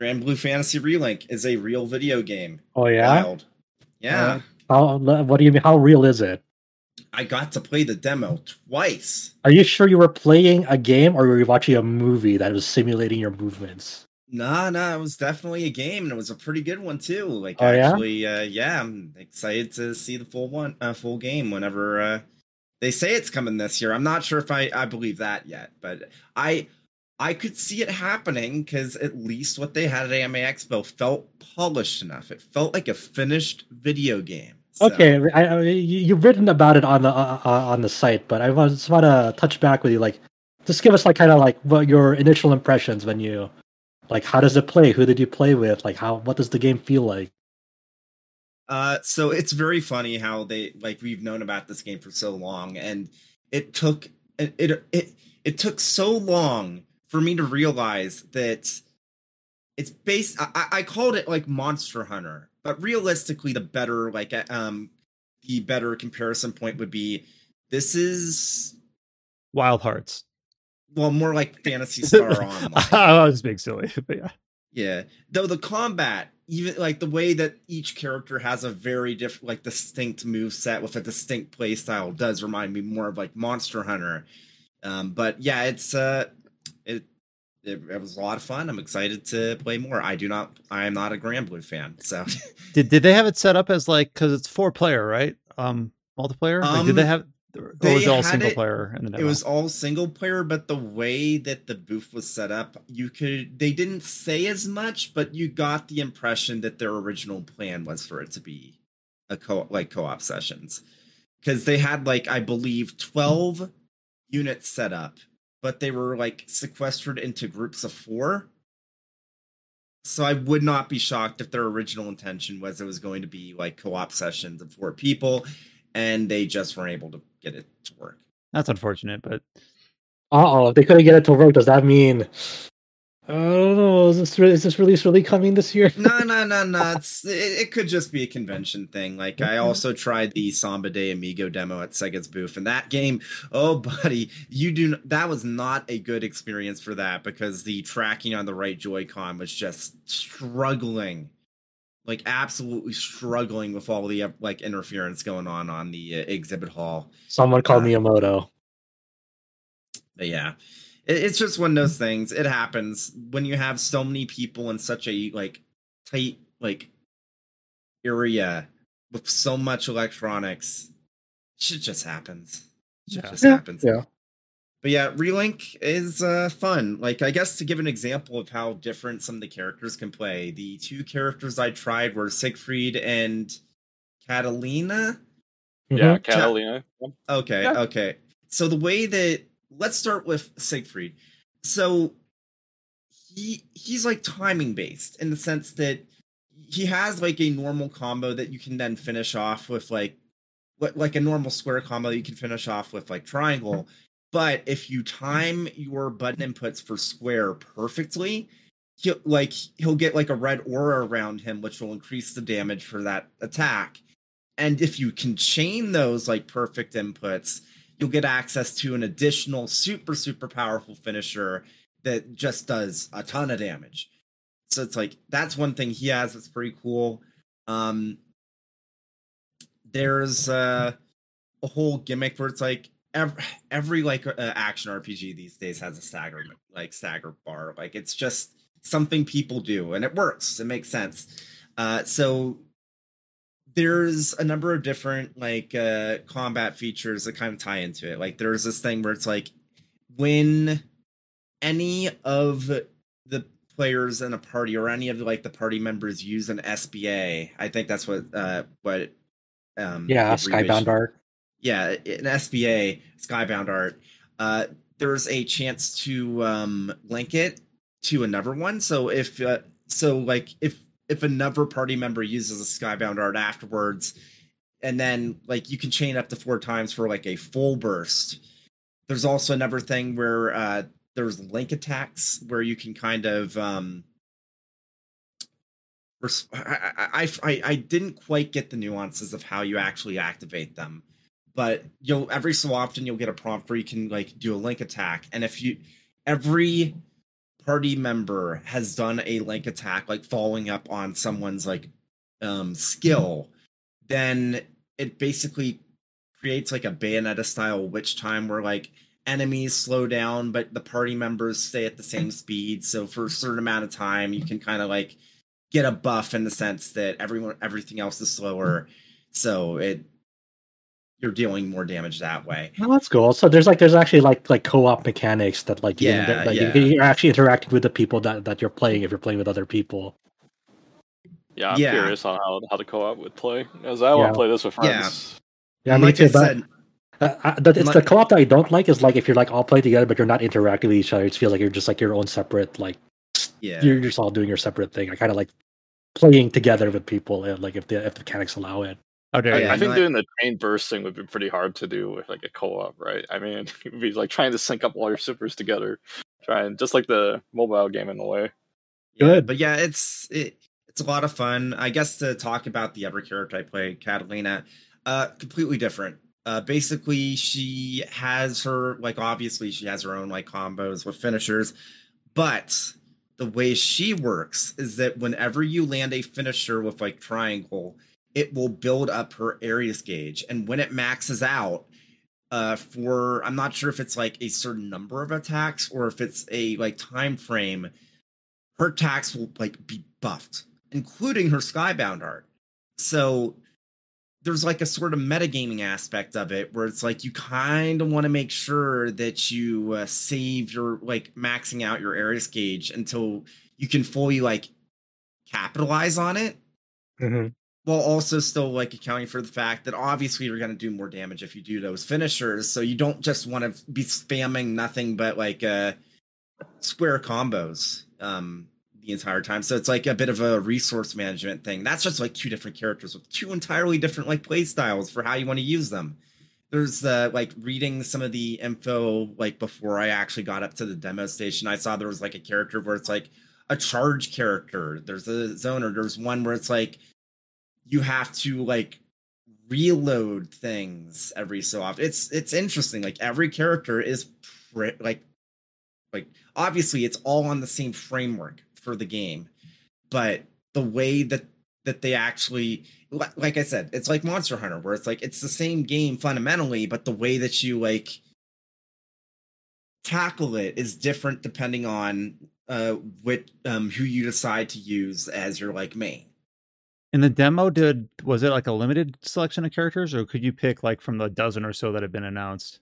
Granblue fantasy relink is a real video game oh yeah, Wild. yeah how, what do you mean? How real is it? I got to play the demo twice Are you sure you were playing a game or were you watching a movie that was simulating your movements? Nah, nah, it was definitely a game, and it was a pretty good one too. Like, Oh, yeah? actually, uh, yeah, I'm excited to see the full one, uh, full game whenever uh, they say it's coming this year. I'm not sure if I I believe that yet, but I I could see it happening because at least what they had at Anime Expo felt polished enough. It felt like a finished video game. So- Okay, I, I, you- you've written about it on the uh, uh, on the site, but I was- just want to touch back with you. Like, just give us like kind of like what your initial impressions when you like. How does it play? Who did you play with? Like, how what does the game feel like? Uh, so it's very funny how they like we've known about this game for so long, and it took it it it, it took so long for me to realize that it's based. I- I called it like Monster Hunter, but realistically, the better like uh, um the better comparison point would be this is Wild Hearts. well more like Fantasy <laughs> Star Online. <laughs> I was being silly, but yeah. Yeah. Though the combat, even like the way that each character has a very different, like distinct move set with a distinct play style, does remind me more of like Monster Hunter. Um, but yeah, it's uh, it, it it was a lot of fun. I'm excited to play more. I do not, I am not a Granblue fan, so <laughs> Did did they have it set up as like because it's four player, right? Um, multiplayer. like, did they Um, have? Or they was it all single it- player? In the it was all single player. But the way that the booth was set up, you could they didn't say as much, but you got the impression that their original plan was for it to be a co like co-op sessions because they had like I believe twelve units set up, but they were like sequestered into groups of four. So I would not be shocked if their original intention was it was going to be like co-op sessions of four people, and they just weren't able to get it to work. That's unfortunate, but Uh oh, if they couldn't get it to work, does that mean? I don't know. Is this re- is this release really coming this year? no, no, no, no. It's it, it could just be a convention thing. Like I also tried the Samba de Amigo demo at Sega's booth, and that game, oh buddy, you do n- that was not a good experience for that because the tracking on the right Joy-Con was just struggling, like absolutely struggling with all the like interference going on on the uh, exhibit hall. Someone called Uh, Miyamoto. But yeah, it's just one of those things. It happens when you have so many people in such a like tight like area with so much electronics. Shit just happens. Shit Yeah. just Yeah, happens. yeah. But yeah, Relink is uh, fun. Like I guess to give an example of how different some of the characters can play, the two characters I tried were Siegfried and Catalina. Yeah, Mhm. Catalina. Okay, Yeah. okay. So the way that let's start with Siegfried. So he he's like timing based in the sense that he has like a normal combo that you can then finish off with like li- like a normal square combo you can finish off with like triangle. But if you time your button inputs for square perfectly, he'll like he'll get like a red aura around him, which will increase the damage for that attack. And if you can chain those like perfect inputs, you'll get access to an additional super, super powerful finisher that just does a ton of damage. so it's like that's one thing he has that's pretty cool. Um, there's uh, a whole gimmick where it's like every, every like uh, action RPG these days has a stagger like stagger bar. Like it's just something people do, and it works. It makes sense. Uh, so there's a number of different like uh combat features that kind of tie into it. Like there's this thing where it's like when any of the players in a party or any of like the party members use an SBA, I think that's what uh what um Yeah, Skybound art. yeah, an SBA, Skybound Art, uh, there's a chance to um, link it to another one. So if uh, so, like if if another party member uses a Skybound Art afterwards, and then like you can chain up to four times for like a full burst. There's also another thing where uh, there's link attacks where you can kind of um, res- I, I, I, I didn't quite get the nuances of how you actually activate them but you'll every so often you'll get a prompt where you can like do a link attack and if you every party member has done a link attack like following up on someone's like um skill then it basically creates like a bayonetta style witch time where like enemies slow down but the party members stay at the same speed. So for a certain amount of time you can kind of like get a buff in the sense that everyone everything else is slower. So it you're dealing more damage that way. Well, that's cool. So there's like there's actually like like co-op mechanics that like you, Yeah, that, like, yeah. you- you're actually interacting with the people that, that you're playing if you're playing with other people. Yeah, I'm Yeah. curious on how how the co-op would play, as I want Yeah. to play this with Yeah. friends. Yeah, And me like too, I but- said, Uh, uh, the, it's Like- the co-op that I don't like is like if you're like all playing together but you're not interacting with each other. It feels like you're just like your own separate like yeah, you're just all doing your separate thing. I kind of like playing together with people and like if the if the mechanics allow it. How dare Oh, yeah, I think doing the chain burst thing would be pretty hard to do with like a co-op, right? I mean, <laughs> it would be like trying to sync up all your supers together, trying just like the mobile game in a way. yeah. Good. But yeah, it's it, it's a lot of fun. I guess to talk about the other character I play, Catalina, uh, completely different. Uh, basically, she has her like obviously she has her own like combos with finishers, but the way she works is that whenever you land a finisher with like triangle, it will build up her Aries gauge, and when it maxes out, uh, for I'm not sure if it's like a certain number of attacks or if it's a like time frame, her attacks will like be buffed, including her skybound art. So there's like a sort of metagaming aspect of it where it's like you kind of want to make sure that you uh, save your like maxing out your Aries gauge until you can fully like capitalize on it Mm-hmm. While also still like accounting for the fact that obviously you're going to do more damage if you do those finishers. So you don't just want to be spamming nothing but like uh square combos um the entire time. So it's like a bit of a resource management thing. That's just like two different characters with two entirely different like play styles for how you want to use them. There's uh like reading some of the info like before i actually got up to the demo station i saw there was like a character where it's like a charge character. There's a zoner there's one where it's like you have to like reload things every so often. It's it's interesting. Like every character is like like obviously it's all on the same framework for the game, but the way that that they actually like I said, it's like Monster Hunter where it's like it's the same game fundamentally, but the way that you like tackle it is different depending on uh what um who you decide to use as your like main. In the demo, did was it like a limited selection of characters, or could you pick like from the dozen or so that have been announced?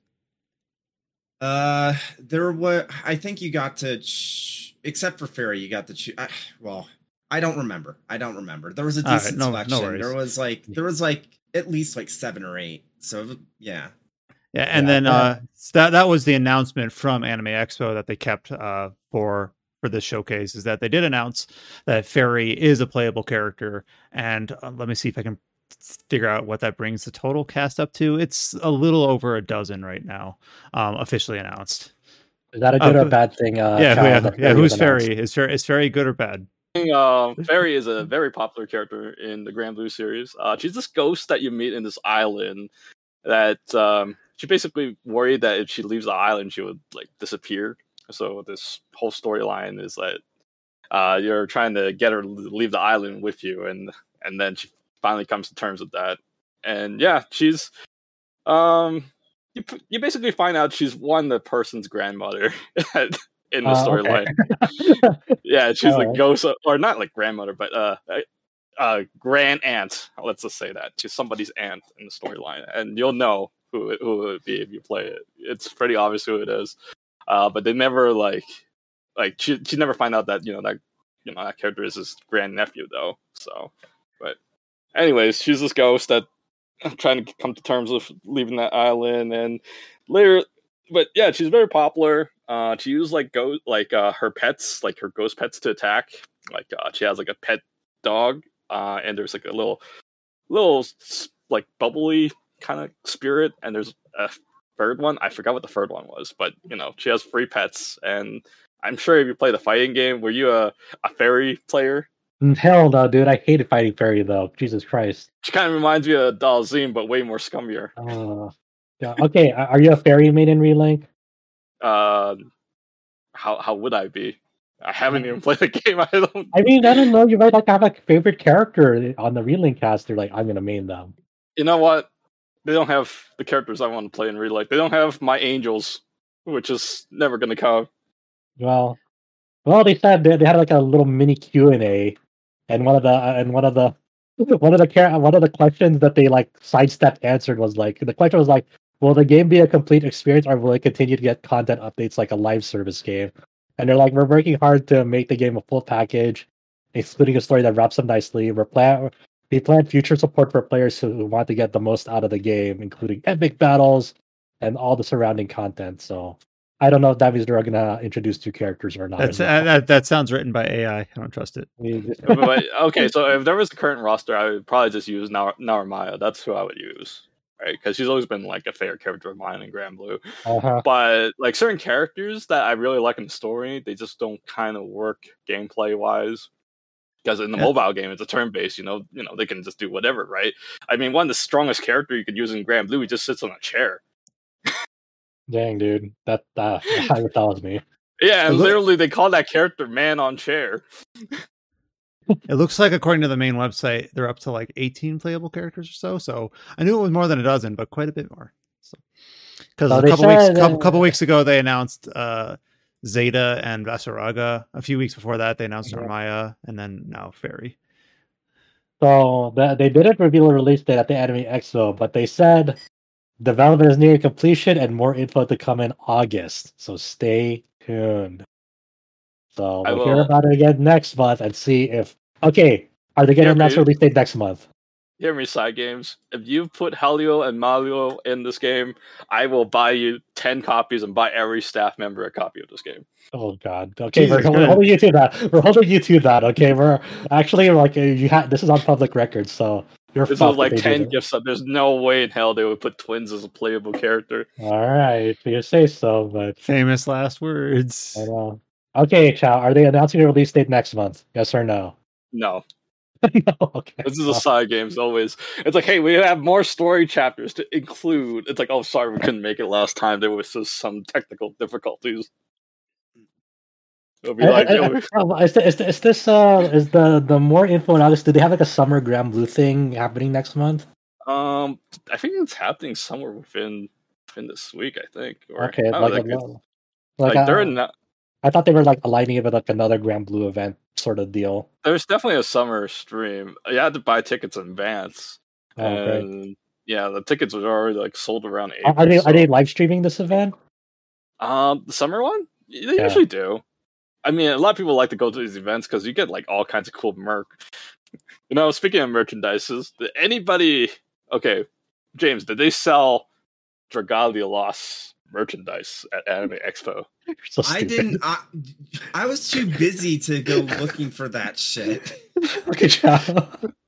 Uh, there was. I think you got to, ch- except for Fairy, you got to choose. Well, I don't remember. I don't remember. There was a decent no- no selection. worries. there was like there was like at least like seven or eight. So yeah, Yeah, and Yeah, then yeah. uh that that was the announcement from Anime Expo that they kept uh for for this showcase is that they did announce that Fairy is a playable character, and uh, let me see if I can figure out what that brings the total cast up to. It's a little over a dozen right now, um, officially announced. Is that a Oh, good or bad thing? Uh, yeah, Cal, yeah, yeah. Who's was? Fairy? Is Fairy is Fairy good or bad? Um, Fairy is a very popular character in the Granblue series. Uh, she's this ghost that you meet in this island. That um, she basically worried that if she leaves the island, she would like disappear. So this whole storyline is that uh, you're trying to get her to leave the island with you, and and then she finally comes to terms with that. And yeah, she's um, you you basically find out she's one the person's grandmother <laughs> in the Uh, storyline. okay. <laughs> Yeah, she's a Alright. ghost, or not like grandmother, but uh, uh, grand aunt. Let's just say that she's somebody's aunt in the storyline, and you'll know who it, who it would be if you play it. It's pretty obvious who it is, uh, but they never like like she she never find out that you know that you know that character is his grand nephew though. So, but anyways, she's this ghost that trying to come to terms with leaving that island, and later but yeah, she's very popular. Uh, she uses like go like uh, her pets, like her ghost pets, to attack. Like uh, she has like a pet dog, uh, and there's like a little, little like bubbly kind of spirit, and there's a third one. I forgot what the third one was, but you know she has three pets, and I'm sure if you play the fighting game, were you a a fairy player? Hell no, dude. I hated fighting fairy though. Jesus Christ. She kind of reminds me of Dhalsim, but way more scummier. Uh, yeah. Okay. Are are you a fairy maiden relink? Uh, how how would I be? I haven't even played the <laughs> game. I don't. I mean, I don't know. You might like have a favorite character on the relink cast. They're like, I'm gonna main them. you know what? They don't have the characters I want to play in real life. They don't have my angels, which is never going to come. Well, well, they said they, they had like a little mini Q and A, and one of the uh, and one of the <laughs> one of the one of the questions that they like sidestepped answered was like the question was like, will the game be a complete experience or will it continue to get content updates like a live service game? And they're like, we're working hard to make the game a full package, including a story that wraps up nicely. We're plan we plan future support for players who want to get the most out of the game, including epic battles and all the surrounding content. So I don't know if that means they're gonna introduce two characters or not. That's uh, that, that sounds written by AI. I don't trust it. but, okay, so if there was the current roster, I would probably just use Nar- Narumaya. That's who I would use, right? Because she's always been like a favorite character of mine in Granblue. uh-huh. But like certain characters that I really like in the story, they just don't kind of work gameplay wise. Because in the Yeah. mobile game, it's a turn based. You know, you know they can just do whatever, right? I mean, one of the strongest character you could use in Granblue, he just sits on a chair. Dang, dude, that uh, that <laughs> was me. Yeah, and literally they call that character man on chair. It looks like, according to the main website, they're up to like 18 playable characters or so. So I knew it was more than a dozen, but quite a bit more. So because So a couple weeks, couple, uh, couple weeks ago, they announced uh, Zeta and Vaseraga. A few weeks before that, they announced Yeah. Narmaya, and then now Fairy. So the, they didn't reveal a release date at the Anime Expo, but they said development is nearing completion and more info to come in August. So stay tuned. So we'll hear about it again next month and see if okay. Are they getting to Yeah, a release date next month? Hear me, Cygames. If you put Halluel and Malluel in this game, I will buy you ten copies and buy every staff member a copy of this game. Oh God. Okay, we're, we're holding you to that. We're holding you to that. Okay, we're actually like uh, you had this is on public record, so you're This fucked is like ten gifts. Up. There's no way in hell they would put twins as a playable character. All right, you say so, but Famous last words. I know. Okay, Chow, are they announcing a release date next month? Yes or no? No, no. <laughs> Okay. this is a Cygames always. It's like, hey, we have more story chapters to include. It's like, oh, sorry, we couldn't make it last time. There was just some technical difficulties. It'll be I- like, I- I- oh, is, th- is, this uh is the the more info on August? Do they have like a summer Granblue thing happening next month? um, I think it's happening somewhere within within this week. I think. Or, Okay, like, like, it's- like, like, they're uh, in. I thought they were like aligning it with like another Granblue event sort of deal. There's definitely a summer stream. You had to buy tickets in advance, Oh, great. and yeah, the tickets were already like sold around April. are they so- are they live streaming this event? Um, the summer one, they Yeah. usually do. I mean, a lot of people like to go to these events because you get like all kinds of cool merch. You know, speaking of merchandises, did anybody? Okay, James, did they sell Dragalia Lost merchandise at Anime Expo? So I didn't. I, I was too busy to go looking for that shit. <laughs> Okay, Chow.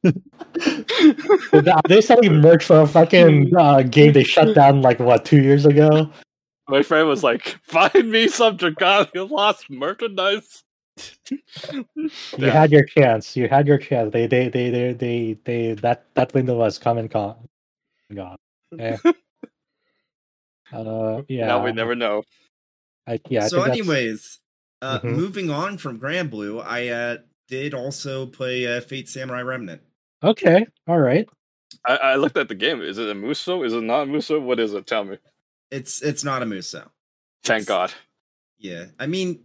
Are they selling merch for a fucking uh, game they shut down like what two years ago? My friend was like, "Find me some Dragalia Lost merchandise." You Yeah. had your chance. You had your chance. They, they, they, they, they, they that that window was come and gone. Gone. Yeah. <laughs> uh, yeah. Now we never know. I, yeah. I so, think anyways, Uh, Mhm. Moving on from Granblue, I uh, did also play uh, Fate Samurai Remnant. Okay, all right. I, I looked at the game. Is it a Muso? Is it not a Muso? What is it? Tell me. It's it's not a Muso. Thank It's- God. Yeah, I mean,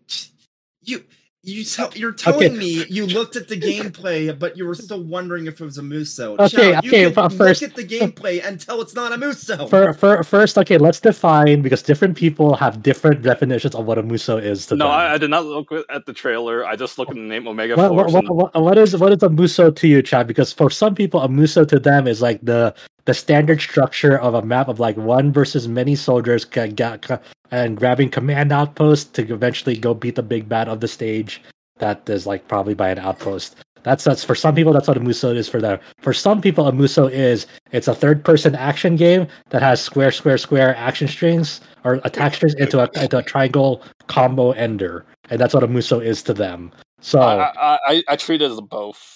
you you tell, you're telling Okay. me you looked at the gameplay, but you were still wondering if it was a Muso. Okay, Chow, you okay, can first- look at the gameplay and tell it's not a Muso. For, for, first, okay, let's define because different people have different definitions of what a muso is to No, them. I, I did not look at the trailer. I just looked at the name Omega what, what, Force. what, and- what, what is what is a muso to you, Chad? Because for some people, a muso to them is like the the standard structure of a map of like one versus many soldiers and grabbing command outposts to eventually go beat the big bad of the stage. That is like probably by an outpost. That's that's for some people. That's what a muso is for them. For some people, a muso is it's a third person action game that has square, square, square action strings or attack strings into a into a triangle combo ender, and that's what a muso is to them. So. I, I, I treat it as both.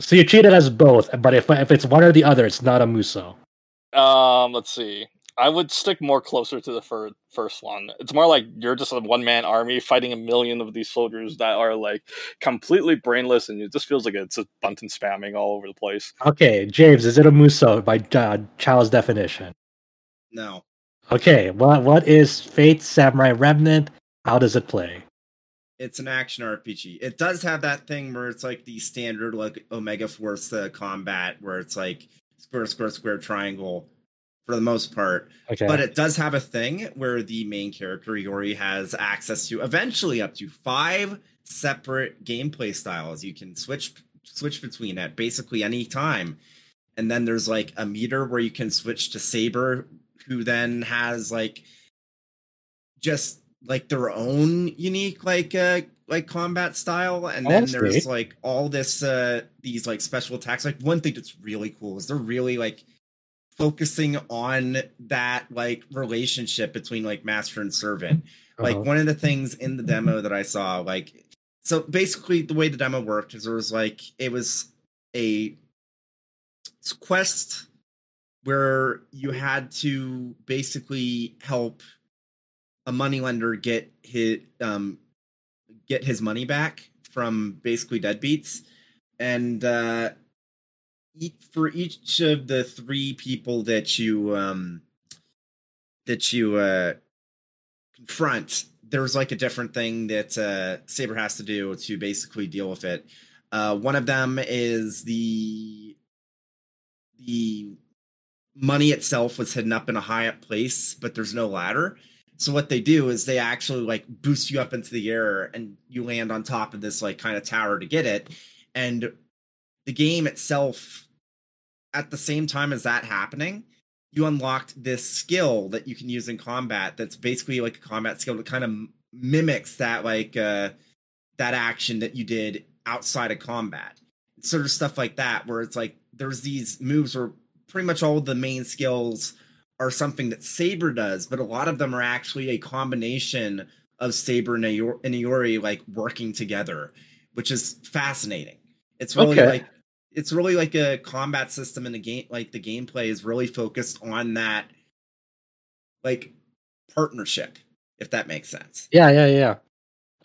So you treat it as both, but if if it's one or the other, it's not a muso. Um, let's see. I would stick more closer to the fir- first one. It's more like you're just a one man army fighting a million of these soldiers that are like completely brainless, and it just feels like it's a button spamming all over the place. Okay, James, is it a muso by uh, Chow's definition? no, Okay, what what is Fate Samurai Remnant? How does it play? It's an action RPG. It does have that thing where it's like the standard like Omega Force uh, combat, where it's like square, square, square, triangle for the most part. Okay, But it does have a thing where the main character Iori has access to eventually up to five separate gameplay styles. You can switch switch between at basically any time. And then there's like a meter where you can switch to Saber, who then has like just like their own unique like uh like combat style and Oh, then there's neat. like all this uh these like special attacks like one thing that's really cool is they're really like focusing on that like relationship between like master and servant like Uh-huh. one of the things in the demo that i saw like so basically the way the demo worked is there was like it was a quest where you had to basically help a moneylender get his um get his money back from basically deadbeats. And uh for each of the three people that you um that you uh confront there's like a different thing that uh saber has to do to basically deal with it. Uh one of them is the the money itself was hidden up in a high up place but there's no ladder so what they do is they actually like boost you up into the air and you land on top of this like kind of tower to get it. And the game itself at the same time as that happening you unlocked this skill that you can use in combat that's basically like a combat skill that kind of mimics that like uh that action that you did outside of combat. Sort of stuff like that where it's like there's these moves where pretty much all the main skills are something that saber does but a lot of them are actually a combination of saber and Iori, like working together which is fascinating it's really Okay. like it's really like a combat system in the game like the gameplay is really focused on that like partnership if that makes sense yeah, yeah, yeah.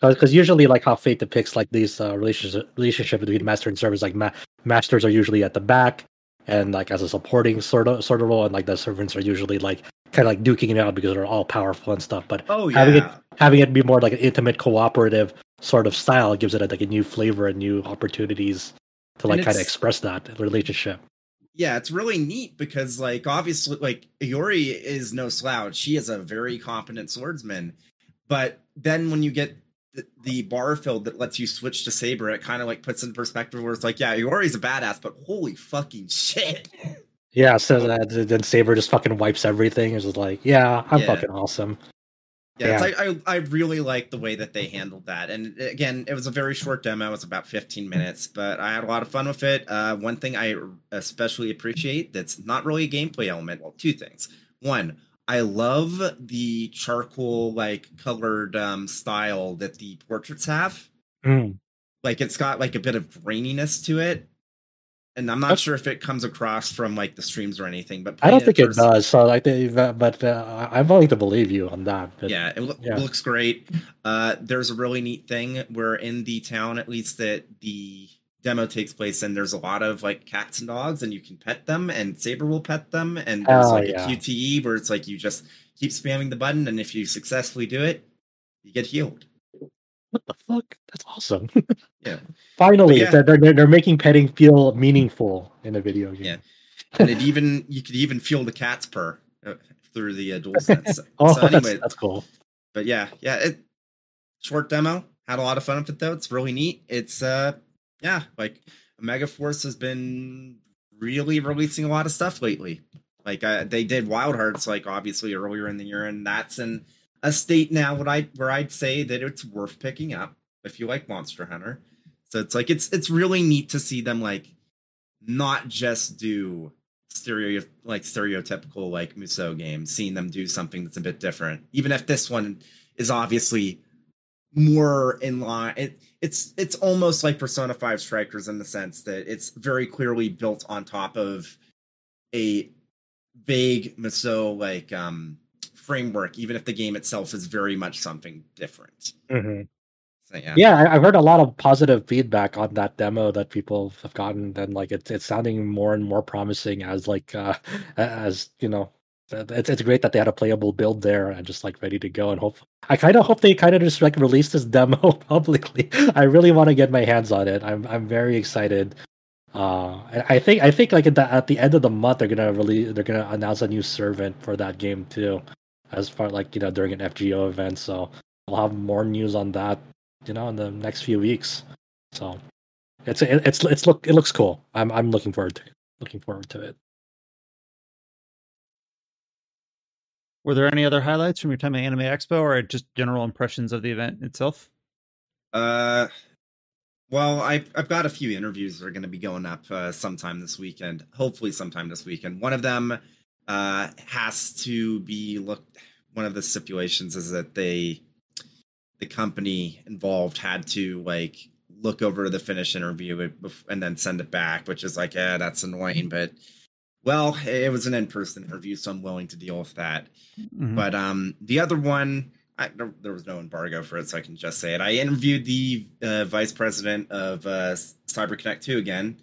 Because usually, like how Fate depicts like these uh, relationship relationship between master and servants, like ma- masters are usually at the back and like as a supporting sort of sort of role, and like the servants are usually like kind of like duking it out because they're all powerful and stuff. But oh Having it- having it be more like an intimate cooperative sort of style gives it like a new flavor and new opportunities to like kind of express that relationship. yeah, it's really neat because like obviously like Iori is no slouch. She is a very competent swordsman. But then when you get the, the bar filled that lets you switch to saber, it kind of like puts in perspective where it's like, yeah, Iori's a badass, but holy fucking shit. Yeah, so that then Saber just fucking wipes everything. It's just like, yeah, I'm Yeah. fucking awesome. Yeah, it's like I I really like the way that they handled that. And again, it was a very short demo. It was about 15 minutes, but I had a lot of fun with it. Uh, one thing I especially appreciate that's not really a gameplay element. Well, two things. One, I love the charcoal like colored um, style that the portraits have. Mm. Like it's got like a bit of graininess to it. and I'm not That's- sure if it comes across from like the streams or anything, but I don't think it does. So like, they- but uh, I'm willing to believe you on that. But yeah, it loo- yeah. looks great. Uh, there's a really neat thing where in the town, at least that the demo takes place and there's a lot of like cats and dogs, and you can pet them, and Saber will pet them, and there's Oh, like yeah. a QTE where it's like you just keep spamming the button, and if you successfully do it, you get healed. what the fuck? That's awesome. <laughs> Yeah. Finally, yeah. they're, they're they're making petting feel meaningful in a video game. Yeah. and it even you could even feel the cat's purr uh, through the uh, DualSense. <laughs> Oh, so anyway, that's, that's cool. but yeah, yeah, it short demo. Had a lot of fun with it though. It's really neat. It's uh yeah, like Omega Force has been really releasing a lot of stuff lately. Like uh, they did Wild Hearts like obviously earlier in the year, and that's in a state now what I where I'd say that it's worth picking up if you like Monster Hunter. So it's like it's it's really neat to see them like not just do stereo like stereotypical like Muso games, seeing them do something that's a bit different. Even if this one is obviously more in line it, it's it's almost like Persona 5 Strikers in the sense that it's very clearly built on top of a vague Muso like um framework, even if the game itself is very much something different. Mhm. So yeah. Yeah, I've heard a lot of positive feedback on that demo that people have gotten, and like it's it's sounding more and more promising as like uh as you know. It's it's great that they had a playable build there and just like ready to go and hope. I kind of hope they kind of just like release this demo <laughs> publicly. I really want to get my hands on it. I'm I'm very excited. Uh, I think I think like at the at the end of the month they're gonna really they're gonna announce a new servant for that game too, as far like you know during an FGO event. So I'll have more news on that you know in the next few weeks so it's it, it's it's look it looks cool i'm i'm looking forward to it looking forward to it Were there any other highlights from your time at Anime Expo, or just general impressions of the event itself? Uh, well, I've I've got a few interviews that are going to be going up uh, sometime this weekend. Hopefully, sometime this weekend. One of them uh, has to be looked. One of the stipulations is that they, the company involved, had to like look over the finished interview and and then send it back, which is like, yeah, that's annoying. But well, it was an in-person interview, so I'm willing to deal with that. Mhm. But um, the other one, I, there, there was no embargo for it, so I can just say it. I interviewed the uh, vice president of uh, CyberConnect 2 again.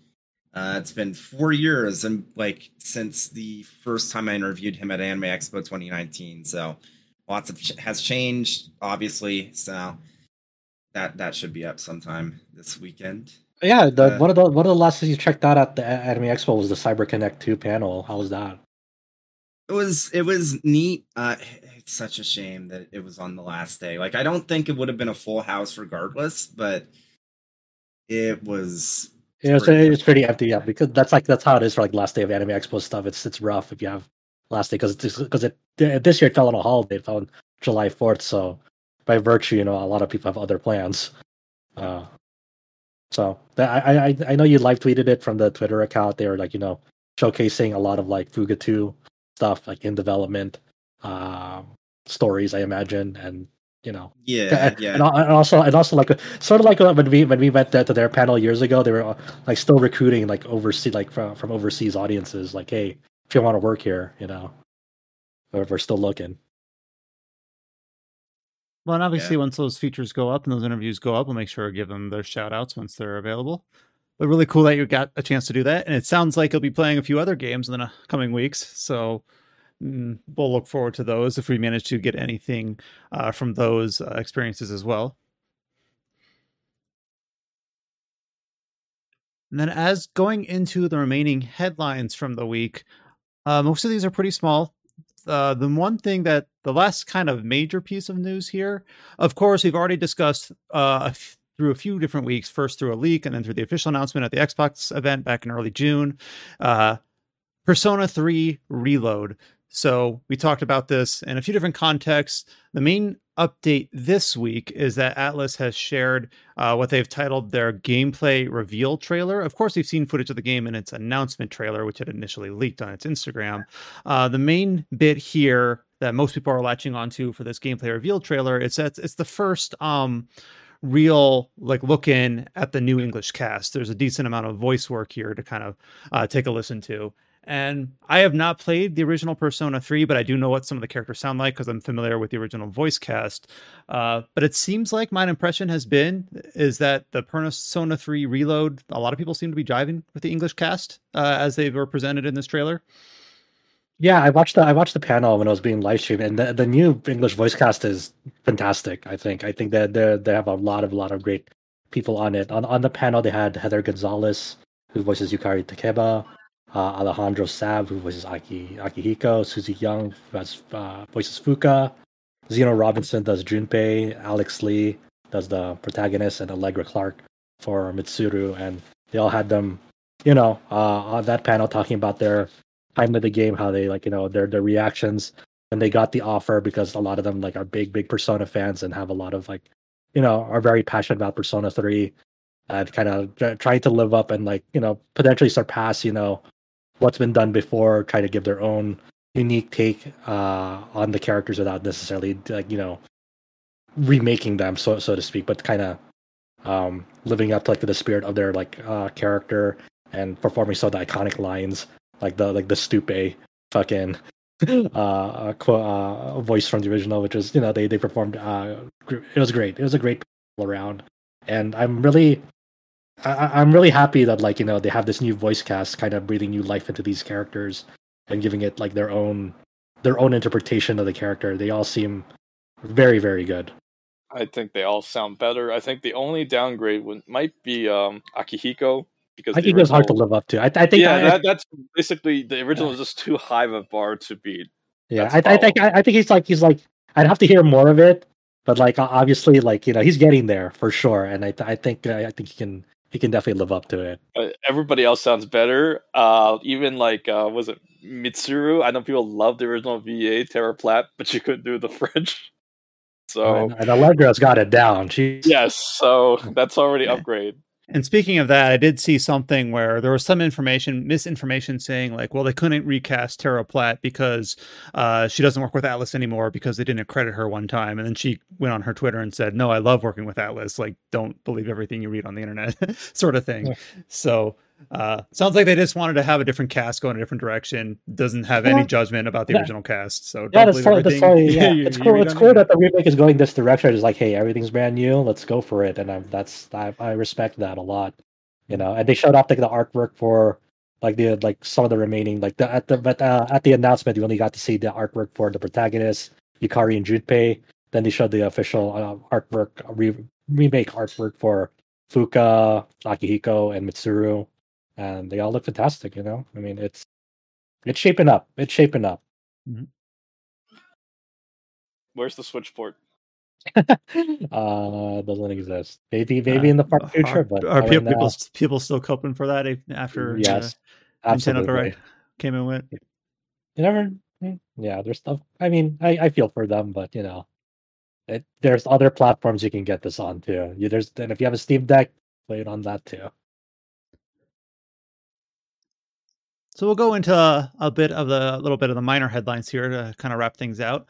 Uh, it's been four years and like since the first time I interviewed him at Anime Expo 2019. So lots of ch- has changed, obviously. So that that should be up sometime this weekend. Yeah the Uh, one of the one of the last things you checked out at the anime expo was the CyberConnect 2 panel how was that It was it was neat. Uh, it's such a shame that it was on the last day. Like I don't think it would have been a full house regardless, but it was. Yeah, it's, pretty it's pretty empty, yeah, because that's like that's how it is for like last day of Anime Expo stuff. It's it's rough if you have last day because because it this year it fell on a holiday, it fell on July fourth. So by virtue, you know, a lot of people have other plans. Uh, so that- I I I know you live tweeted it from the Twitter account. They were like you know showcasing a lot of like Fuga two stuff like in development, um, stories I imagine, and you know Yeah, and, yeah. and also and also like sort of like when we when we went to, to their panel years ago, they were uh, like still recruiting like overseas like from from overseas audiences. Like, hey, if you want to work here, you know, we're still looking. Well, and obviously, Yeah. once those features go up and those interviews go up, we'll make sure to give them their shout outs once they're available. But really cool that you got a chance to do that. And it sounds like you'll be playing a few other games in the coming weeks. So mm, we'll look forward to those if we manage to get anything uh, from those uh, experiences as well. And then, as going into the remaining headlines from the week, uh, most of these are pretty small. Uh, the one thing that the last kind of major piece of news here, of course, we've already discussed uh, through a few different weeks, first through a leak and then through the official announcement at the Xbox event back in early June. Uh, Persona 3 Reload. So we talked about this in a few different contexts. The main update this week is that Atlus has shared uh, what they've titled their gameplay reveal trailer. Of course, we've seen footage of the game in its announcement trailer, which had initially leaked on its Instagram. Uh, the main bit here that most people are latching onto for this gameplay reveal trailer is that it's the first um, real like look in at the new English cast. There's a decent amount of voice work here to kind of uh, take a listen to. And I have not played the original Persona 3, but I do know what some of the characters sound like because I'm familiar with the original voice cast. Uh, but it seems like my impression has been is that the Persona 3 Reload, a lot of people seem to be driving with the English cast uh, as they were presented in this trailer. Yeah, I watched the I watched the panel when it was being live streamed, and the, the new English voice cast is fantastic. I think I think that they they have a lot of a lot of great people on it. On on the panel, they had Heather Gonzalez, who voices Yukari Takeba, uh, Alejandro Saab, who voices Aki Akihiko, Suzie Yeung, has, uh, voices Fuka, Zeno Robinson does Junpei, Alex Lee does the protagonist, and Allegra Clark for Mitsuru, and they all had them, you know, uh, on that panel talking about their time of the game, how they like, you know, their their reactions when they got the offer because a lot of them like are big, big Persona fans and have a lot of like, you know, are very passionate about Persona Three, and kind of trying to live up and like, you know, potentially surpass, you know, what's been done before, try to give their own unique take uh, on the characters without necessarily like you know remaking them, so so to speak, but kind of um, living up to like the spirit of their like uh, character and performing so the iconic lines like the like the stupe fucking <laughs> uh, uh, voice from the original, which was you know they they performed. Uh, it was great. It was a great all around, and I'm really. I, I'm really happy that like you know they have this new voice cast, kind of breathing new life into these characters and giving it like their own their own interpretation of the character. They all seem very very good. I think they all sound better. I think the only downgrade would, might be um, Akihiko because I think original, hard to live up to. I, I think yeah, I, that, that's basically the original yeah. is just too high of a bar to beat. Yeah, I, I, think I, think he's like he's like I'd have to hear more of it, but like obviously like you know he's getting there for sure, and I I think I think he can he can definitely live up to it. Uh, everybody else sounds better. Uh, even like uh, was it Mitsuru? I know people love the original VA Tara Platt, but you couldn't do the <laughs> French. So and, and Allegra's got it down. She yes, so <laughs> that's already upgrade. And speaking of that, I did see something where there was some information, misinformation saying like, well, they couldn't recast Tara Platt because uh, she doesn't work with Atlus anymore because they didn't credit her one time. And then she went on her Twitter and said, no, I love working with Atlus. Like, don't believe everything you read on the internet, <laughs> sort of thing. Yeah. So uh, sounds like they just wanted to have a different cast go in a different direction. Doesn't have any judgment about the yeah. original cast. So yeah, that's totally, that's totally, <laughs> yeah. you, it's cool. It's cool that the remake is going this direction. It's like, hey, everything's brand new. Let's go for it. And I'm, that's I, I respect that a lot. You know, and they showed off like the artwork for like the like some of the remaining like the at the but uh, at the announcement you only got to see the artwork for the protagonists Yukari and Junpei. Then they showed the official uh, artwork re- remake artwork for Fuka, Akihiko, and Mitsuru and they all look fantastic. You know, I mean, it's it's shaping up. It's shaping up. Mm-hmm. Where's the Switch port? <laughs> uh, doesn't exist. Maybe, maybe uh, in the far future. Are, but are people people, people still coping for that after yes, uh, Nintendo Direct came in with? You never. Mm, yeah, there's stuff. I mean, I, I feel for them, but you know, it, there's other platforms you can get this on too. You, there's and if you have a Steam Deck, play it on that too. So we'll go into a bit of the a little bit of the minor headlines here to kind of wrap things out.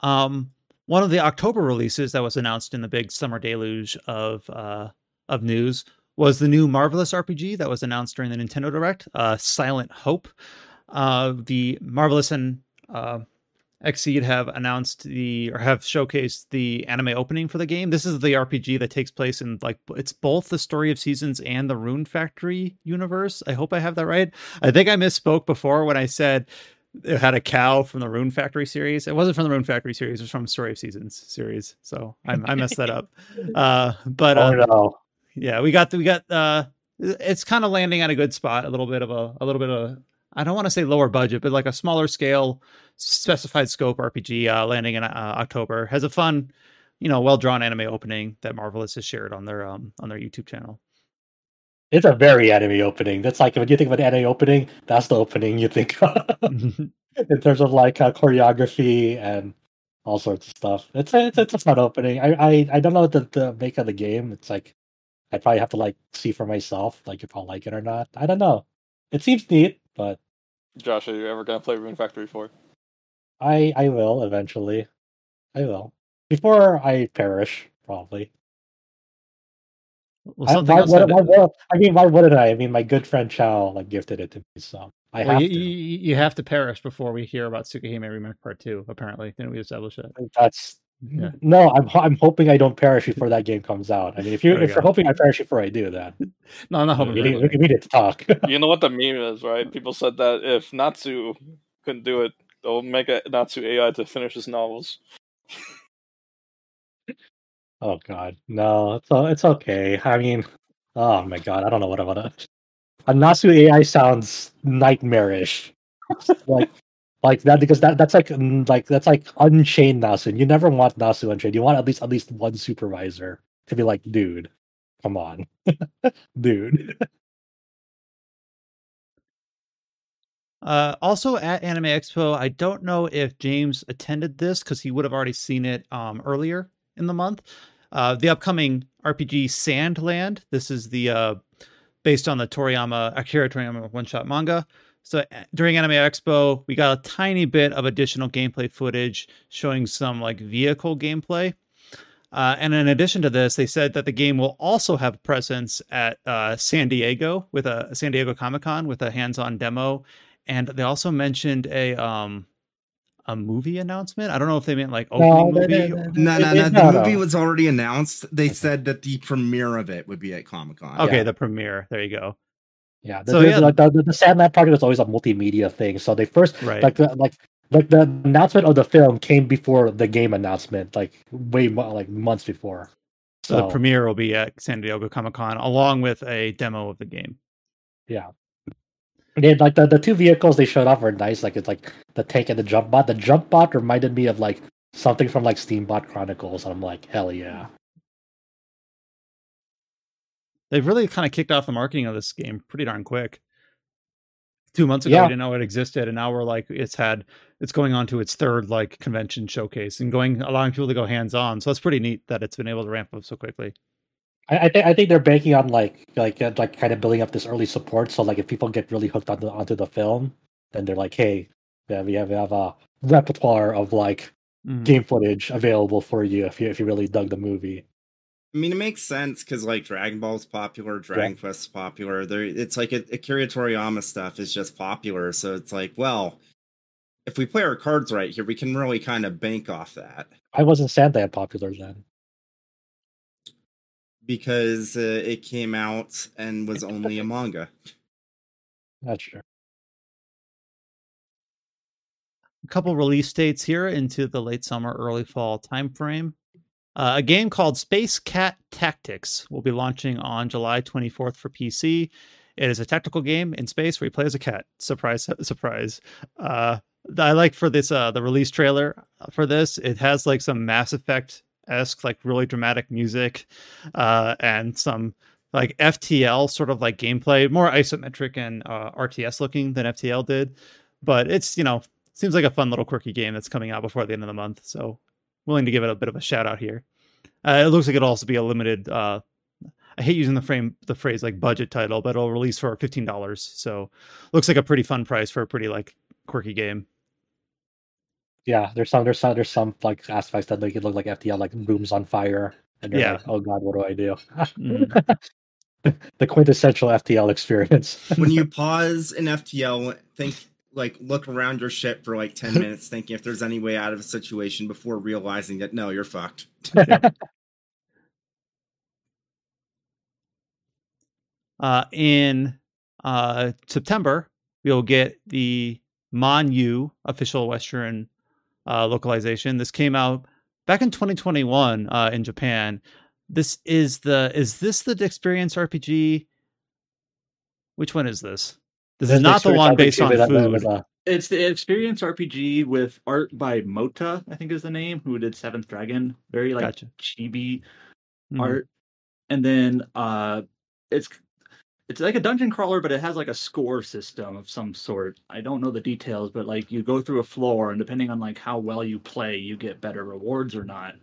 Um, one of the October releases that was announced in the big summer deluge of uh, of news was the new Marvelous RPG that was announced during the Nintendo Direct, uh, Silent Hope. Uh, the Marvelous and uh, Xseed have announced the or have showcased the anime opening for the game. This is the RPG that takes place in like it's both the Story of Seasons and the Rune Factory universe. I hope I have that right. I think I misspoke before when I said it had a cow from the Rune Factory series. It wasn't from the Rune Factory series; it was from Story of Seasons series. So I, I messed that up. <laughs> Uh, but oh, no. yeah, we got the, we got uh, it's kind of landing at a good spot. A little bit of a a little bit of I don't want to say lower budget, but like a smaller scale, specified scope RPG uh, landing in uh, October has a fun, you know, well drawn anime opening that Marvelous has shared on their um on their YouTube channel. It's a very anime opening. That's like when you think of an anime opening, that's the opening you think of <laughs> in terms of like uh, choreography and all sorts of stuff. It's a, it's, it's a fun opening. I, I I don't know what the, the make of the game. It's like I probably have to like see for myself, like if I'll like it or not. I don't know. It seems neat, but Josh, are you ever gonna play Rune Factory 4? I I will eventually. I will. Before I perish, probably. Well, I, something why, else. what, that- why, what- I mean, why wouldn't I? I mean, my good friend Chow like gifted it to me, so I well, have you, to. you, you have to perish before we hear about Tsukihime Remake Part Two. Apparently, didn't we establish that? That's Yeah. no. I'm I'm hoping I don't perish before that game comes out. I mean, if you There we if you're hoping I perish before I do that, No, I'm not hoping. we for need, that. we need to talk. <laughs> You know what the meme is, right? People said that if Nasu couldn't do it, they'll make a Nasu AI to finish his novels. <laughs> oh God, no, it's it's okay. I mean, oh my God, I don't know what I want to. A Nasu AI sounds nightmarish, <laughs> like like that because that that's like mm, like that's like unchained Nasu. You never want Nasu unchained. You want at least at least one supervisor to be like, dude, come on, <laughs> dude. Uh, also at Anime Expo, I don't know if James attended this because he would have already seen it um, earlier in the month. Uh, the upcoming RPG Sand Land. This is the uh, based on the Toriyama Akira Toriyama one shot manga. So uh, during Anime Expo, we got a tiny bit of additional gameplay footage showing some like vehicle gameplay. Uh, and in addition to this, they said that the game will also have presence at uh, San Diego with a San Diego Comic Con with a hands-on demo and they also mentioned a um a movie announcement. I don't know if they meant like opening No, movie. they- or- No, no, no. The movie was already announced. They said that the premiere of it would be at Comic Con. okay, yeah. the premiere. There you go. Yeah, the, So, yeah. like the, the, the Sand Land project was always a multimedia thing. So they first Right. like the like like the announcement of the film came before the game announcement, like way like months before. so the premiere will be at San Diego Comic Con along with a demo of the game. Yeah. And like the, the two vehicles they showed off were nice. Like it's like the tank and the jump bot. The jump bot reminded me of like something from like Steambot Chronicles. And I'm like, hell yeah. They've really kind of kicked off the marketing of this game pretty darn quick. Two months ago, Yeah. we didn't know it existed, and now we're like, it's had, it's going on to its third like convention showcase and going, allowing people to go hands on. So it's pretty neat that it's been able to ramp up so quickly. I, I think I think they're banking on like like uh, like kind of building up this early support. So like if people get really hooked onto onto the film, then they're like, hey, yeah, we have we have a repertoire of like Mhm. game footage available for you if you if you really dug the movie. I mean, it makes sense because like Dragon Ball's popular, Dragon Quest's popular. There, it's like a, Akira Toriyama stuff is just popular. So it's like, well, if we play our cards right here, we can really kind of bank off that I wasn't that popular then. because uh, it came out and was only a <laughs> manga. That's true. a couple release dates here into the late summer, early fall timeframe. Uh, a game called Space Cat Tactics will be launching on July 24th for PC. It is a tactical game in space where you play as a cat. Surprise, <laughs> surprise. Uh, I like for this uh, the release trailer for this. It has like some Mass Effect esque, like really dramatic music, uh, and some like FTL sort of like gameplay, more isometric and uh, RTS looking than FTL did. But it's you know seems like a fun little quirky game that's coming out before the end of the month. So willing to give it a bit of a shout out here. Uh, it looks like it'll also be a limited. Uh, I hate using the frame the phrase like budget title, but it'll release for fifteen dollars. So looks like a pretty fun price for a pretty like quirky game. Yeah, there's some there's some there's some like aspects that make it look like FTL, like booms on fire, and you're Yeah. like, oh god, what do I do? Mhm. <laughs> the quintessential FTL experience. when you <laughs> pause in FTL, think like look around your ship for like 10 minutes <laughs> thinking if there's any way out of a situation before realizing that no, you're fucked. <laughs> Uh, in uh, September, we'll get the Mon-Yu official Western uh, localization. This came out back in 2021 uh, in Japan. This is the is this the Experience RPG? Which one is this? This is not the one based on food. It's the Experience RPG with art by Mota, I think is the name, who did Seventh Dragon. Very like Gotcha. chibi Mhm. art. And then uh it's it's like a dungeon crawler, but it has like a score system of some sort. I don't know the details, but like you go through a floor and depending on like how well you play, you get better rewards or not.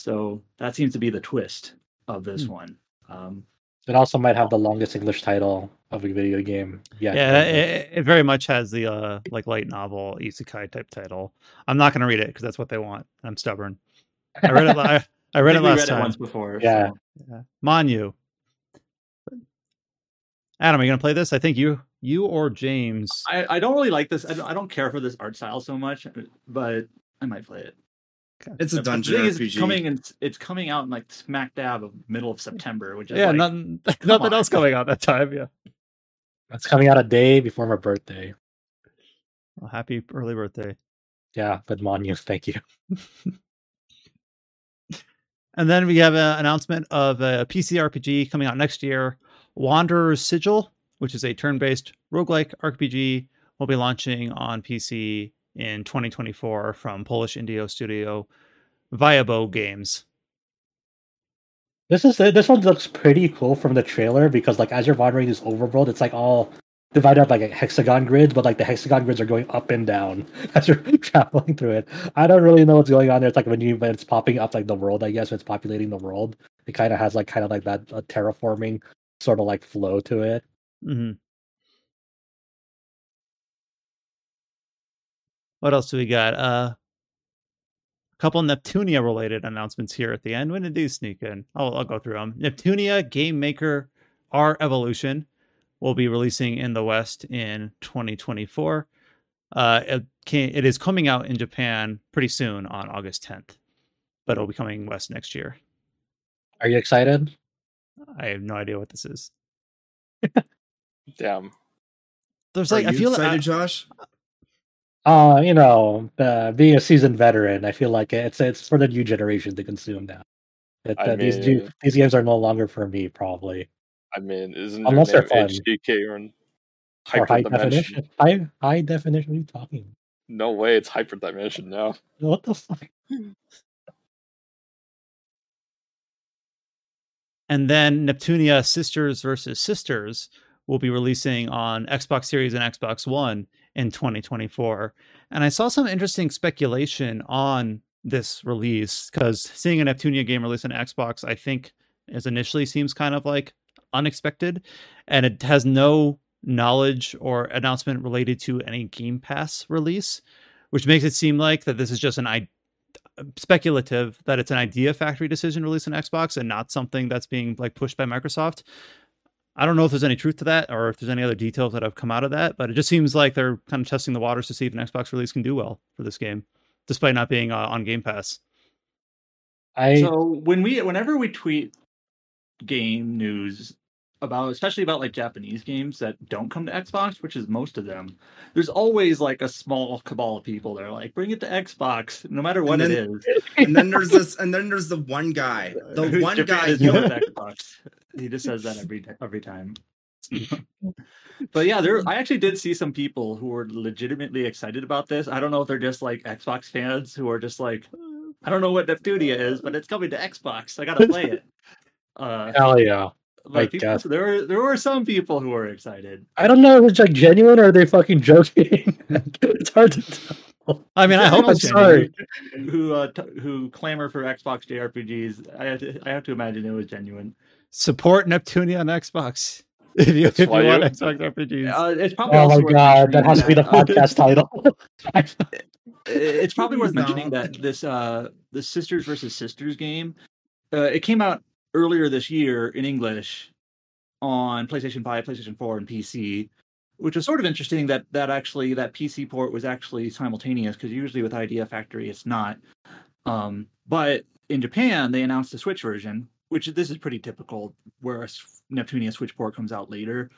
So that seems to be the twist of this Hmm. one. Um it also might have the longest English title of a video game. Yeah, Yeah, it, it very much has the uh, like light novel isekai type title. I'm not going to read it because that's what they want. I'm stubborn. I read it. I, <laughs> I read it last read time. it once before. Yeah. so- Yeah. Mon-Yu. Adam, are you gonna play this? I think you, you or James. I, I don't really like this. I don't, I don't care for this art style so much, but I might play it. It's a The- the dungeon thing is, RPG. It's coming in. It's coming out in like smack dab of middle of September, which is yeah, like, nothing, <laughs> nothing on. else coming out that time. Yeah. It's coming out a day before my birthday. Well, happy early birthday. Yeah, but Mon-Yu, thank you. <laughs> And then we have an announcement of a PC RPG coming out next year, Wanderer's Sigil, which is a turn-based roguelike RPG, will be launching on PC in 2024 from Polish indie studio Viabo Games. This is this one looks pretty cool from the trailer because like as you're wandering this overworld, it's like all divided up like a hexagon grids, but like the hexagon grids are going up and down <laughs> as you're <laughs> traveling through it. I don't really know what's going on there. It's like when you when it's popping up like the world, I guess when it's populating the world, it kind of has like kind of like that uh, terraforming sort of like flow to it. hmm What else do we got? Uh, a couple Neptunia related announcements here at the end. When did these sneak in? I'll, I'll go through them. Neptunia Game Maker R Evolution will be releasing in the West in 2024. Uh, it, can, it is coming out in Japan pretty soon on August 10th, but it'll be coming West next year. Are you excited? I have no idea what this is. Damn. There's Are like I you feel excited, like Josh? Uh, you know, uh, being a seasoned veteran, I feel like it's it's for the new generation to consume now. It, I uh, these new, mean- these games are no longer for me, probably. I mean, isn't Unless your they're fun. HDK or Or high hyperdimension? definition. High high definition. What are you talking? about? No way, it's hyperdimension now. <laughs> What the fuck? And then Neptunia Sisters versus Sisters will be releasing on Xbox Series and Xbox One in 2024. And I saw some interesting speculation on this release because seeing a Neptunia game release on Xbox, I think, is initially seems kind of like unexpected. And it has no knowledge or announcement related to any Game Pass release, which makes it seem like that this is just an idea speculative that it's an idea factory decision release on Xbox and not something that's being like pushed by Microsoft. I don't know if there's any truth to that or if there's any other details that have come out of that, but it just seems like they're kind of testing the waters to see if an Xbox release can do well for this game, despite not being uh, on Game Pass. I So when we whenever we tweet game news about especially about like Japanese games that don't come to Xbox, which is most of them, there's always like a small cabal of people that are like, bring it to Xbox, no matter what And it then- is. And then there's this, and then there's the one guy, the <laughs> one Japan guy. is who- no Xbox. He just says that every every time. <laughs> <laughs> but yeah, there. I actually did see some people who were legitimately excited about this. I don't know if they're just like Xbox fans who are just like, I don't know what Neptunia is, but it's coming to Xbox. I gotta play it. <laughs> Uh, hell yeah. Like I people, guess. there were there were some people who were excited. I don't know if it's like genuine or are they fucking joking. it's hard to tell. I mean, I hope I'm sorry. Who uh, t- who clamor for Xbox JRPGs? I have to, I have to imagine it was genuine. Support Neptunia on Xbox <laughs> if you, if you want Xbox RPGs. Uh, it's probably Oh my god, that has to be the podcast title. <laughs> <laughs> it's probably worth No. mentioning that this uh the sisters versus sisters game uh, it came out earlier this year in english on playstation 5 playstation 4 and pc which was sort of interesting that that actually that pc port was actually simultaneous because usually with idea factory it's not um but in japan they announced the switch version which this is pretty typical where a neptunia switch port comes out later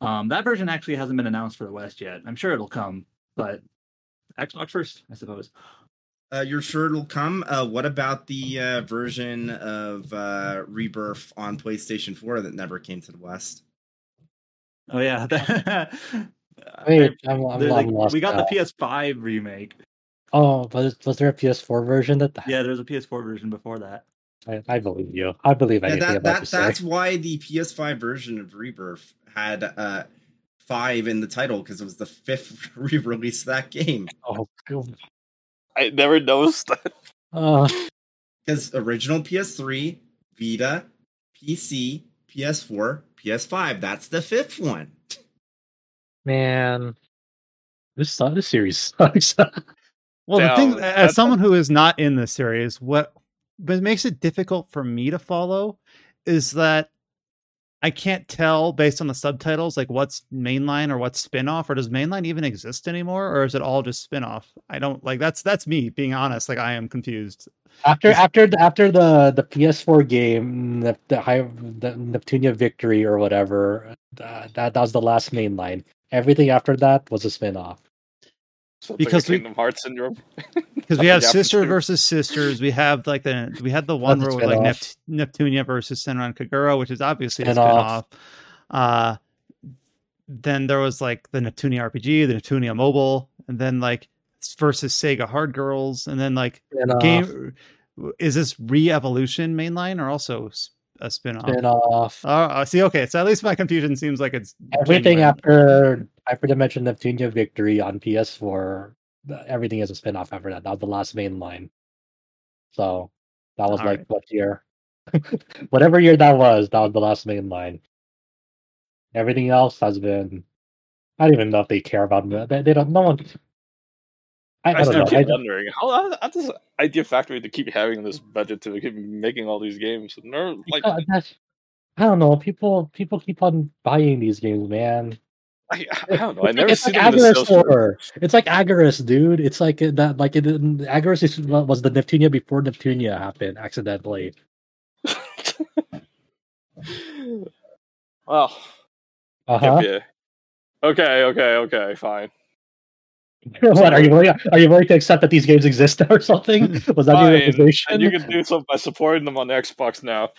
um that version actually hasn't been announced for the west yet i'm sure it'll come but Xbox first, I suppose. Uh, you're sure it'll come. Uh, what about the uh, version of uh, Rebirth on PlayStation 4 that never came to the West? Oh yeah, <laughs> <laughs> Wait, I'm, I'm, I'm like- lost we got now. the PS5 remake. Oh, was, was there a PS4 version that? Yeah, there's a PS4 version before that. I, I believe you. I believe Yeah, anything that, about that you say. that's why the PS5 version of Rebirth had uh, five in the title because it was the fifth <laughs> re-release of that game. Oh, God. I never noticed that. Uh, Because original PS3, Vita, PC, PS4, PS5. That's the fifth one. man, this su- this series <laughs> sucks. Well, the thing, as someone who is not in this series, what what makes it difficult for me to follow is that I can't tell based on the subtitles like what's mainline or what's spin-off or does mainline even exist anymore or is it all just spin-off? I don't like that's that's me being honest. Like I am confused. After after the, after the the PS4 game, the the, high, the Neptunia Victory or whatever, uh, that that was the last mainline. Everything after that was a spin-off. So Because like we- Kingdom Hearts syndrome. <laughs> Because we have sister to- versus sisters. We have like the we had the one That's a where like Nep- spin-off. Neptunia versus Senran Kagura, which is obviously a Spin-off. spin-off. Uh then there was like the Neptunia RPG, the Neptunia Mobile, and then like versus Sega Hard Girls, and then like Spin-off, game is this re-evolution mainline or also a spin-off? spin-off. Oh, I see. Okay, so at least my confusion seems like it's Everything genuine. after after Dimension Neptunia Victory on PS4. everything is a spin-off after that. That was the last main line. So that was All like right. what year? <laughs> Whatever year that was, that was the last main line. Everything else has been. I don't even know if they care about me. They, they don't. No one. I, I I know. keep I, wondering how, how, does Idea Factory to keep having this budget to keep making all these games? No, like because that's- I don't know. People people keep on buying these games, man. I, I don't know. I never it's see like Agarest horror. It's like Agarest, dude. It's like that. Like it, Agarest is, was the Neptunia before Neptunia happened accidentally. <laughs> well, Uh huh. Okay, okay, okay, fine. What are you willing? Are you willing to accept that these games exist <laughs> or something? <laughs> Was that Fine. your accusation? And you can do so by supporting them on Xbox now.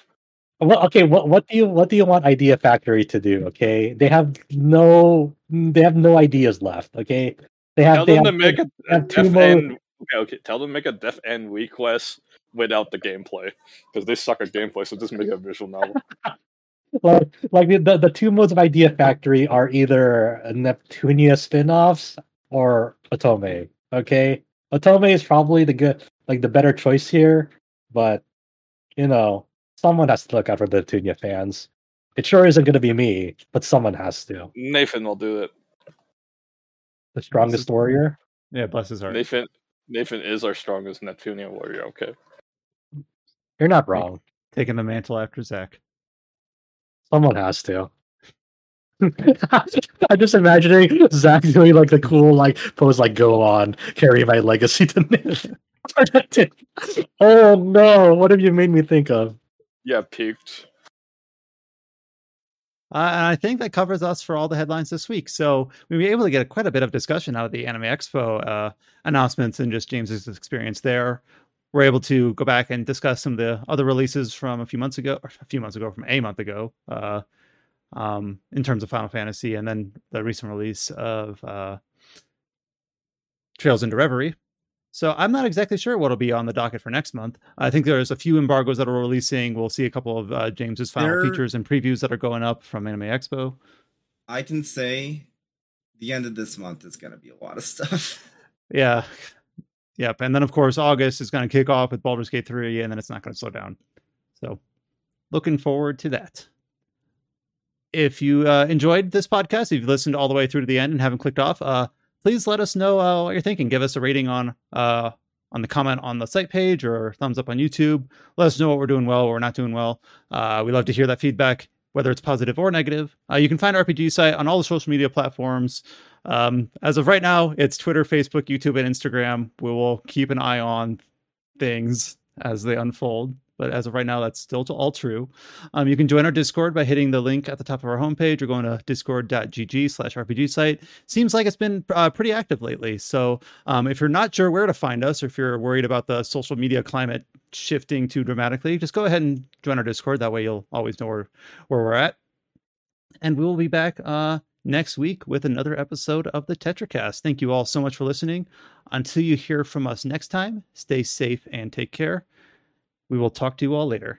Well, okay. What what do you what do you want Idea Factory to do? Okay, they have no they have no ideas left. Okay, they have Tell they them to make a, a have two more- End. Okay, okay. Tell them to make a Death end re;Quest without the gameplay because they suck at gameplay. So just make a visual novel. <laughs> like like the, the the two modes of Idea Factory are either Neptunia spin-offs or Otome. Okay, Otome is probably the good like the better choice here, but you know someone has to look out for the Neptunia fans. It sure isn't going to be me, but someone has to. Nathan will do it. The strongest warrior. Yeah, bless his heart. Nathan, Nathan is our strongest Neptunian warrior. Okay. You're not wrong. Taking the mantle after Zach. Someone has to. <laughs> I'm just imagining Zach doing like the cool like pose, like "Go on, carry my legacy to Nick." <laughs> oh no! What have you made me think of? Yeah, peaked. Uh, and I think that covers us for all the headlines this week. So we were able to get quite a bit of discussion out of the Anime Expo uh, announcements and just James's experience there. We're able to go back and discuss some of the other releases from a few months ago, or a few months ago, from a month ago, uh, um, in terms of Final Fantasy, and then the recent release of uh, Trails into Reverie. So I'm not exactly sure what'll be on the docket for next month. I think there's a few embargoes that are releasing. We'll see a couple of uh, James's final There- features and previews that are going up from Anime Expo. I can say the end of this month is going to be a lot of stuff. <laughs> Yeah. Yep. And then of course August is going to kick off with Baldur's Gate 3 and then it's not going to slow down. So looking forward to that. If you uh, enjoyed this podcast, if you've listened all the way through to the end and haven't clicked off, uh, please let us know uh, what you're thinking. Give us a rating on uh, on the comment on the site page or thumbs up on YouTube. Let us know what we're doing well, what we're not doing well. Uh, we love to hear that feedback, whether it's positive or negative. Uh, you can find RPG site on all the social media platforms. Um, as of right now, it's Twitter, Facebook, YouTube, and Instagram. We will keep an eye on things as they unfold. But as of right now, that's still all true. Um, you can join our Discord by hitting the link at the top of our homepage or going to discord.gg slash RPG site. Seems like it's been uh, pretty active lately. So um, if you're not sure where to find us, or if you're worried about the social media climate shifting too dramatically, just go ahead and join our Discord. That way you'll always know where, where we're at. And we will be back uh, next week with another episode of the TetraCast. Thank you all so much for listening. Until you hear from us next time, stay safe and take care. We will talk to you all later.